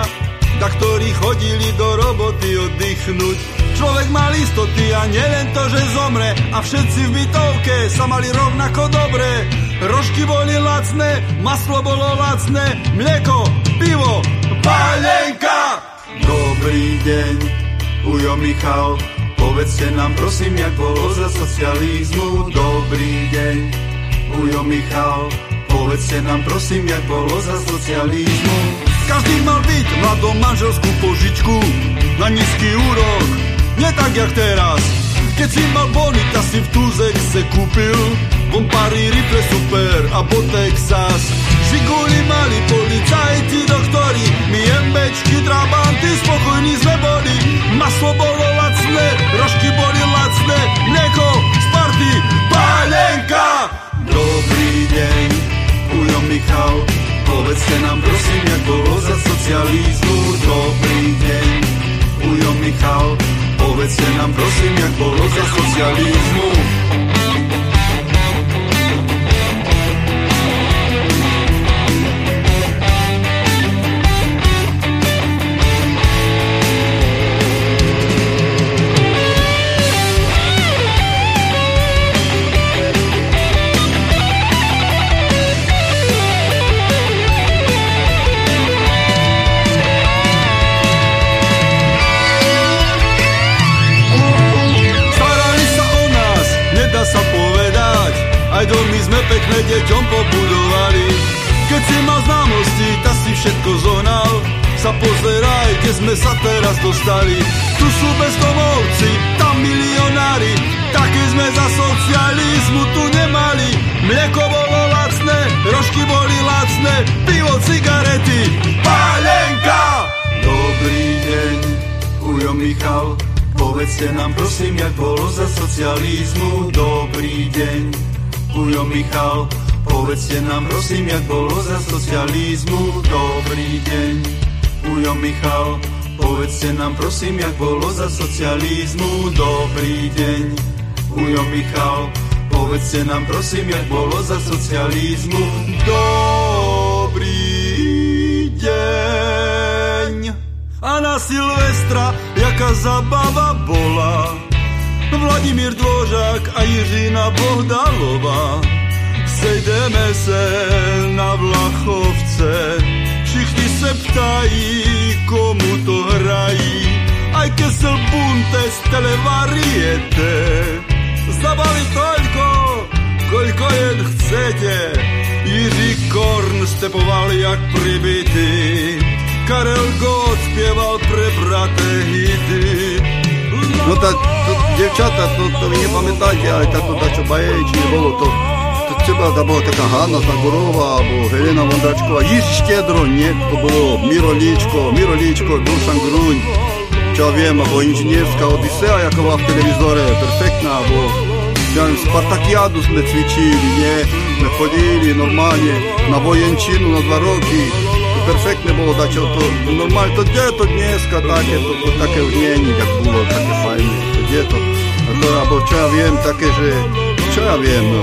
da ktorí chodili do roboty oddychnúť. Človek mal istoty a nielen to, že zomre a všetci v bytovke sa mali rovnako dobre. Rožky boli lacné, maslo bolo lacné, mlieko, pivo, pálenka. Dobrý deň, ujo Michal, povedzte nám prosím, jak bolo za socializmu. Dobrý deň, ujo Michal, povedzte nám prosím, jak bolo za socializmu. Každý mal byť mladom manželskú požičku na nízky úrok, nie tak jak teraz. Keď si mal bonita, si v túzek se kúpil, bompári, rifle super a botek sas. Žiguli mali policajti, doktori, my jembečky, trabanty, spokojní sme boli. Maslo bolo lacné, rožky boli lacné, mlieko. Dobrý deň, ujo Michal, povedzte nám prosím, jak bolo za socializmu. Dobrý deň, ujo Michal, povedzte nám prosím, jak bolo za socializmu. Domy sme pekné deťom pobudovali. Keď si mal známosti, tak si všetko zohnal, sa pozeraj, kde sme sa teraz dostali. Tu sú bezdomovci, tam milionári, také sme za socializmu tu nemali. Mlieko bolo lacné, rožky boli lacné, pivo, cigarety, pálenka! Dobrý deň, ujo Michal, povedzte nám prosím, jak bolo za socializmu. Dobrý deň, ujo Michal, povedzte nám prosím, jak bolo za socializmu. Dobrý deň, ujo Michal, povedzte nám prosím, jak bolo za socializmu. Dobrý deň, ujo Michal, povedzte nám prosím, jak bolo za socializmu. Dobrý deň. A na Silvestra, jaká zabava bola. Vladimír Dvořák a Jiřina Bohdalová. Sejdeme se na Vlachovce, všichni se ptají, komu to hrají. Aj Kessel Bunte z televariete. Zabali toľko, koľko jen chcete. Jiří Korn stepoval jak pribitý. Karel Gott spieval pre braté hity. No tá, to, devčata, to, to vy nepamätáte, aj táto dačo baječne bolo to. To třeba tá bola taká Hanna Tagorová, alebo Helena Vondračková, Jiří Štedro, nie, to bolo Miro Líčko, Miro Líčko, Dušan Gruň, čo ja viem, alebo inžinierská Odisea, ako bola v televízore, perfektná, alebo ja neviem, Spartakiadu sme cvičili, nie, sme chodili normálne to perfektne bolo dačo to, normálne, to kde je to dneska také, to, to také už nie je jak bolo, také fajné, to kde je to, a to, alebo čo ja viem, také, že, čo ja viem, no,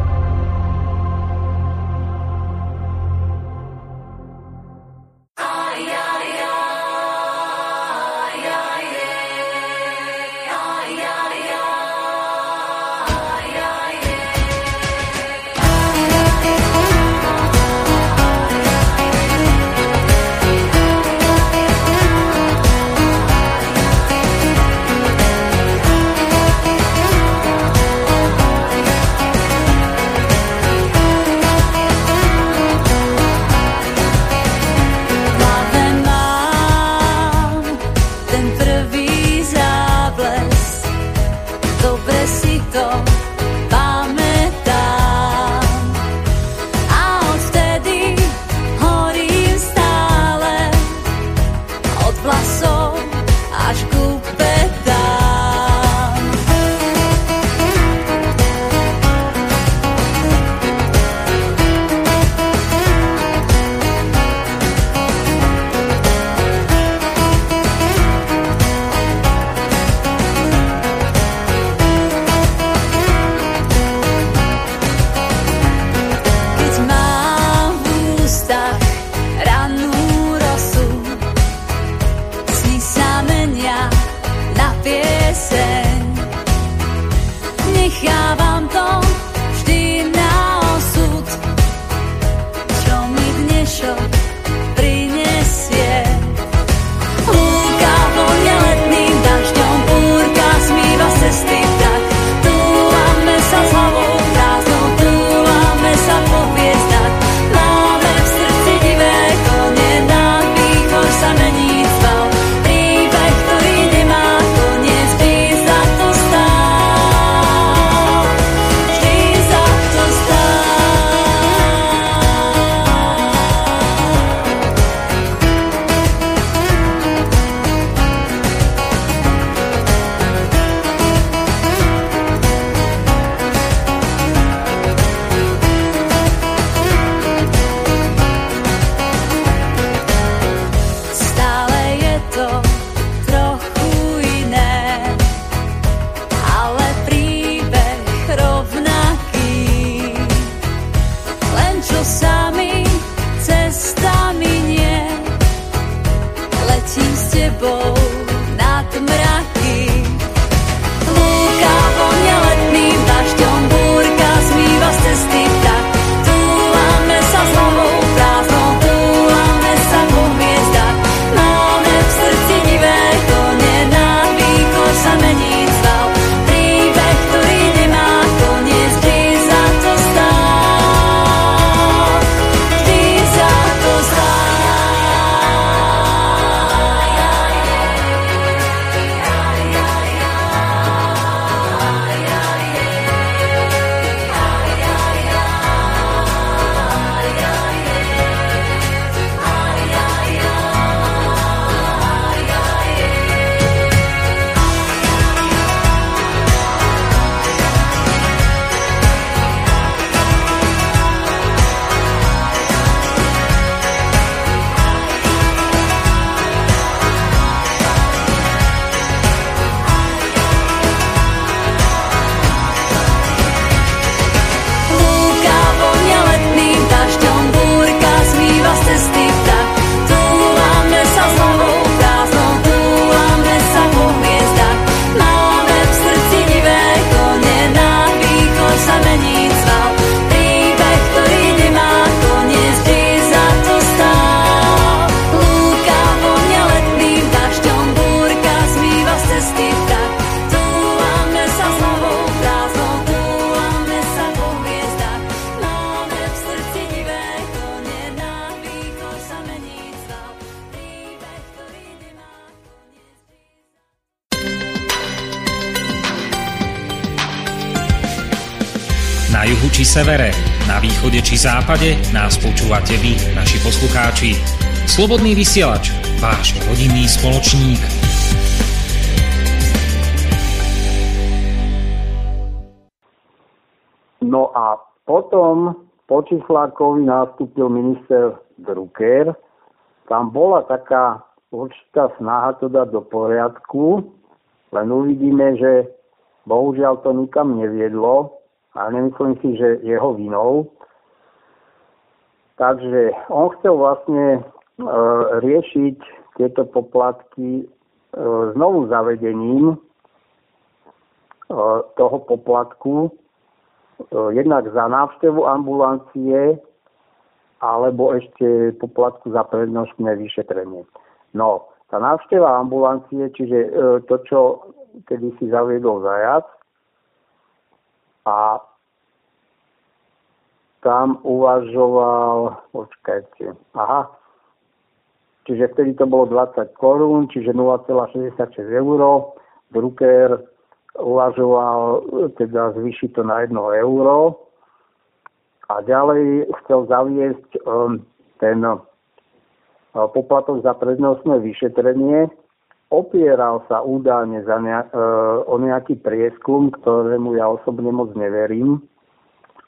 incredible. Severe, na východe či západe nás počúvate vy, naši poslucháči. Slobodný vysielač, váš rodinný spoločník. No a potom po Čislákovi nastúpil minister Drucker. Tam bola taká určitá snaha to dať do poriadku, len uvidíme, že bohužiaľ to nikam neviedlo a nemyslím si, že jeho vinou. Takže on chcel vlastne e, riešiť tieto poplatky e, znovu zavedením e, toho poplatku e, jednak za návštevu ambulancie alebo ešte poplatku za prednostné vyšetrenie. No, tá návšteva ambulancie, čiže e, to, čo kedy si zaviedol zajac a tam uvažoval, počkajte, aha, čiže vtedy to bolo 20 korún, čiže 0,66 eur. Drucker uvažoval teda zvýšiť to na 1 euro a ďalej chcel zaviesť um, ten uh, poplatok za prednostné vyšetrenie. Opieral sa údajne za ne, uh, o nejaký prieskum, ktorému ja osobne moc neverím.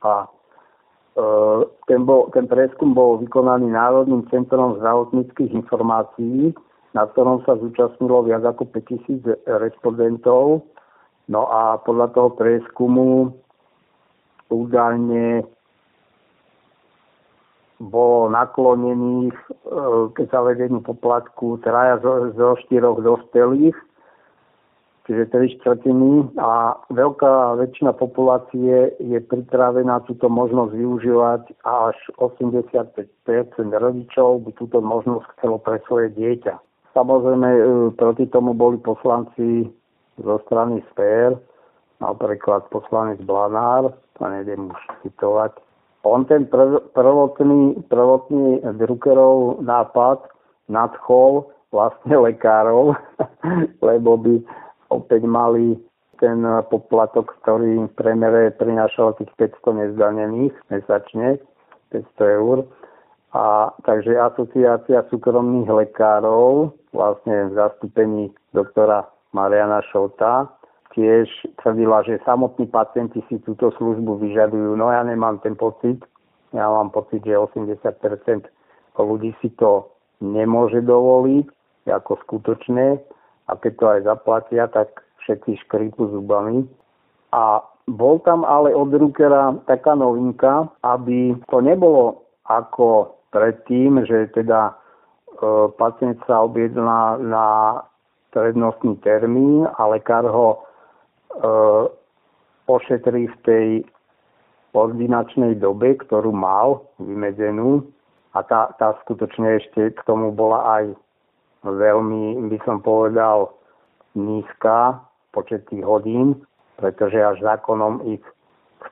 A uh, ten, bol, ten prieskum bol vykonaný Národným centrom zdravotníckých informácií, na ktorom sa zúčastnilo viac ako 5000 respondentov. No a podľa toho prieskumu údajne bolo naklonených e, k zavedeniu poplatku traja zo, zo štyroch dospelých, čiže tri štvrtiny a veľká väčšina populácie je pripravená túto možnosť využívať a až 85% rodičov by túto možnosť chcelo pre svoje dieťa. Samozrejme, e, proti tomu boli poslanci zo strany Sfér, napríklad poslanec Blanár, to nejdem už citovať, on ten prv, prvotný, prvotný Druckerov nápad nadchol vlastne lekárov, lebo by opäť mali ten poplatok, ktorý v premere prinášal tých 500 nezdanených mesačne, 500 eur. A takže asociácia súkromných lekárov, vlastne v zastúpení doktora Mariana Šota, tiež tvrdila, že samotní pacienti si túto službu vyžadujú. No ja nemám ten pocit. Ja mám pocit, že 80% ľudí si to nemôže dovoliť ako skutočné a keď to aj zaplatia, tak všetci škrípu zubami. A bol tam ale od Druckera taká novinka, aby to nebolo ako predtým, že teda pacient sa objedná na prednostný termín a lekár ho e, ošetrí v tej ordinačnej dobe, ktorú mal vymedzenú a tá, tá skutočne ešte k tomu bola aj veľmi, by som povedal, nízka počet tých hodín, pretože až zákonom ich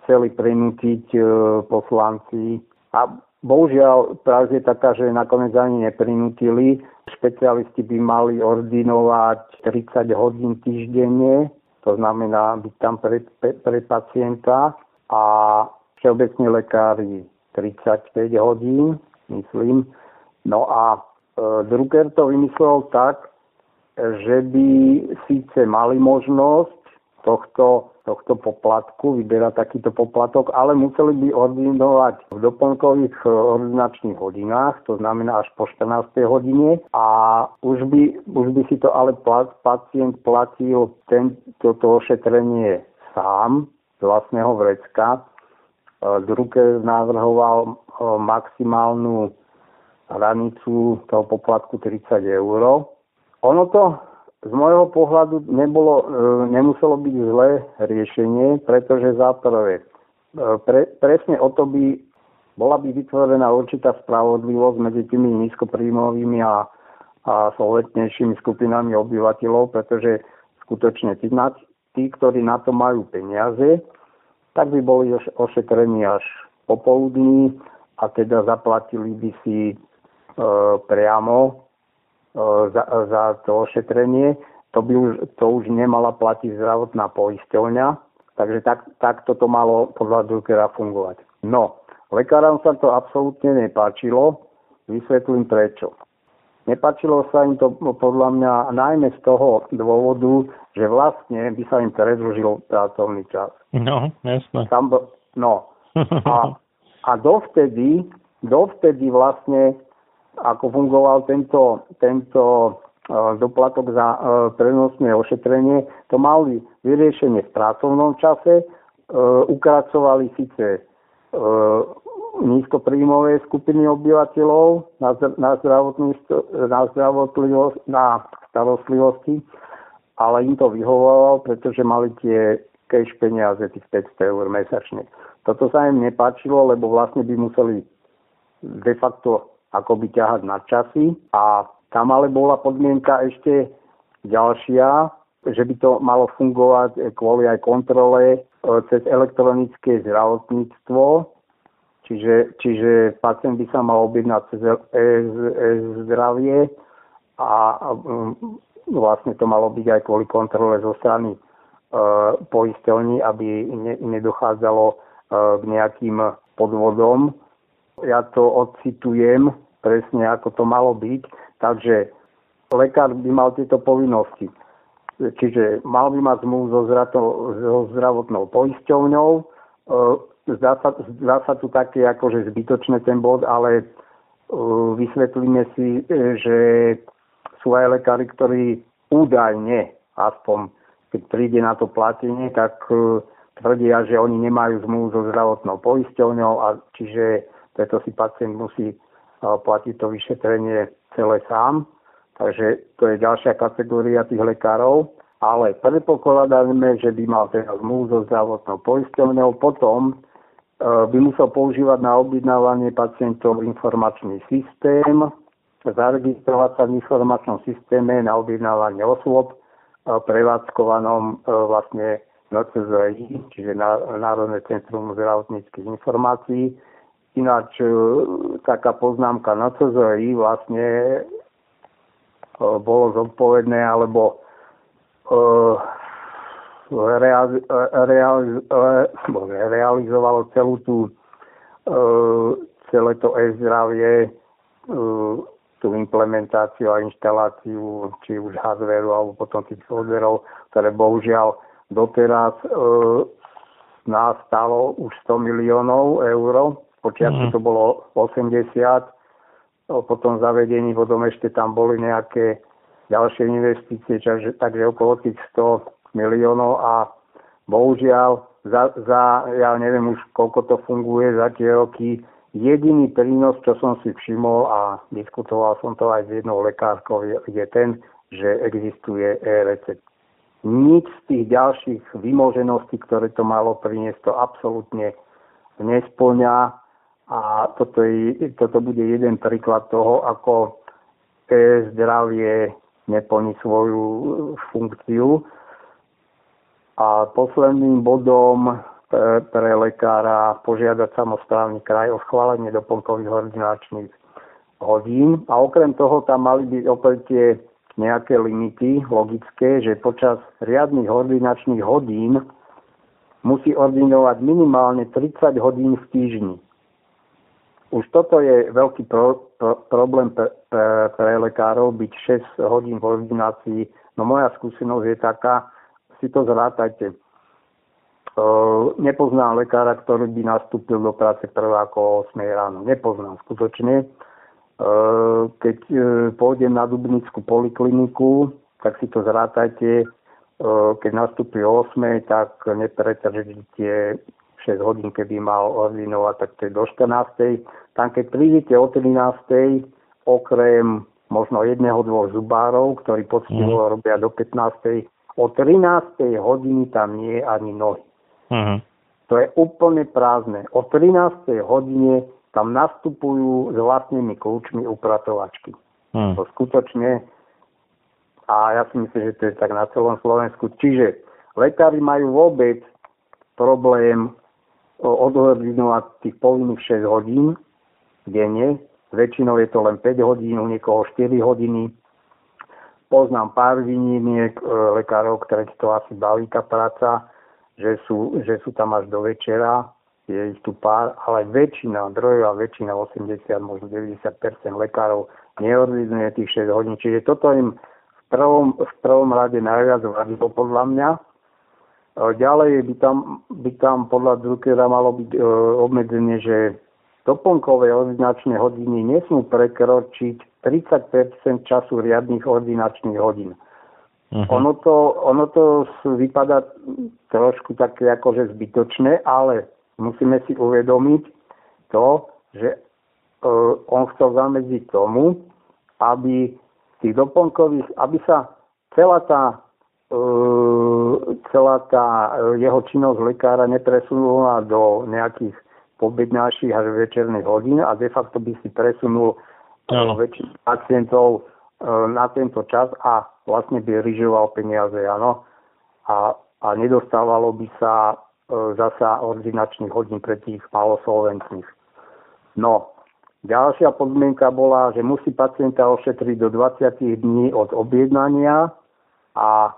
chceli prinútiť e, poslanci. A bohužiaľ práve je taká, že nakoniec ani neprinútili. Špecialisti by mali ordinovať 30 hodín týždenne, to znamená byť tam pre, pre, pre pacienta a všeobecní lekári 35 hodín, myslím. No a e, Drucker to vymyslel tak, že by síce mali možnosť tohto, tohto poplatku, vyberať takýto poplatok, ale museli by ordinovať v doplnkových e, ordinačných hodinách, to znamená až po 14. hodine a už by, už by si to ale pacient platil ten, toto ošetrenie sám z vlastného vrecka Drucker navrhoval e, maximálnu hranicu toho poplatku 30 eur. Ono to z môjho pohľadu nebolo, e, nemuselo byť zlé riešenie, pretože za prvé, e, pre, presne o to by bola by vytvorená určitá spravodlivosť medzi tými nízkopríjmovými a, a slovetnejšími skupinami obyvateľov, pretože skutočne tí, tí, ktorí na to majú peniaze, tak by boli ošetrení až popoludní a teda zaplatili by si e, priamo za, za to ošetrenie. To by už, to už nemala platiť zdravotná poisťovňa, takže tak, takto to malo podľa Druckera fungovať. No, lekárom sa to absolútne nepáčilo, vysvetlím prečo. Nepáčilo sa im to podľa mňa najmä z toho dôvodu, že vlastne by sa im predlžil pracovný čas. No, jasné. Tam, no. A, a dovtedy, dovtedy vlastne, ako fungoval tento, tento e, doplatok za e, prenosné ošetrenie, to mali vyriešenie v pracovnom čase, e, ukracovali síce nízkopríjmové skupiny obyvateľov na, na, na, na starostlivosti, ale im to vyhovovalo, pretože mali tie cash peniaze, tých 500 eur mesačne. Toto sa im nepáčilo, lebo vlastne by museli de facto akoby ťahať na časy a tam ale bola podmienka ešte ďalšia, že by to malo fungovať kvôli aj kontrole e, cez elektronické zdravotníctvo, čiže, čiže pacient by sa mal objednať cez e-zdravie a vlastne to malo byť aj kvôli kontrole zo strany E, poisťovní, aby ne, nedochádzalo e, k nejakým podvodom. Ja to odcitujem presne, ako to malo byť. Takže lekár by mal tieto povinnosti. Čiže mal by mať zmluvu so, so zdravotnou poisťovňou. E, zdá sa, zdá sa tu také akože zbytočné ten bod, ale vysvetlíme si, že sú aj lekári, ktorí údajne aspoň keď príde na to platenie, tak e, tvrdia, že oni nemajú zmluvu so zdravotnou poisťovňou a čiže preto si pacient musí e, platiť to vyšetrenie celé sám. Takže to je ďalšia kategória tých lekárov. Ale predpokladáme, že by mal teda zmluvu so zdravotnou poisťovňou. Potom e, by musel používať na objednávanie pacientov informačný systém, zaregistrovať sa v informačnom systéme na objednávanie osôb, prevádzkovanom e, vlastne NCZI, čiže Národné centrum zdravotníckých informácií. Ináč e, taká poznámka NCZI vlastne e, bolo zodpovedné alebo realizovalo celú tú celé to e-zdravie tú implementáciu a inštaláciu či už hardwareu alebo potom tých softverov, ktoré bohužiaľ doteraz e, nás stalo už 100 miliónov eur. Počiatku mm. to bolo 80, potom zavedení potom ešte tam boli nejaké ďalšie investície, takže, takže okolo tých 100 miliónov a bohužiaľ za, za, ja neviem už koľko to funguje, za tie roky jediný prínos, čo som si všimol a diskutoval som to aj s jednou lekárkou, je, je ten, že existuje e-recept. Nič z tých ďalších vymožeností, ktoré to malo priniesť, to absolútne nesplňa a toto, je, toto bude jeden príklad toho, ako e-zdravie neplní svoju funkciu. A posledným bodom pre, pre lekára požiadať samozprávny kraj o schválenie doplnkových ordinačných hodín. A okrem toho tam mali byť opäť tie nejaké limity logické, že počas riadnych ordinačných hodín musí ordinovať minimálne 30 hodín v týždni. Už toto je veľký pro, pro, problém pre, pre, pre lekárov, byť 6 hodín v ordinácii. No moja skúsenosť je taká, si to zrátajte. Uh, nepoznám lekára, ktorý by nastúpil do práce prvá ako 8 ráno. Nepoznám skutočne. Uh, keď uh, pôjdem na Dubnickú polikliniku, tak si to zrátajte. Keď nastúpi o 8, tak nepretržíte 6 hodín, keby mal ordinovať, tak to je do 14. Tam keď prídete o 13. okrem možno jedného, dvoch zubárov, ktorí poctivo mm. robia do 15. O 13. hodiny tam nie je ani nohy. Uh-huh. To je úplne prázdne. O 13. hodine tam nastupujú s vlastnými kľúčmi upratovačky. Uh-huh. To skutočne a ja si myslím, že to je tak na celom Slovensku. Čiže lekári majú vôbec problém odordinovať tých povinných 6 hodín denne. Väčšinou je to len 5 hodín, u niekoho 4 hodiny. Poznám pár výnimiek e, lekárov, ktoré to asi baví tá práca že sú, že sú tam až do večera, je ich tu pár, ale väčšina, drojová väčšina, 80, možno 90% lekárov neordinuje tých 6 hodín. Čiže toto im v prvom, v prvom rade najviac vadilo podľa mňa. E, ďalej by tam, by tam podľa Druckera malo byť e, obmedzenie, že doplnkové ordinačné hodiny nesmú prekročiť 30% času riadnych ordinačných hodín. Uh-huh. Ono, to, ono to vypadá trošku také akože zbytočné, ale musíme si uvedomiť to, že uh, on chcel zamedziť tomu, aby tých doplnkových, aby sa celá tá, uh, celá tá jeho činnosť lekára nepresunula do nejakých pobednáších až večerných hodín a de facto by si presunul uh, väčšinu pacientov uh, na tento čas a vlastne by ryžoval peniaze, áno. A, a nedostávalo by sa e, zasa ordinačných hodín pre tých malosolventných. No, ďalšia podmienka bola, že musí pacienta ošetriť do 20 dní od objednania a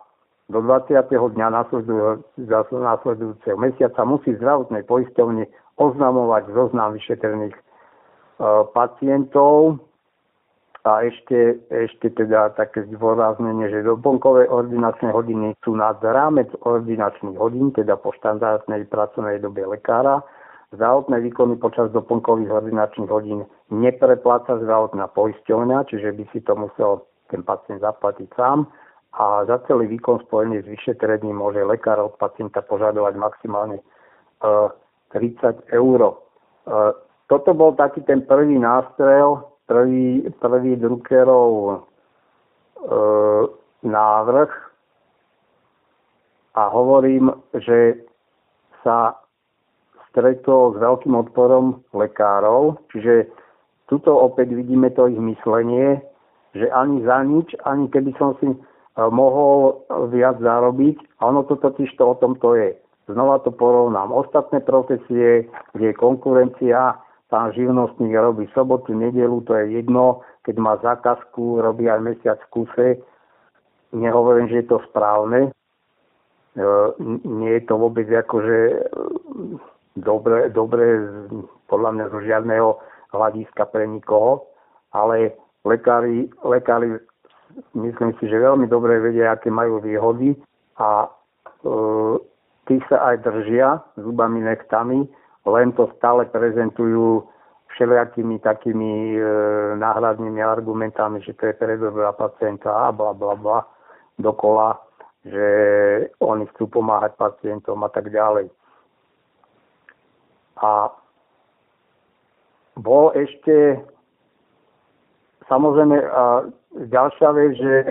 do 20. dňa následujúceho mesiaca musí zdravotnej poisťovni oznamovať zoznam vyšetrených e, pacientov a ešte, ešte teda také zdôraznenie, že doplnkové ordinačné hodiny sú nad rámec ordinačných hodín, teda po štandardnej pracovnej dobe lekára. Zdravotné výkony počas doplnkových ordinačných hodín neprepláca zdravotná poisťovňa, čiže by si to musel ten pacient zaplatiť sám a za celý výkon spojený s vyšetrením môže lekár od pacienta požadovať maximálne uh, e, 30 eur. Uh, toto bol taký ten prvý nástrel, prvý, prvý Druckerov e, návrh a hovorím, že sa stretol s veľkým odporom lekárov, čiže tuto opäť vidíme to ich myslenie, že ani za nič, ani keby som si e, mohol viac zarobiť, a ono to totiž to o tom to je. Znova to porovnám. Ostatné profesie, kde je konkurencia, pán živnostník robí sobotu, nedelu, to je jedno, keď má zákazku, robí aj mesiac v kuse. Nehovorím, že je to správne. E, nie je to vôbec akože e, dobre, dobre podľa mňa zo žiadneho hľadiska pre nikoho, ale lekári, lekári myslím si, že veľmi dobre vedia, aké majú výhody a e, tí sa aj držia zubami nechtami, len to stále prezentujú všelijakými takými e, náhradnými argumentami, že to je pre dobrá pacienta a bla bla bla dokola, že oni chcú pomáhať pacientom a tak ďalej. A bol ešte samozrejme a ďalšia vec, že e,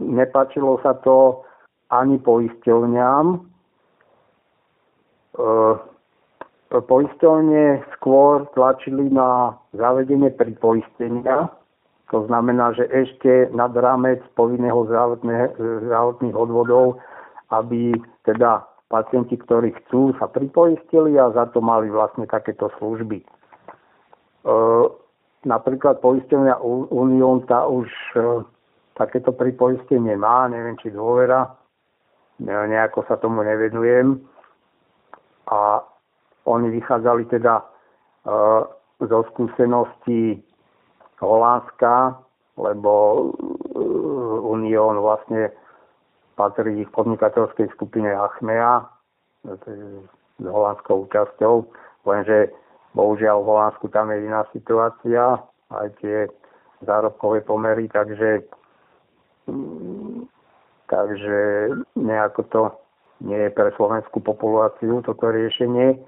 nepačilo sa to ani poisťovňam. E, poisťovne skôr tlačili na zavedenie pripoistenia, to znamená, že ešte nad rámec povinného zdravotných odvodov, aby teda pacienti, ktorí chcú, sa pripoistili a za to mali vlastne takéto služby. Napríklad poistenia Unión tá už e, takéto pripoistenie má, neviem či dôvera, nejako sa tomu nevenujem. A oni vychádzali teda e, zo skúseností Holandska, lebo e, Unión vlastne patrí v podnikateľskej skupine Achmea s holandskou účasťou, lenže bohužiaľ v Holandsku tam je iná situácia, aj tie zárobkové pomery, takže takže nejako to nie je pre slovenskú populáciu toto riešenie.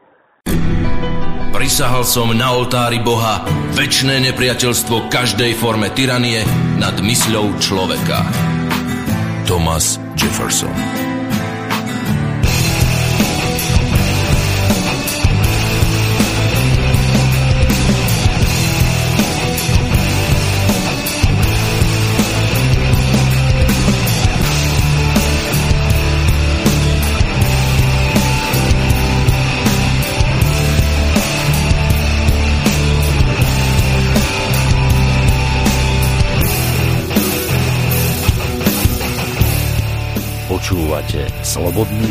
Prisahal som na oltári Boha väčšné nepriateľstvo každej forme tyranie nad mysľou človeka. Thomas Jefferson Počúvate Slobodný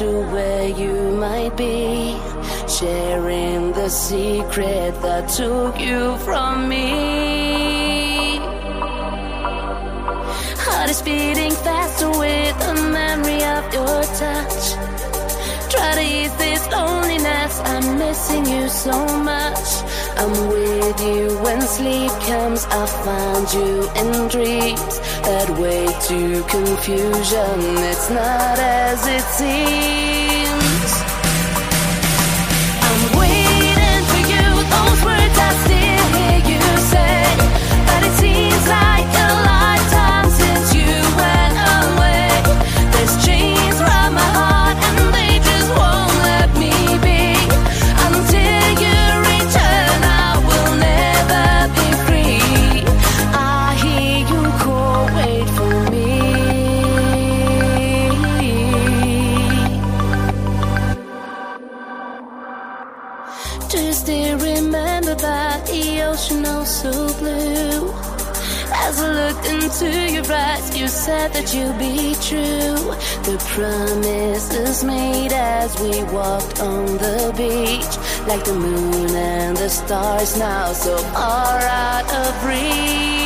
to where you might be, sharing the secret that took you from me. Heart is beating faster with the memory of your touch. Try to ease this loneliness, I'm missing you so much. I'm with you when sleep comes, I find you in dreams that wake to confusion. It's not as it seems. never looked into your eyes. You said that you'd be true. The promises made as we walked on the beach, like the moon and the stars now so far out of reach.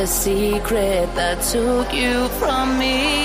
the secret that took you from me.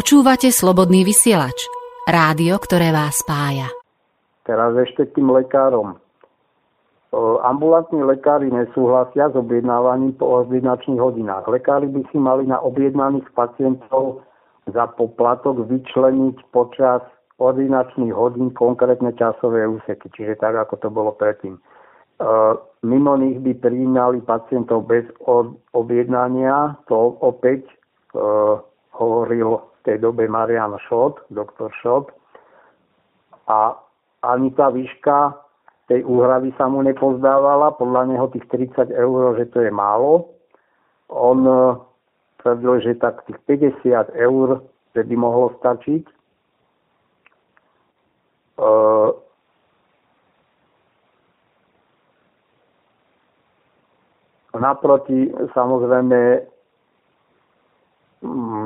Počúvate slobodný vysielač. Rádio, ktoré vás spája. Teraz ešte k tým lekárom. Ambulantní lekári nesúhlasia s objednávaním po ordinačných hodinách. Lekári by si mali na objednaných pacientov za poplatok vyčleniť počas ordinačných hodín konkrétne časové úseky, čiže tak, ako to bolo predtým. Mimo nich by prijímali pacientov bez objednania, to opäť hovoril v tej dobe Marian Šot, doktor Šot. A ani tá výška tej úhrady sa mu nepozdávala, podľa neho tých 30 eur, že to je málo. On e, tvrdil, že tak tých 50 eur, že by mohlo stačiť. E, naproti samozrejme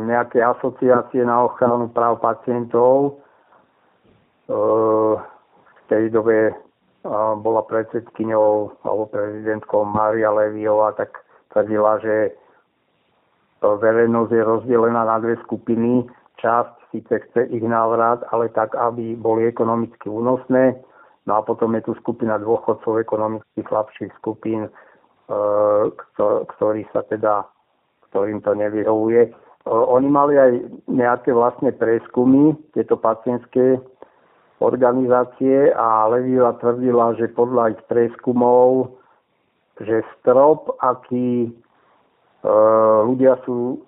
nejaké asociácie na ochranu práv pacientov. E, v tej dobe bola predsedkyňou alebo prezidentkou Mária Leviová, tak tvrdila, že verejnosť je rozdelená na dve skupiny. Časť síce chce ich návrat, ale tak, aby boli ekonomicky únosné. No a potom je tu skupina dôchodcov ekonomicky slabších skupín, e, ktorí sa teda, ktorým to nevyhovuje. Oni mali aj nejaké vlastné preskumy, tieto pacientské organizácie a Leviva tvrdila, že podľa ich preskumov, že strop, aký e, ľudia sú,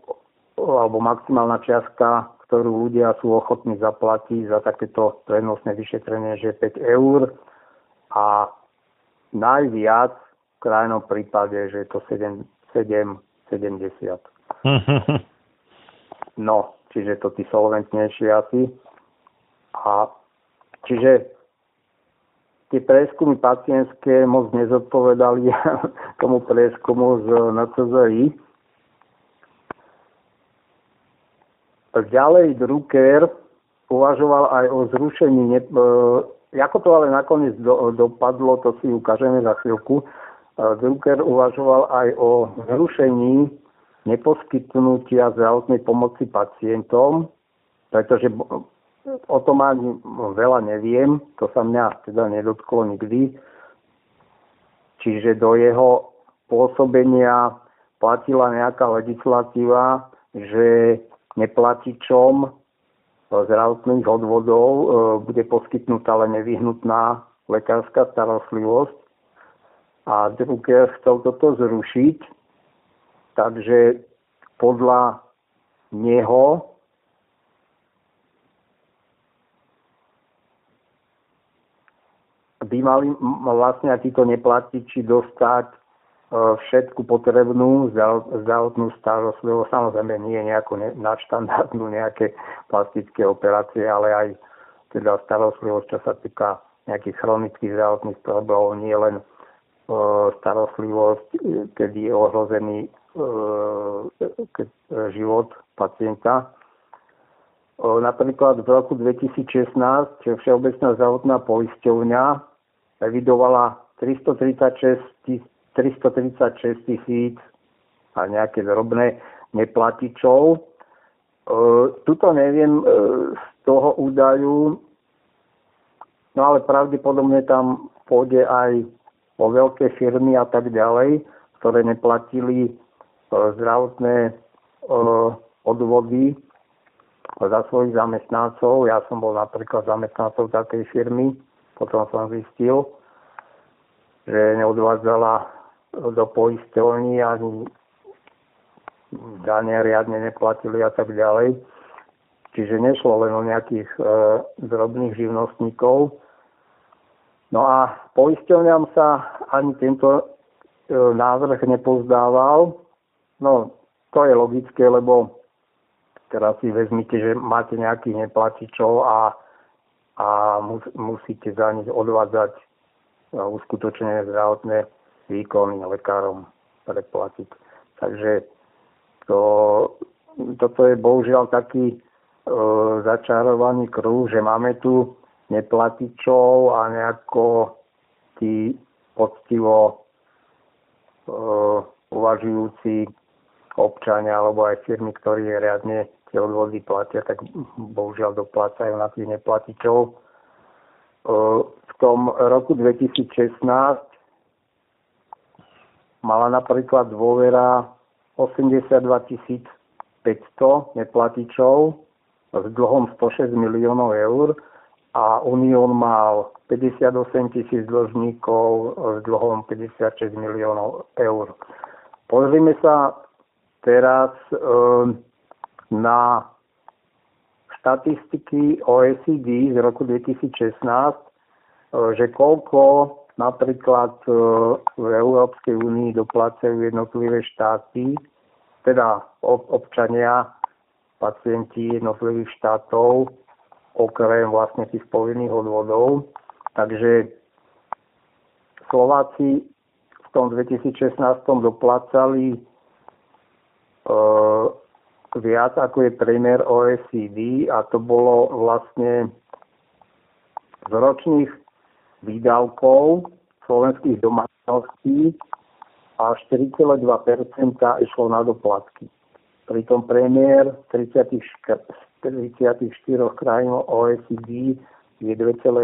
alebo maximálna čiastka, ktorú ľudia sú ochotní zaplatiť za takéto prenosné vyšetrenie, že 5 eur. A najviac v krajnom prípade, že je to 7, 7 70. No, čiže to tí solventnejšie asi. A čiže tie preskumy pacientské moc nezodpovedali tomu preskumu z NCZI. Ďalej Drucker uvažoval aj o zrušení, ne, e, ako to ale nakoniec do, dopadlo, to si ukážeme za chvíľku. E, Drucker uvažoval aj o zrušení neposkytnutia zdravotnej pomoci pacientom, pretože o tom ani veľa neviem, to sa mňa teda nedotklo nikdy. Čiže do jeho pôsobenia platila nejaká legislatíva, že neplatičom zdravotných odvodov e, bude poskytnutá len nevyhnutná lekárska starostlivosť. A Drucker chcel toto zrušiť, Takže podľa neho by mali vlastne títo neplatiči dostať e, všetku potrebnú zdravotnú starostlivosť, samozrejme nie nejako nadštandardnú nejaké plastické operácie, ale aj teda starostlivosť, čo sa týka nejakých chronických zdravotných problémov, nie len e, starostlivosť, kedy je ohrozený život pacienta. Napríklad v roku 2016 Všeobecná zdravotná poisťovňa evidovala 336 tisíc a nejaké drobné neplatičov. E, tuto neviem e, z toho údaju, no ale pravdepodobne tam pôjde aj o veľké firmy a tak ďalej, ktoré neplatili zdravotné odvody za svojich zamestnancov. Ja som bol napríklad zamestnancov takej firmy, potom som zistil, že neodvádzala do poisťovní ani dane riadne neplatili a tak ďalej. Čiže nešlo len o nejakých e, drobných živnostníkov. No a poisťovňam sa ani tento e, návrh nepozdával, No, to je logické, lebo teraz si vezmite, že máte nejakých neplatičov a, a mus, musíte za nich odvádzať uskutočnené zdravotné výkony lekárom preplatiť. Takže to, toto je bohužiaľ taký e, začarovaný kruh, že máme tu neplatičov a nejako tí poctivo e, uvažujúci občania alebo aj firmy, ktorí riadne tie odvody platia, tak bohužiaľ doplácajú na tých neplatičov. E, v tom roku 2016 mala napríklad dôvera 82 500 neplatičov s dlhom 106 miliónov eur a Unión mal 58 tisíc dlžníkov s dlhom 56 miliónov eur. Pozrime sa teraz e, na štatistiky OECD z roku 2016, e, že koľko napríklad e, v Európskej únii doplácajú jednotlivé štáty, teda občania, pacienti jednotlivých štátov, okrem vlastne tých povinných odvodov. Takže Slováci v tom 2016 doplácali viac ako je priemer OECD a to bolo vlastne z ročných výdavkov slovenských domácností a 4,2% išlo na doplatky. Pritom premiér 30, 34 krajín OECD je 2,8%,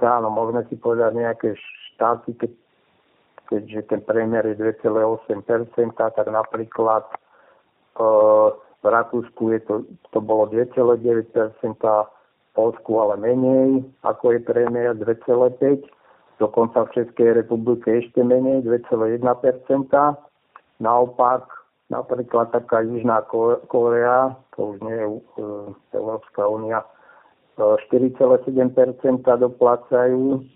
no môžeme si povedať nejaké štáty, keď, keďže ten premiér je 2,8%, tak napríklad v Rakúsku je to, to bolo 2,9%, v Polsku ale menej, ako je premiér 2,5%, dokonca v Českej republike ešte menej, 2,1%. Naopak, napríklad taká Južná Korea, to už nie je uh, Európska únia, 4,7% doplácajú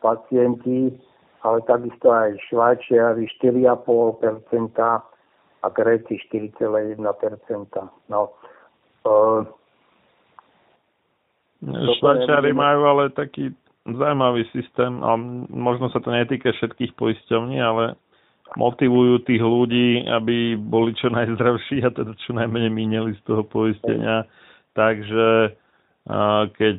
pacienti, ale takisto aj Švajčiari 4,5%, a Gréci 4,1%. No, uh, Švajčiari majú ale taký zaujímavý systém a možno sa to netýka všetkých poisťovní, ale motivujú tých ľudí, aby boli čo najzdravší a teda čo najmenej mínili z toho poistenia. Takže keď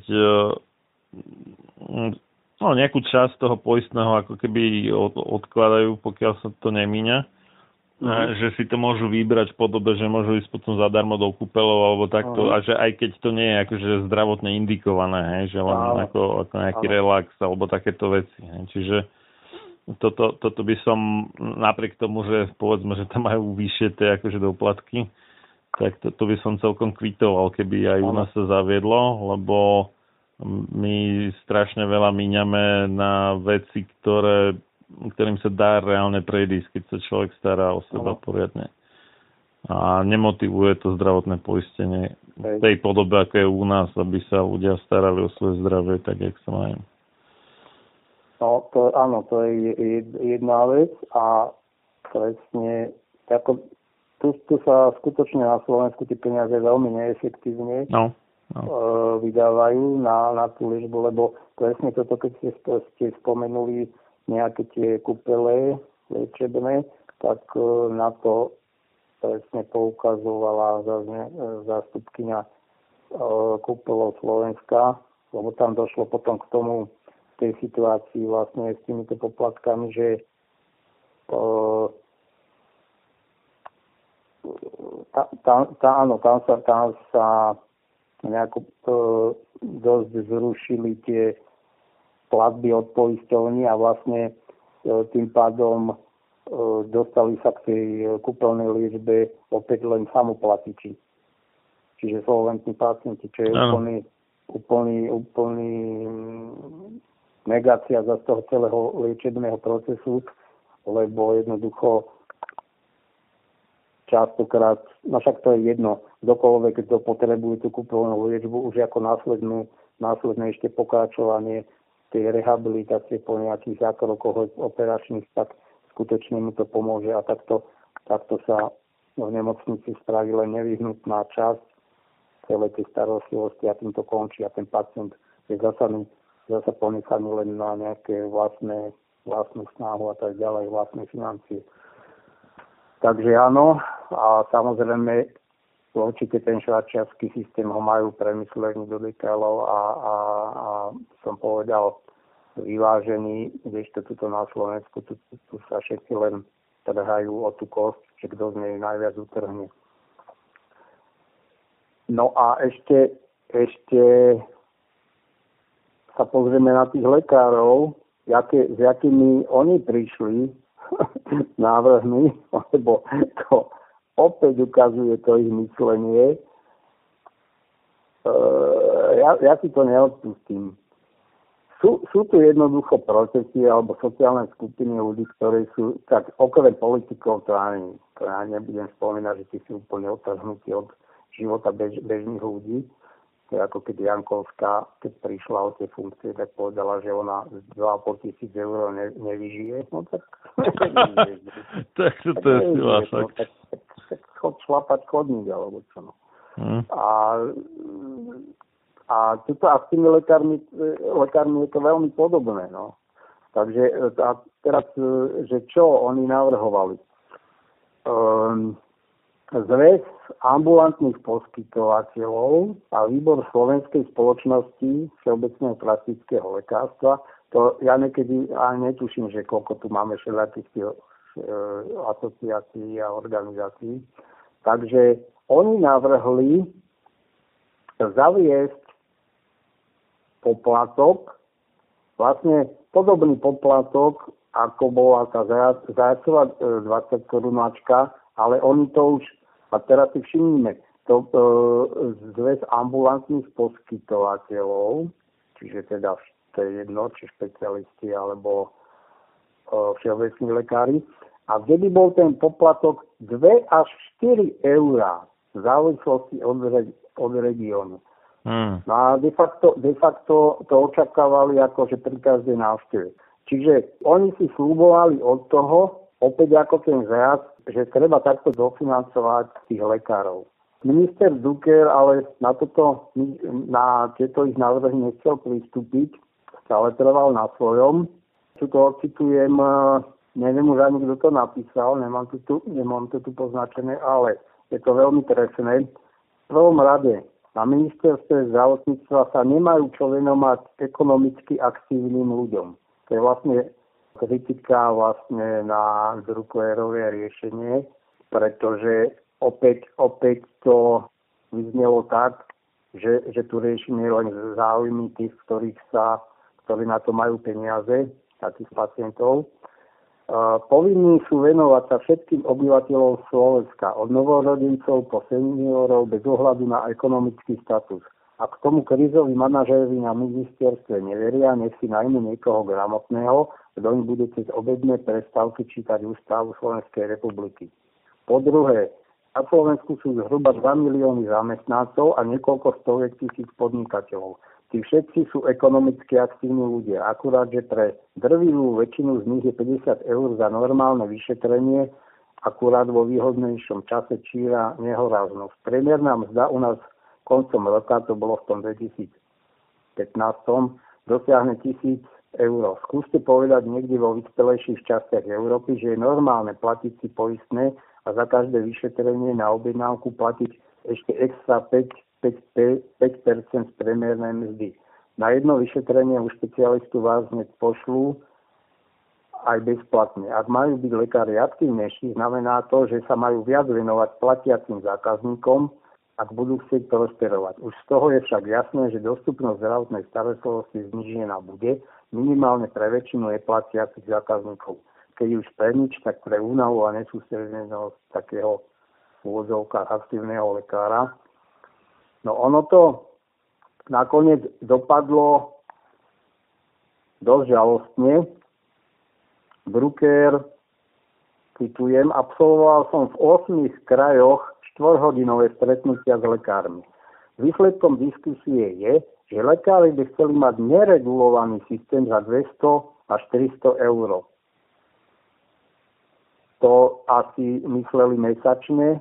no, nejakú časť toho poistného ako keby odkladajú, pokiaľ sa to nemíňa, Mm-hmm. že si to môžu vybrať v podobe, že môžu ísť potom zadarmo do kúpeľov alebo takto uh-huh. a že aj keď to nie je akože zdravotne indikované, hej, že len uh-huh. ako, ako nejaký uh-huh. relax alebo takéto veci. Hej. Čiže toto, toto by som napriek tomu, že povedzme, že tam majú vyššie tie akože doplatky, tak to, to by som celkom kvitoval, keby aj u nás sa zaviedlo, lebo my strašne veľa míňame na veci, ktoré ktorým sa dá reálne predísť, keď sa človek stará o seba no. poriadne. A nemotivuje to zdravotné poistenie v tej podobe, ako je u nás, aby sa ľudia starali o svoje zdravie tak, jak sa majú. No, to, áno, to je jedna vec a presne, ako, tu, tu sa skutočne na Slovensku tie peniaze veľmi neefektívne no, no. E, vydávajú na, na tú liečbu, lebo presne toto, keď ste, ste spomenuli, nejaké tie kúpele liečebné, tak e, na to presne poukazovala zástupkynia e, kúpelov Slovenska, lebo tam došlo potom k tomu, tej situácii vlastne s týmito poplatkami, že tá, tá, tá, áno, tam sa, tam sa nejako dosť zrušili tie platby od poisťovní a vlastne e, tým pádom e, dostali sa k tej kúpeľnej liečbe opäť len samoplatiči. Čiže solventní pacienti, čo je úplný, úplný, úplný negácia za z toho celého liečebného procesu, lebo jednoducho častokrát, no však to je jedno, kdokoľvek, kto potrebuje tú kúpeľnú liečbu, už ako následnú, následné ešte pokračovanie tej rehabilitácie po nejakých zákrokoch operačných, tak skutočne mu to pomôže a takto, takto sa v nemocnici spraví len nevyhnutná časť celej tej starostlivosti a týmto končí a ten pacient je zasa, zasa ponechaný len na nejaké vlastné, vlastnú snahu a tak ďalej, vlastné financie. Takže áno, a samozrejme určite ten švajčiarsky systém ho majú premyslený do detailov a, a, a som povedal vyvážený, kdežto tuto na Slovensku, tu, tu, tu sa všetci len trhajú o tú kosť, že kto z nej najviac utrhne. No a ešte, ešte sa pozrieme na tých lekárov, jaké, s jakými oni prišli návrhmi, lebo to opäť ukazuje to ich myslenie. E, ja, ja si to neodpustím. Sú, sú tu jednoducho procesy alebo sociálne skupiny ľudí, ktorí sú, tak okrem politikov, to ani, to ani nebudem spomínať, že tí sú úplne otrhnutí od života bež, bežných ľudí. To je ako keď Jankovská, keď prišla o tie funkcie, tak povedala, že ona z 2,5 tisíc eur ne, nevyžije. No tak... tak to, to je sila, no, tak, tak, tak chod šlapať chodník, alebo čo no. Hmm. A a, tuto, a s tými lekármi, lekármi je to veľmi podobné. No. Takže a teraz, že čo oni navrhovali? Um, Zväz ambulantných poskytovateľov a výbor Slovenskej spoločnosti Všeobecného praktického lekárstva, to ja niekedy ani netuším, že koľko tu máme všetkých e, asociácií a organizácií. Takže oni navrhli zaviesť poplatok, vlastne podobný poplatok, ako bola tá zajacová 20 e, korunáčka, ale oni to už, a teraz si všimnime, to e, zväz ambulantných poskytovateľov, čiže teda to je jedno, či špecialisti alebo e, všeobecní lekári, a by bol ten poplatok 2 až 4 eurá v závislosti od, od regiónu. Hmm. No a de facto, de facto to očakávali akože pri každej návšteve. Čiže oni si slúbovali od toho, opäť ako ten zjazd, že treba takto dofinancovať tých lekárov. Minister Duker ale na, toto, na tieto ich návrhy nechcel pristúpiť, stále trval na svojom. Tu to ocitujem, neviem už ani kto to napísal, nemám to tu, nemám to tu poznačené, ale je to veľmi trefné. V prvom rade na ministerstve zdravotníctva sa nemajú čo venovať ekonomicky aktívnym ľuďom. To je vlastne kritika vlastne na Druckerové riešenie, pretože opäť, opäť to vyznelo tak, že, že tu riešenie len záujmy tých, ktorých sa, ktorí na to majú peniaze, takých pacientov Povinní sú venovať sa všetkým obyvateľom Slovenska, od novorodencov po seniorov bez ohľadu na ekonomický status. A k tomu krizoví manažéri na ministerstve neveria, nech si najmä niekoho gramotného, kto im bude cez obedné prestávky čítať ústavu Slovenskej republiky. Po druhé, na Slovensku sú zhruba 2 milióny zamestnancov a niekoľko stoviek tisíc podnikateľov. Tí všetci sú ekonomicky aktívni ľudia, akurát, že pre drvivú väčšinu z nich je 50 eur za normálne vyšetrenie, akurát vo výhodnejšom čase číra nehoráznosť. Priemerná mzda u nás koncom roka, to bolo v tom 2015, dosiahne 1000 eur. Skúste povedať niekde vo vyspelejších častiach Európy, že je normálne platiť si poistné a za každé vyšetrenie na objednávku platiť ešte extra 5 5, 5% z priemernej mzdy. Na jedno vyšetrenie u špecialistu vás hneď pošlú aj bezplatne. Ak majú byť lekári aktívnejší, znamená to, že sa majú viac venovať platiacim zákazníkom, ak budú chcieť prosperovať. Už z toho je však jasné, že dostupnosť zdravotnej starostlivosti znižená bude, minimálne pre väčšinu je platiacich zákazníkov. Keď už pre nič, tak pre únavu a nesústredenosť takého v aktívneho lekára No ono to nakoniec dopadlo dosť žalostne. Brucker, citujem, absolvoval som v 8 krajoch 4-hodinové stretnutia s lekármi. Výsledkom diskusie je, že lekári by chceli mať neregulovaný systém za 200 až 300 eur. To asi mysleli mesačne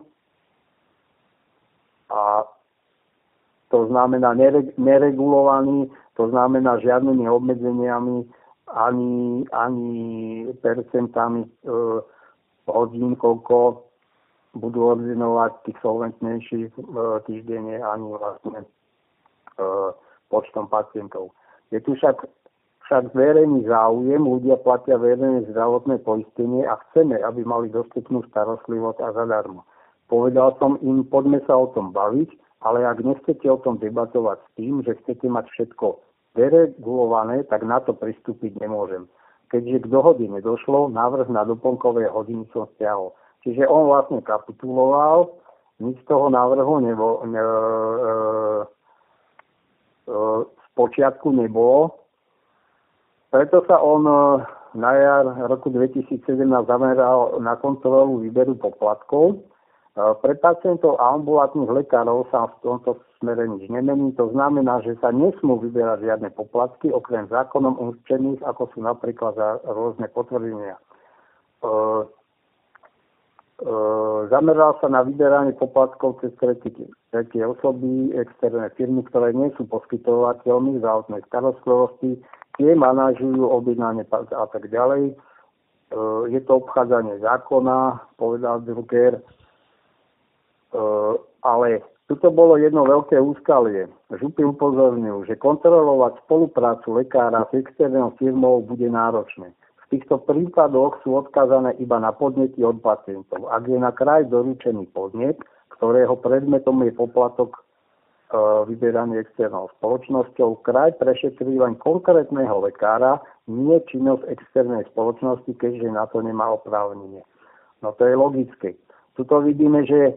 a to znamená neregulovaný, to znamená žiadnymi obmedzeniami ani, ani percentami e, hodín, koľko budú ordinovať tých solventnejších e, týždenne ani vlastne e, počtom pacientov. Je tu však, však verejný záujem, ľudia platia verejné zdravotné poistenie a chceme, aby mali dostupnú starostlivosť a zadarmo. Povedal som im, poďme sa o tom baviť, ale ak nechcete o tom debatovať s tým, že chcete mať všetko deregulované, tak na to pristúpiť nemôžem. Keďže k dohody nedošlo, návrh na doplnkové hodiny som stiahol. Čiže on vlastne kapituloval, nič z toho návrhu nebo, ne, e, e, z počiatku nebolo. Preto sa on e, na jar roku 2017 zameral na kontrolu výberu poplatkov E, pre pacientov a ambulantných lekárov sa v tomto smere nič nemení. To znamená, že sa nesmú vyberať žiadne poplatky, okrem zákonom určených, ako sú napríklad za rôzne potvrdenia. E, e, zameral sa na vyberanie poplatkov cez tretie, osoby, externé firmy, ktoré nie sú poskytovateľmi zdravotnej starostlivosti, tie manažujú objednanie a tak ďalej. E, je to obchádzanie zákona, povedal Drucker, Eh, ale tuto bolo jedno veľké úskalie. Župy upozorňujú, že kontrolovať spoluprácu lekára s externou firmou bude náročné. Týchto prípadoch sú odkázané iba na podnety od pacientov. Ak je na kraj doručený podnet, ktorého predmetom je poplatok e, vyberaný externou spoločnosťou, kraj prešetrí len konkrétneho lekára, nie činnosť externej spoločnosti, keďže na to nemá oprávnenie. No to je logické. Tuto vidíme, že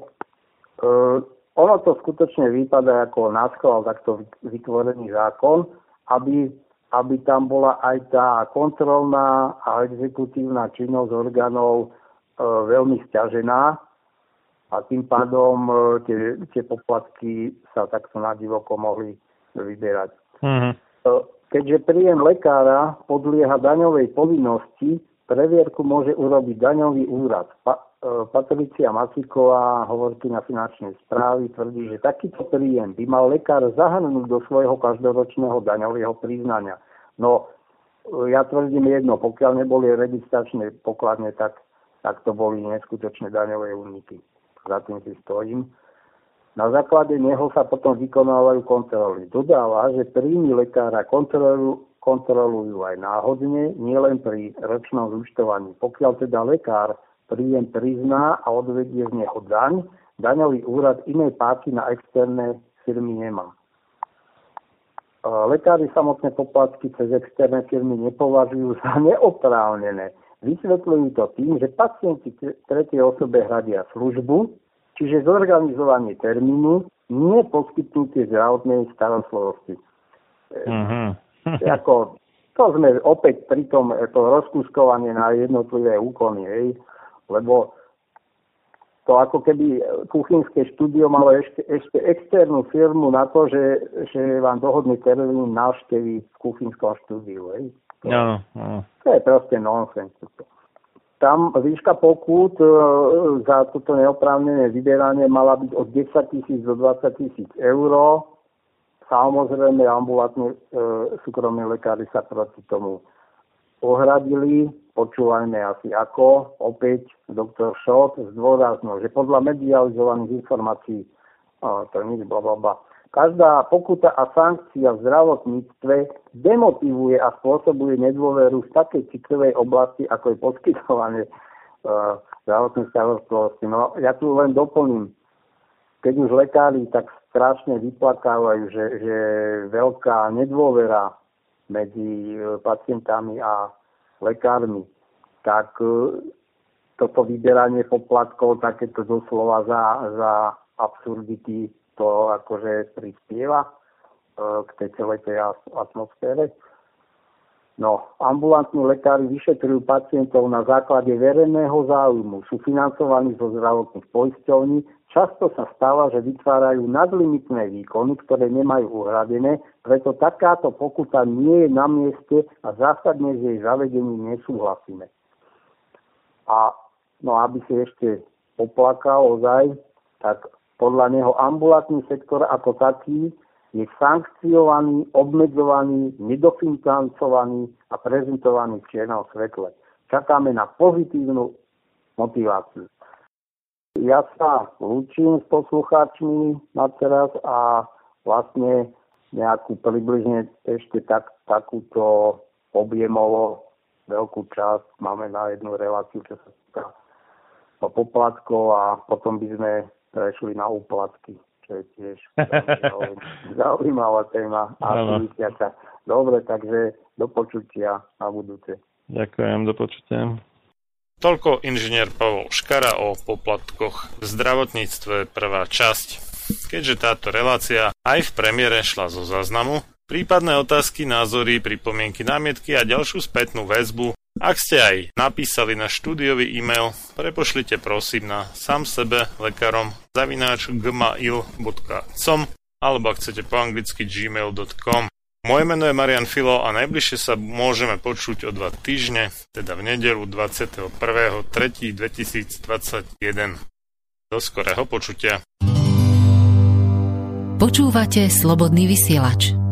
Uh, ono to skutočne vypadá ako náschval takto vytvorený zákon, aby, aby tam bola aj tá kontrolná a exekutívna činnosť orgánov uh, veľmi stiažená a tým pádom uh, tie, tie poplatky sa takto na divoko mohli vyberať. Mm-hmm. Keďže príjem lekára podlieha daňovej povinnosti, previerku môže urobiť daňový úrad. Pa, E, Patricia Macíková, hovorkyňa finančnej správy, tvrdí, že takýto príjem by mal lekár zahrnúť do svojho každoročného daňového priznania. No, e, ja tvrdím jedno, pokiaľ neboli registračné pokladne, tak, tak to boli neskutočné daňové úniky. Za tým si stojím. Na základe neho sa potom vykonávajú kontroly. Dodáva, že príjmy lekára kontrolujú, kontrolujú aj náhodne, nielen pri ročnom zúčtovaní. Pokiaľ teda lekár príjem prizná a odvedie z neho daň, daňový úrad inej páky na externé firmy nemá. E, lekári samotné poplatky cez externé firmy nepovažujú za neoprávnené. Vysvetľujú to tým, že pacienti tretej osobe hradia službu, čiže zorganizovanie termínu, nie poskytnutie zdravotnej starostlivosti. Mm-hmm. ako, to sme opäť pri tom to rozkuskovanie na jednotlivé úkony. Hej lebo to ako keby kuchynské štúdio malo ešte, ešte externú firmu na to, že, že vám dohodne termín návštevy v kuchynskom štúdiu. Hej. To, no, no. to je proste nonsens. Tam výška pokút e, za toto neoprávnené vyberanie mala byť od 10 tisíc do 20 tisíc eur. Samozrejme, ambulantní e, súkromní lekári sa proti tomu ohradili počúvajme asi ako, opäť doktor Šot zdôraznil, že podľa medializovaných informácií, oh, to nič, bla, každá pokuta a sankcia v zdravotníctve demotivuje a spôsobuje nedôveru v takej citlivej oblasti, ako je poskytovanie uh, zdravotnej starostlivosti. No, ja tu len doplním, keď už lekári tak strašne vyplakávajú, že, že veľká nedôvera medzi e, pacientami a lekármi, tak e, toto vyberanie poplatkov, takéto doslova za, za absurdity, to akože prispieva e, k tej celej tej atmosfére. No, ambulantní lekári vyšetrujú pacientov na základe verejného záujmu, sú financovaní zo zdravotných poisťovní, často sa stáva, že vytvárajú nadlimitné výkony, ktoré nemajú uhradené, preto takáto pokuta nie je na mieste a zásadne s jej zavedením nesúhlasíme. A no, aby si ešte poplakal ozaj, tak podľa neho ambulantný sektor ako taký je sankciovaný, obmedzovaný, nedofinancovaný a prezentovaný v čiernom svetle. Čakáme na pozitívnu motiváciu. Ja sa lúčim s poslucháčmi na teraz a vlastne nejakú približne ešte tak, takúto objemovo veľkú časť máme na jednu reláciu, čo sa týka poplatkov a potom by sme prešli na úplatky. Čo je tiež zaujímavá téma a sa. Dobre, takže do počutia na budúce. Ďakujem, do počutia. Toľko inžinier Pavol Škara o poplatkoch v zdravotníctve prvá časť. Keďže táto relácia aj v premiére šla zo záznamu, prípadné otázky, názory, pripomienky, námietky a ďalšiu spätnú väzbu ak ste aj napísali na štúdiový e-mail, prepošlite prosím na sám sebe lekárom zavináč gmail.com alebo ak chcete po anglicky gmail.com. Moje meno je Marian Filo a najbližšie sa môžeme počuť o dva týždne, teda v nedelu 21.3.2021. Do skorého počutia. Počúvate Slobodný vysielač.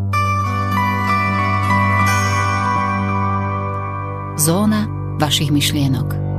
Zóna vašich myšlienok.